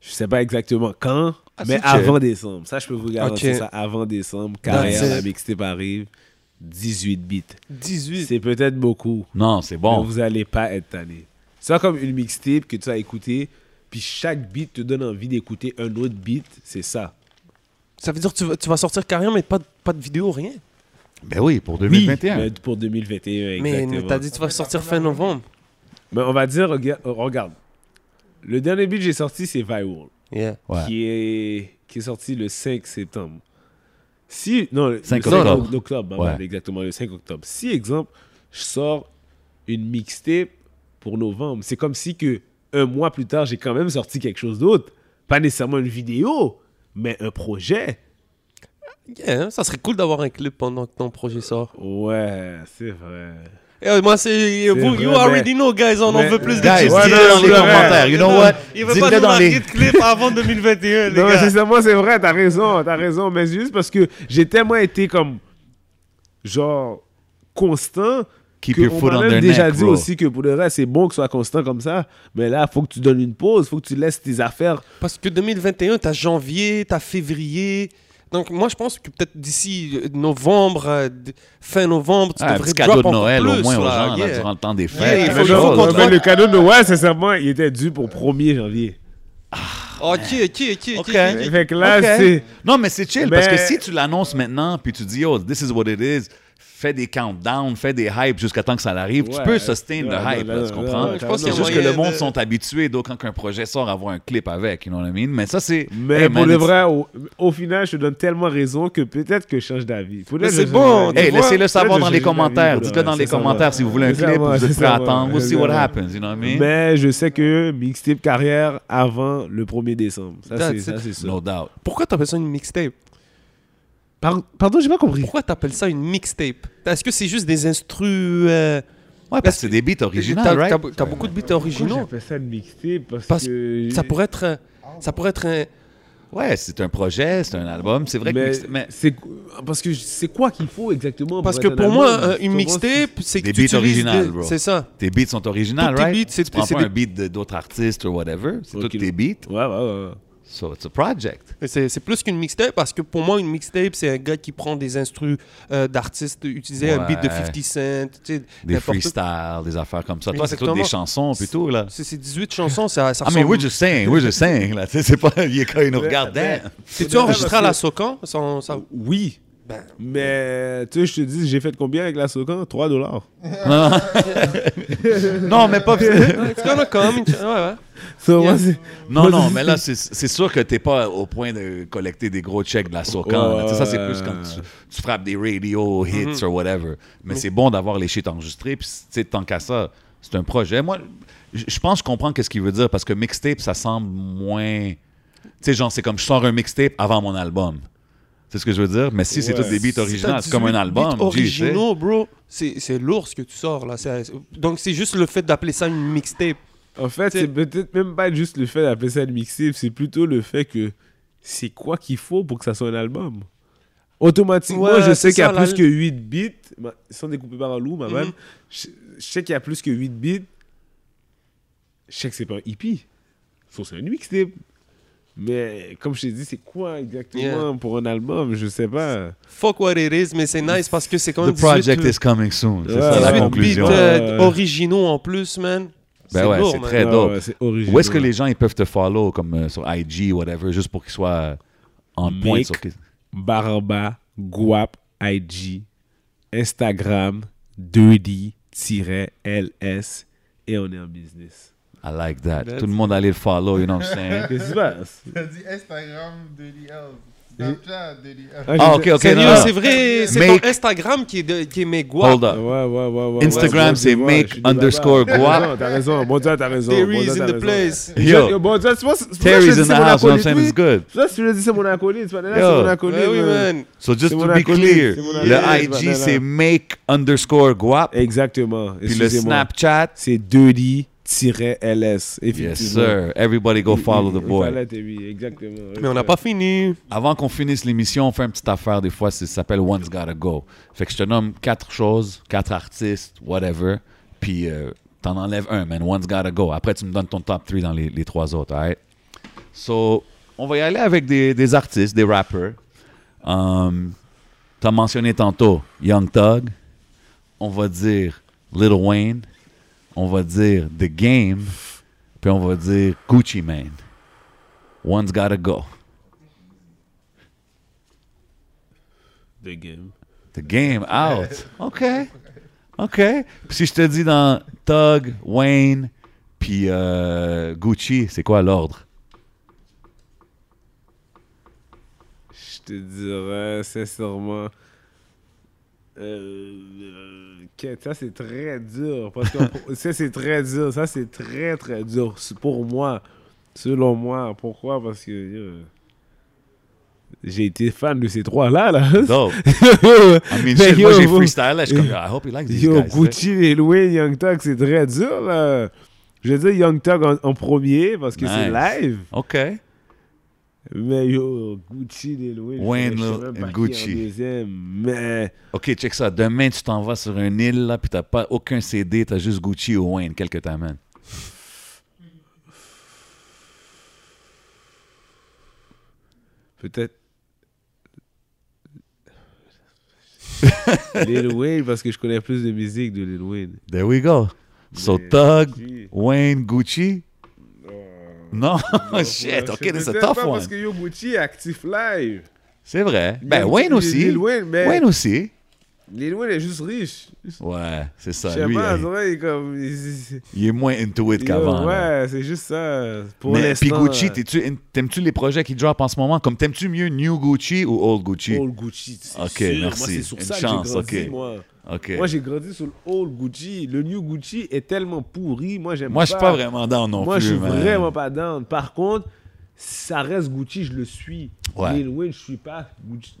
Je sais pas exactement quand, Ah, mais avant décembre. Ça je peux vous garantir Ok. ça avant décembre. Carrière, la mixtape arrive. 18 bits. 18. C'est peut-être beaucoup, Non, c'est mais bon. vous allez pas être tanné. C'est comme une mixtape que tu as écouté, puis chaque beat te donne envie d'écouter un autre beat. C'est ça. Ça veut dire que tu vas, tu vas sortir carrière, mais pas de, pas de vidéo, rien? Ben oui, pour 2021. mais pour 2021, Mais exactement. t'as dit que tu vas sortir fin novembre. Mais on va dire, rega- euh, regarde. Le dernier beat que j'ai sorti, c'est Viral, Yeah. Ouais. qui, est, qui est sorti le 5 septembre. Si, non, le 5 le octobre. octobre, Ouais. voilà, exactement, le 5 octobre. Si, exemple, je sors une mixtape pour novembre, c'est comme si que un mois plus tard, j'ai quand même sorti quelque chose d'autre. Pas nécessairement une vidéo, mais un projet. Yeah, hein, ça serait cool d'avoir un clip pendant que ton projet sort. Ouais, c'est vrai. Eh, moi, c'est. Vous, vrai, you mais- already know, guys, on en veut plus de Guys, justice. Ouais, non, dans les c'est vrai. commentaires. You know what? Il veut pas nous dans marquer les... de clip avant 2021, les Non, gars. c'est ça, moi c'est vrai, t'as raison, t'as raison, mais juste parce que j'ai tellement été comme genre, constant. Keep your on foot on même their déjà neck, dit bro. aussi que pour le reste, c'est bon que ce soit constant comme ça. Mais là, faut que tu donnes une pause. faut que tu laisses tes affaires. Parce que 2021, t'as janvier, t'as février. Donc moi, je pense que peut-être d'ici euh, novembre, euh, fin novembre, tu Ah, un devrais petit cadeau drop de Noël plus, au moins aux là, gens là, yeah. durant le temps des Yeah, fêtes. il faut- mais, il non, le cadeau de Noël, sincèrement, il était dû pour 1er janvier. Ok, ok, ok, ok. Ok. ok. Fait que là, c'est. Non, mais c'est chill Mais- parce que si tu l'annonces maintenant puis tu dis, oh, this is what it is, fais des countdowns, fais des hypes jusqu'à temps que ça arrive, tu peux sustain Ouais, le hype, là, tu comprends? Je pense a C'est juste que le monde de- sont habitués, donc quand un projet sort, à avoir un clip avec, you know what I mean? Mais ça, c'est... Mais Hey, pour man, le vrai, au, au final, je te donne tellement raison que peut-être que je change d'avis. Mais que c'est bon. Hey, laissez-le savoir dans les commentaires. Dites-le dans les commentaires si vous voulez un clip, vous êtes prêts à attendre. We'll see what happens, you know what I mean? Mais je sais que mixtape carrière avant le 1er décembre. Ça, c'est ça. No doubt. Pourquoi t'appelles ça une mixtape? Par- Pardon, j'ai pas compris. Pourquoi t'appelles ça une mixtape? Est-ce que c'est juste des instrus euh, Ouais, parce que c'est des beats originaux, T'as right? t'as beaucoup de beats Pourquoi originaux. j'appelle ça une mixtape? Parce, Parce que... Ça pourrait être, un- ça pourrait être un. Ouais, c'est un projet, c'est un album. C'est vrai que... Mais, c'est parce que c'est quoi qu'il faut exactement Parce pour que pour un moi, album? euh, une mixtape, c'est que Des tu beats originales, des- bro. C'est ça. tes beats sont originales, Tous tes right? beats, c'est- tu prends c'est pas des- un beat d'autres artistes ou whatever. C'est Ok. tous tes beats. Ouais, ouais, ouais. So it's a project. C'est c'est plus qu'une mixtape parce que pour moi, une mixtape, c'est un gars qui prend des instrus euh, d'artistes, utiliser un beat de Ouais. 50 Cent, tu sais, Des freestyles, des affaires comme ça. Toi, c'est toutes des chansons puis tout, là. C'est c'est 18 chansons, ça, ça I mean, ressemble- we're just saying, we're just saying, là. C'est pas... Il est quand il nous regarde. C'est-tu enregistré à la Socan Sans- ça- Oui. Ben, Mais tu sais, je te dis, j'ai fait combien avec la Socan? 3 dollars. Non, mais pas... It's gonna come. Ouais, ouais. So, Yeah. moi, Non, non, mais là, c'est sûr que t'es pas au point de collecter des gros checks de la Socan. sais, ça, c'est plus quand tu, tu frappes des radio hits Mhm. ou whatever. Mais c'est bon d'avoir les shit enregistrés. Puis, tu sais, tant qu'à ça, c'est un projet. Moi, je pense que je comprends qu'est-ce qu'il veut dire parce que mixtape, ça semble moins. Tu sais, genre, c'est comme je sors un mixtape avant mon album. C'est ce que je veux dire? Mais si c'est tous des beats originaux, c'est comme un 18 album. originaux, bro. C'est lourd ce que tu sors là. C'est- Donc c'est juste le fait d'appeler ça une mixtape. En fait, c'est peut-être même pas juste le fait d'appeler ça une mixtape, c'est plutôt le fait que c'est quoi qu'il faut pour que ça soit un album. Automatiquement, Ouais, je sais qu'il y a la- plus que 8 bits, sans découper par un loup, ma Mhm. man. Je, je sais qu'il y a plus que 8 bits. Je sais que c'est pas un hippie. Faut que c'est une mixtape. Mais comme je t'ai dit, c'est quoi exactement Yeah. pour un album? Je sais pas. Fuck what it is, mais c'est nice parce que c'est quand The même 18, project is coming soon. C'est Ouais, ça la ouais. 18 conclusion. beats euh, Ouais. originaux en plus, man. Ben c'est ouais, c'est très dope. ouais, c'est original. Où est-ce que les gens ils peuvent te follow comme euh, sur IG whatever juste pour qu'ils soient en point sur Baramba, Guap, IG, Instagram, 2D-LS, et on est en business. I like that. That's- Tout le monde allait le follow, you know what I'm saying? Qu'est-ce qui se passe? Dit Instagram de l'IL. L'IL. Ah, ok, ok. C'est vrai, c'est Make- ton Instagram qui est, de, qui est mes Hold guap. up. Ouais, ouais, ouais, ouais. Instagram, ouais, c'est make underscore guap. T'as raison, T'as raison, bon Dieu, t'as raison. bon Terry's in the place. Yo. Bon Dieu, c'est pas- Terry's te in the house, what I'm saying is good. Ça, si je dis c'est mon acolyte, c'est pas là, Yo. c'est mon acolyte. Ouais, oui, man. man. So just to be clear, le IG c'est make underscore guap. Exactement. Puis le. Snapchat, C'est 2D-LS. yes effectivement. sir. Everybody go follow the boy. exactement. Mais on n'a pas fini. Avant qu'on finisse l'émission, on fait une petite affaire des fois, c'est- ça s'appelle One's Gotta Go. Fait que je te nomme quatre choses, quatre artistes, whatever, puis euh, t'en enlèves un, man. One's Gotta Go. Après, tu me donnes ton top 3 dans les, les trois autres, alright? So, on va y aller avec des, des artistes, des rappers. Um, T'as mentionné tantôt Young Thug. On va dire Lil Wayne. On va dire The Game. Puis on va dire Gucci Mane. One's Gotta Go. The game. The game out. OK. OK. Puis si je te dis dans Tug, Wayne, puis euh, Gucci, c'est quoi l'ordre? Je te dirais sincèrement. Euh, euh, ça c'est très dur parce que ça c'est très dur ça c'est très très dur C'est pour moi selon moi pourquoi? Parce que euh, j'ai été fan de ces trois là là Dope. I mean, Mais shit, moi yo, j'ai freestyle, là, je comme, I hope he likes these Yo, guys. Gucci, Lil Wayne, Young Thug, c'est très dur, là. Je vais dire Young Thug en, en premier parce que c'est Nice. live. OK. Mais yo, Gucci, Lil Wayne. je Wayne, Gucci. deuxième, mais OK, check ça. Demain, tu t'en vas sur une île, là, puis t'as pas aucun CD, t'as juste Gucci ou Wayne. Quel que t'amènes? peut-être. Lil Wayne, parce que je connais plus de musique de Lil Wayne. There we go. So, Thug, Wayne, Gucci? Non? Shit, OK, that's a tough one. Parce que yo, Gucci est actif live. C'est vrai. Ben, Lil- Wayne aussi. Wayne aussi. Lil Wayne est juste riche. Ouais, c'est Je ça. sais Lui, pas, il, est comme. il- il est moins into it qu'avant. Ouais, c'est juste ça. Pour Mais puis Gucci, euh, t'aimes-tu les projets qui drop en ce moment? Comme t'aimes-tu mieux New Gucci ou Old Gucci? Old Gucci. c'est Ok, sûr. merci. Moi, c'est sur Une ça chance, que j'ai grandi, ok. moi. Moi, j'ai grandi sur le Old Gucci. Le New Gucci est tellement pourri. Moi, j'aime pas. Moi, je suis pas vraiment down non Moi, plus. je suis vraiment pas down. Par contre, ça reste Gucci, je le suis. Ouais. Lil Wayne, je suis pas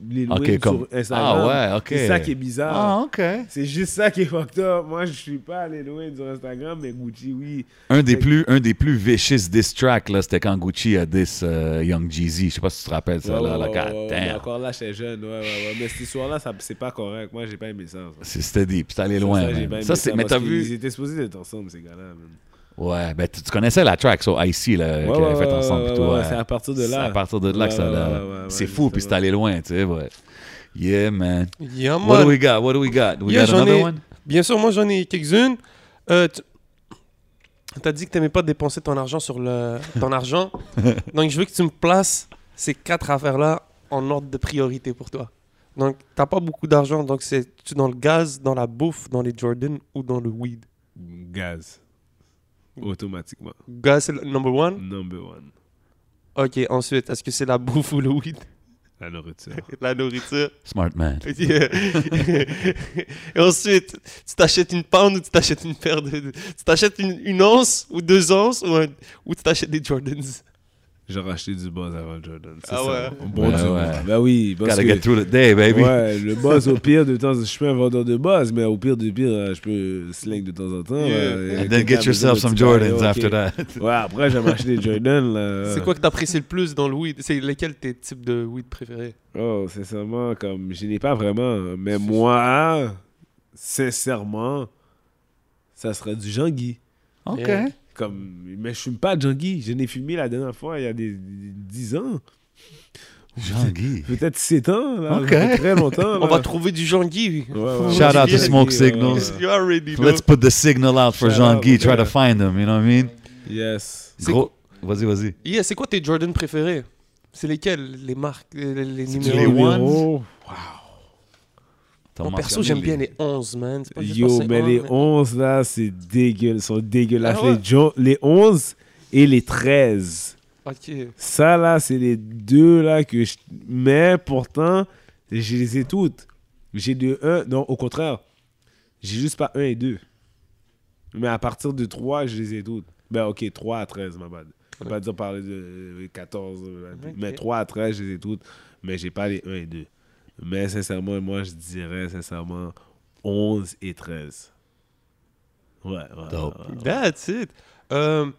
Lil Ok, Wayne comme- sur Instagram. Ah ouais, ok. C'est ça qui est bizarre. Ah, OK. C'est juste ça qui est fucked up. Moi, je suis pas Lil Wayne sur Instagram, mais Gucci, oui. Un des plus, un des plus vicious diss tracks, là, c'était quand Gucci a diss euh, Young Jeezy. Je sais pas si tu te rappelles ça, Ouais, là. ouais, là, ouais, encore là, j'étais jeune. Ouais, ouais, ouais. Mais cette histoire-là, c'est pas correct. Moi, j'ai pas aimé ça. ça. C'est steady, puis t'es allé loin. ça, c'est, mais t'as vu. étaient supposés d'être ensemble, ces gars-là. Ouais, ben tu, tu connaissais la track, so Icy, là, Ouais, qu'ils avaient ouais, fait ouais, ensemble. ouais, ouais, ouais. c'est à partir de C'est là. à partir de là que ça Ouais, l'a- ouais, ouais, ouais, C'est fou, puis c'est allé loin, tu sais, ouais. Yeah, man. Yeah, What do man. we got? What do we got? We Yeah, got another ai- one? Bien sûr, moi j'en ai quelques-unes. Euh, tu as dit que tu n'aimais pas dépenser ton argent sur le ton argent. Donc je veux que tu me places ces quatre affaires-là en ordre de priorité pour toi. Donc t'as pas beaucoup d'argent, donc c'est tu dans le gaz, dans la bouffe, dans les Jordan ou dans le weed? Gaz. Automatiquement. Gaz c'est le number one? Number one. Ok, ensuite, est-ce que c'est la bouffe ou le weed? La nourriture. La nourriture. Smart man. Yeah. Et ensuite, tu t'achètes une pound ou tu t'achètes une paire de. Tu t'achètes une, une once ou deux onces ou, un- ou tu t'achètes des Jordans? J'ai racheté du buzz avant Jordan. Ah ça. ouais? Bon Dieu. ouais. Ben oui. Parce Gotta que, get through the day, baby. Ouais, le buzz au pire de temps, je suis pas un vendeur de buzz, mais au pire du pire, euh, je peux sling de temps en temps. Yeah. euh, And then get yourself some Jordans after that. Ouais, après, j'ai acheté des Jordan. Là. C'est quoi que t'apprécies le plus dans le weed? C'est lesquels tes types de weed préférés? Oh, sincèrement, comme je n'ai pas vraiment. Mais moi, sincèrement, ça serait du Jean-Guy. OK. Yeah. Comme, mais je fume pas de Jean-Guy. Je n'ai fumé la dernière fois il y a des, des 10 ans. Jean-Guy. Peut-être 7 ans, là. Ok. Ça fait très longtemps. On va trouver du Jean-Guy. Ouais, ouais, Shout out to Smoke Signals. You already know. Let's put the signal out for Jean-Guy. Try to find him, you know what I mean? Yes. Gros. Vas-y, vas-y. Yeah, c'est quoi tes Jordan préférés? C'est lesquels Les marques, les, les- numéros les ones? Numéro- T'as Mon perso, j'aime bien les 11, man. Pas Yo, mais les 11, mais- 11 là, c'est dégueulasse. sont dégueulasses. Ah ouais? les, jo- les 11 et les 13. Ok. Ça là, c'est les deux là que je. Mais pourtant, je les ai toutes. J'ai de 1. Non, au contraire. J'ai juste pas 1 et 2. Mais à partir de 3, je les ai toutes. Ben ok, 3 à 13, ma bad. Je vais pas dire parler de euh, 14. euh, Ok. Mais 3 à 13, je les ai toutes. Mais j'ai pas les 1 et 2. Mais sincèrement, moi, je dirais sincèrement 11 et 13. Ouais, ouais. Dope. ouais, ouais. That's it. Euh,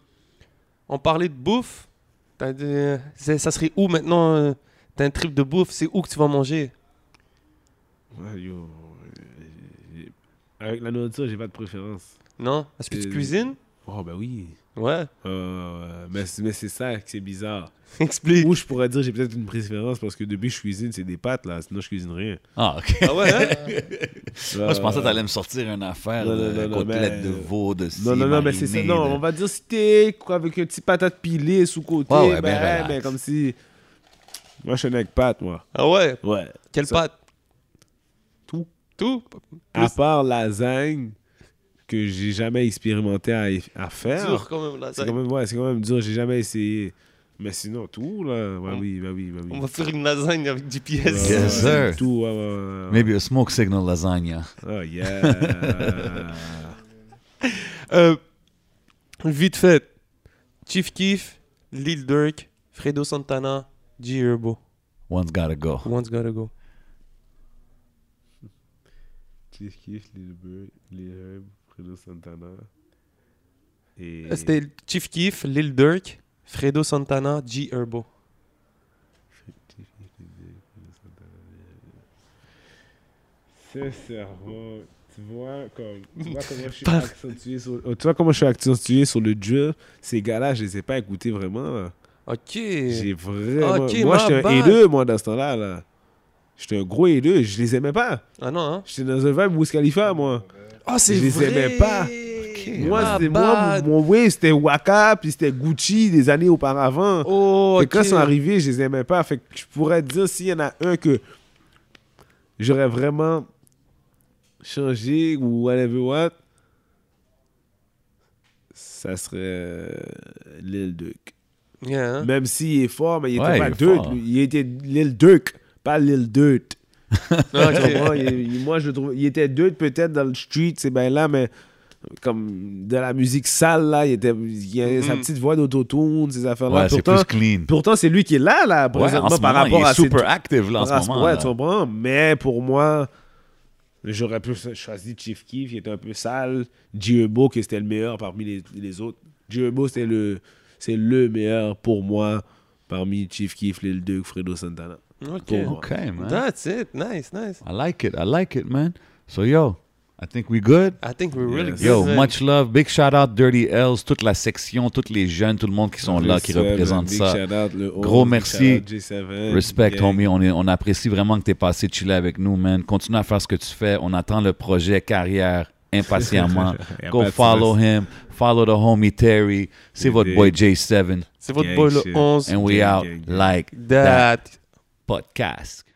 on parlait de bouffe. Ça serait où maintenant euh, T'as un trip de bouffe, c'est où que tu vas manger? Ouais, yo, euh, Avec la nourriture, j'ai pas de préférence. Non? Est-ce que tu Euh, cuisines? Oh, ben oui. Ouais. Euh, mais c'est mais c'est ça que c'est bizarre. Explique. Ou je pourrais dire j'ai peut-être une préférence parce que depuis que je cuisine, c'est des pâtes là, sinon je cuisine rien. Ah, OK. Ah ouais hein? Moi, je pensais que t'allais me sortir une affaire Non, non, de non, non, côtelette mais- de veau, de Non, non, non, mais c'est ça. Non, de- on va dire steak quoi, avec un petit patate pilée sous côté. Ouais, ouais, ben ben, relax. ben, comme si. Moi, je suis un avec pâtes, moi. Ah ouais? Ouais. Quelle Ça- pâte? Tout. Tout? À part lasagne que j'ai jamais expérimenté à, à faire. Dur quand même là. C'est quand même, ouais, c'est quand même dur, j'ai jamais essayé. Mais sinon, tout, là. Ouais, oui, bah oui, bah oui. On va faire une lasagne avec du pièce. Yes, sir. Tout, ouais, ouais, ouais, ouais. Maybe a smoke signal lasagna. Oh, yeah. Euh, vite fait. Chief Keef, Lil Durk, Fredo Santana, G Herbo. One's gotta go. One's gotta go. Chief Keef, Lil Bird, Lil Herb, Fredo Santana. Euh, c'était Chief Keef, Lil Durk, Fredo Santana, G Herbo. Sincèrement, tu vois, comme, tu vois comment je suis accentué sur, oh, tu vois comment je suis accentué sur le Dieu. Ces gars-là, je les ai pas écoutés vraiment. Ok. J'ai vraiment. Okay, moi, j'étais un haineux, moi, dans ce temps-là. Là. là. J'étais un gros haineux, je les aimais pas. Ah non, hein? J'étais dans un vibe Wiz Khalifa, moi. Ah, c'est Je les vrai. aimais pas. Moi, My c'était, moi, mon, c'était Waka, puis c'était Gucci des années auparavant. Oh, ok. que quand ils sont arrivés, je les aimais pas. Fait que je pourrais te dire s'il y en a un que j'aurais vraiment changé ou whatever what, ça serait euh, Lil Duke. Yeah, hein? Même s'il est fort, mais il était Ouais, pas Dirt. fort. lui. Il était Lil Duke, pas Lil Dirt. Ok. comprends? Il- il- moi, je trouve. Il était Dirt peut-être dans le street, c'est bien là, mais comme de la musique sale, là, il, était, il a sa Mhm. petite voix d'autotune, ces affaires-là. Ouais, c'est pourtant, plus clean. pourtant, c'est lui qui est là, là, Ouais, en présentement, ce par moment, rapport il est à ses- super active là, en ce moment. ouais, tu comprends? Mais pour moi, j'aurais pu choisir Chief Keef, qui était un peu sale. G-Herbo, qui c'était le meilleur parmi les, les autres. G-Herbo, c'est le, c'est le meilleur pour moi parmi Chief Keef, Lil Duke, Fredo Santana. Ok. Pour moi. OK, man. That's it. Nice, nice. I like it. I like it, man. So, yo, I think we good? I think we're really Yes. good. Yo, much love. Big shout out Dirty L's, toute la section, tous les jeunes, tout le monde qui sont là, qui Respect, représentent big ça. shout-out, le 11, Gros merci. shout out J7, Respect, gang. homie. On, est- on apprécie vraiment que tu es passé chiller avec nous, man. Continue à faire ce que tu fais. On attend le projet carrière impatiemment. Go follow him. Follow the homie Terry. C'est votre boy J7. C'est votre boy le shit. 11. And we Gang, out gang, gang. like that That. Podcast.